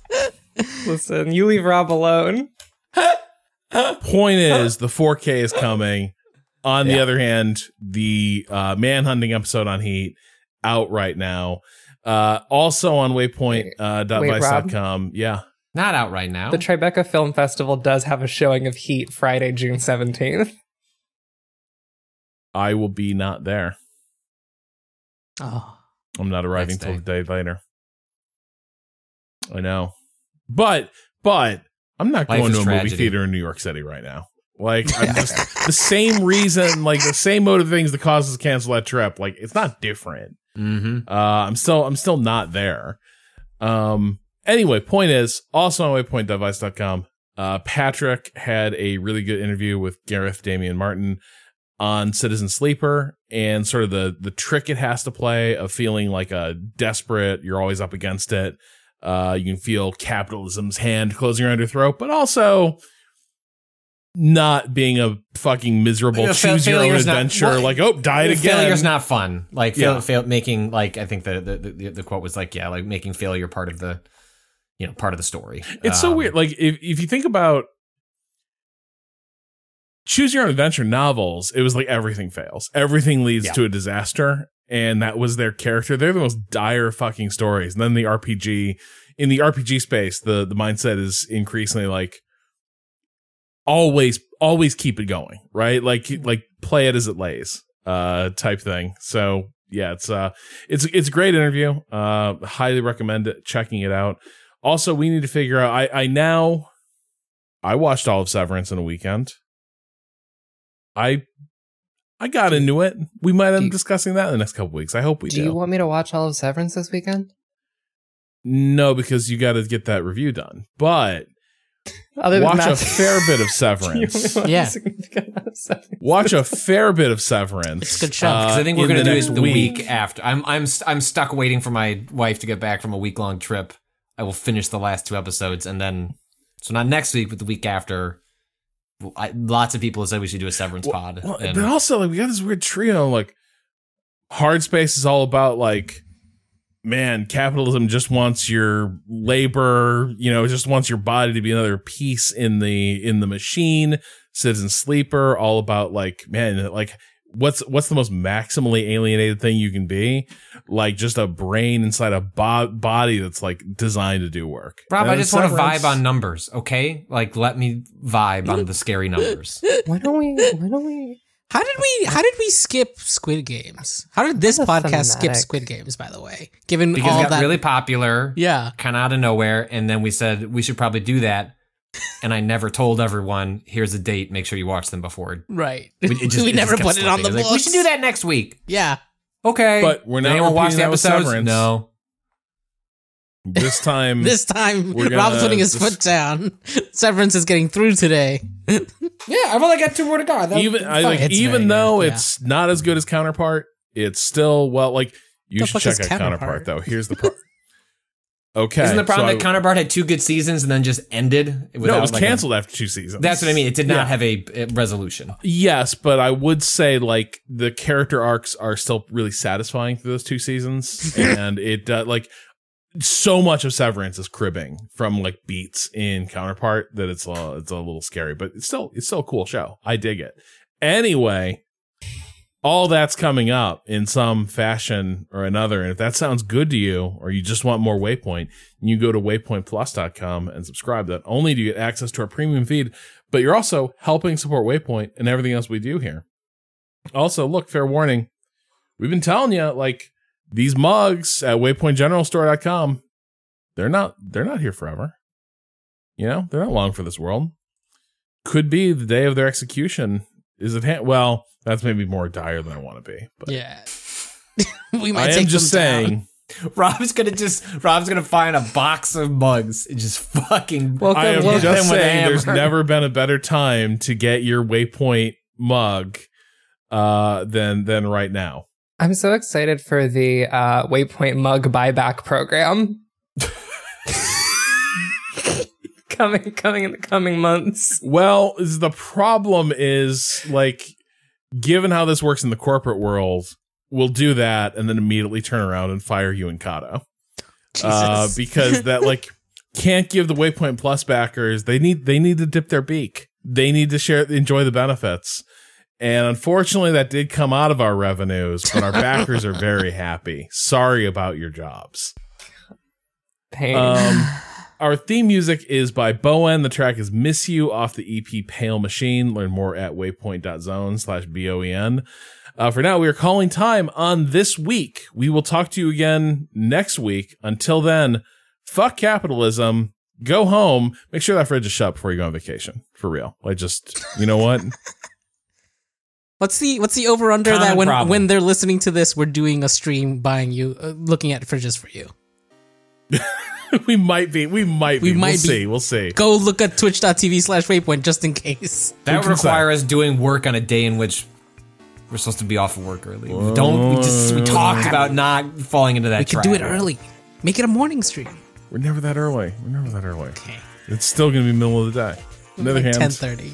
Listen, you leave Rob alone. Point is, the 4K is coming. On the other hand, the uh, manhunting episode on Heat out right now. Uh, also on Waypoint uh, dot Wait, vice dot com. Yeah, Not out right now. The Tribeca Film Festival does have a showing of Heat Friday, June 17th. I will be not there. Oh. I'm not arriving till day. the day later. I know, but but I'm not Life going to a movie theater in New York City right now. Like I'm just the same reason, like the same motive things that cause us cancel that trip. Like it's not different. mm-hmm. Uh, I'm still I'm still not there. Um. Anyway, point is also on waypoint.vice.com. Uh, Patrick had a really good interview with Gareth Damian Martin on Citizen Sleeper and sort of the the trick it has to play of feeling like a desperate. You're always up against it. Uh, you can feel capitalism's hand closing around your throat, but also not being a fucking miserable fa- choose your own not- adventure. well, like, oh, died again. Failure's not fun. Like fail, Yeah. fail, making like I think the, the the the quote was like yeah, like making failure part of the you know part of the story. It's so Um, weird. Like if if you think about choose your own adventure novels, it was like everything fails. Everything leads Yeah. to a disaster. And that was their character. They're the most dire fucking stories. And then the RPG in the RPG space, the the mindset is increasingly like always always keep it going, right? Like like play it as it lays, uh type thing. So yeah, it's uh it's it's a great interview. Uh highly recommend it, checking it out. Also, we need to figure out I I now I watched all of Severance in a weekend. I I got into it. We might end Do up discussing that in the next couple weeks. I hope we do. Do you want me to watch all of Severance this weekend? no, because you got to get that review done. But Other than watch that, a fair bit of Do you want Severance. watch Yeah. a significant amount of Severance? Watch a fair bit of Severance. It's a good show. uh, I think we're going to do next it the week. after. I'm I'm I'm stuck waiting for my wife to get back from a week long trip. I will finish the last two episodes and then so not next week, but the week after. I, lots of people have said we should do a severance pod. Well, and- but also like we got this weird trio. Like Hardspace is all about like man, capitalism just wants your labor, you know, it just wants your body to be another piece in the in the machine. Citizen Sleeper, all about like, man, like what's what's the most maximally alienated thing you can be? Like just a brain inside a bo- body that's like designed to do work. Rob, I just want to vibe on numbers, okay? Like, let me vibe on the scary numbers. Why don't we? Why don't we? How did we? How did we skip Squid Games? How did this That's a podcast skip. Squid Games? By the way, given Because all it got that, really popular, yeah. kind of out of nowhere, and then we said we should probably do that and I never told everyone, here's a date, make sure you watch them before. Right. It just- we it never just put it on the slipping. Books. like, we should do that next week. Yeah. Okay. But we're Did not anyone watch the that with episodes? Severance. No. This time, This time, We're Rob's gonna- putting his this- foot down. Severance is getting through today. Yeah, I've only got two more to go. That- even I like, even very though good, yeah. it's not as good as Counterpart, it's still well. Like you The should check is out Counterpart? Counterpart though. Here's the part. Okay, Isn't the problem so that Counterpart had two good seasons and then just ended? no, it was like, a- canceled after two seasons. that's what I mean. It did not Yeah. have a, a resolution. Yes, but I would say like the character arcs are still really satisfying through those two seasons, and it uh, like so much of Severance is cribbing from like beats in Counterpart that it's a, it's a little scary, but it's still it's still a cool show. I dig it. Anyway, all that's coming up in some fashion or another, and if that sounds good to you, or you just want more Waypoint, you go to waypointplus.com and subscribe. That only do you get access to our premium feed but you're also helping support Waypoint and everything else we do here. Also, look, fair warning. We've been telling you, like, these mugs at waypointgeneralstore.com, they're not they're not here forever. You know, they're not long for this world. Could be the day of their execution is at hand. Well, that's maybe more dire than I want to be. But Yeah. we might I am just them down. saying. Rob's gonna just Rob's gonna find a box of mugs and just fucking Welcome, I am welcome. just saying there's never been a better time to get your Waypoint mug uh than than right now. I'm so excited for the uh, Waypoint mug buyback program. Coming, coming in the coming months. Well, the problem is like, given how this works in the corporate world, we'll do that and then immediately turn around and fire you and Kato. Uh, because that like can't give the Waypoint Plus backers. They need they need to dip their beak. They need to share enjoy the benefits. And unfortunately, that did come out of our revenues, but our backers are very happy. Sorry about your jobs. Pain. Um, our theme music is by Boen. The track is Miss You off the EP Pale Machine. Learn more at waypoint.zone slash B-O-E-N. Uh, for now, we are calling time on this week. We will talk to you again next week. Until then, fuck capitalism. Go home. Make sure that fridge is shut before you go on vacation. For real. Like just, you know what? What's the what's the over under that when problem. when they're listening to this, we're doing a stream buying you, uh, looking at fridges for you. we might be. We might be. We might we'll be. see. We'll see. Go look at twitch.tv slash waypoint just in case. That would can say? require us doing work on a day in which we're supposed to be off of work early. We don't we just we talked about not falling into that We could trap. do it early. Make it a morning stream. We're never that early. We're never that early. Okay. It's still going to be middle of the day. On the other Like hand, 10:30.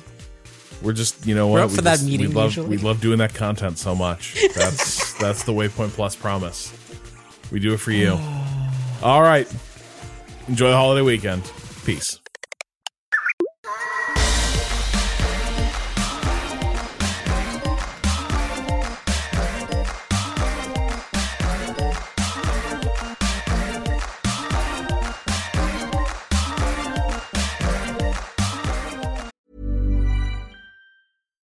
we're just you know We're what up we for that just- meeting We love usually. we love doing that content so much. That's that's the Waypoint Plus promise. We do it for you. Oh. All right. Enjoy the holiday weekend. Peace.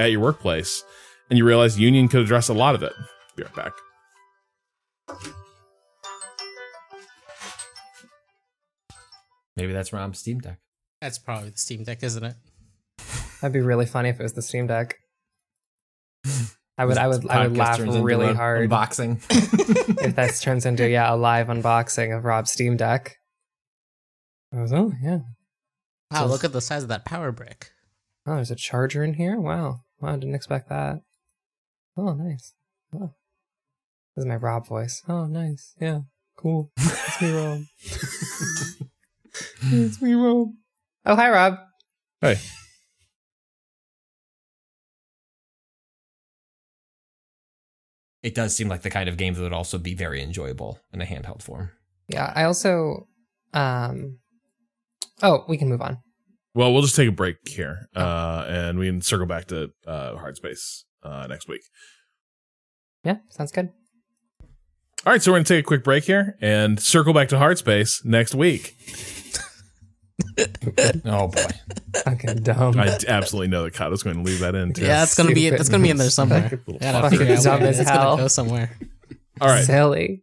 At your workplace, and you realize union could address a lot of it. Be right back. Maybe that's Rob's Steam Deck. That's probably the Steam Deck, isn't it? That'd be really funny if it was the Steam Deck. I would, I would, I would laugh really hard Unboxing. if that turns into yeah a live unboxing of Rob's Steam Deck. I was, oh yeah, Wow, So- look at the size of that power brick. oh there's a charger in here. Wow, wow, I didn't expect that. Oh nice. Oh. This is my Rob voice. Oh nice, yeah, cool. It's me, Rob. it's me, Rob. Oh hi, Rob. Hey. it does seem like the kind of game that would also be very enjoyable in a handheld form. Yeah, I also um Oh, we can move on. Well, we'll just take a break here, uh, and we can circle back to uh, Hardspace uh, next week. Yeah, sounds good. All right, so we're gonna take a quick break here and circle back to Hardspace next week. Oh boy. Fucking dumb. I absolutely know that Kato's going to leave that in too. Yeah, it's gonna be Stupid. it's gonna be in there somewhere. Fucking Gotta figure out dumb where. as It's hell. gonna go somewhere. All right. Silly.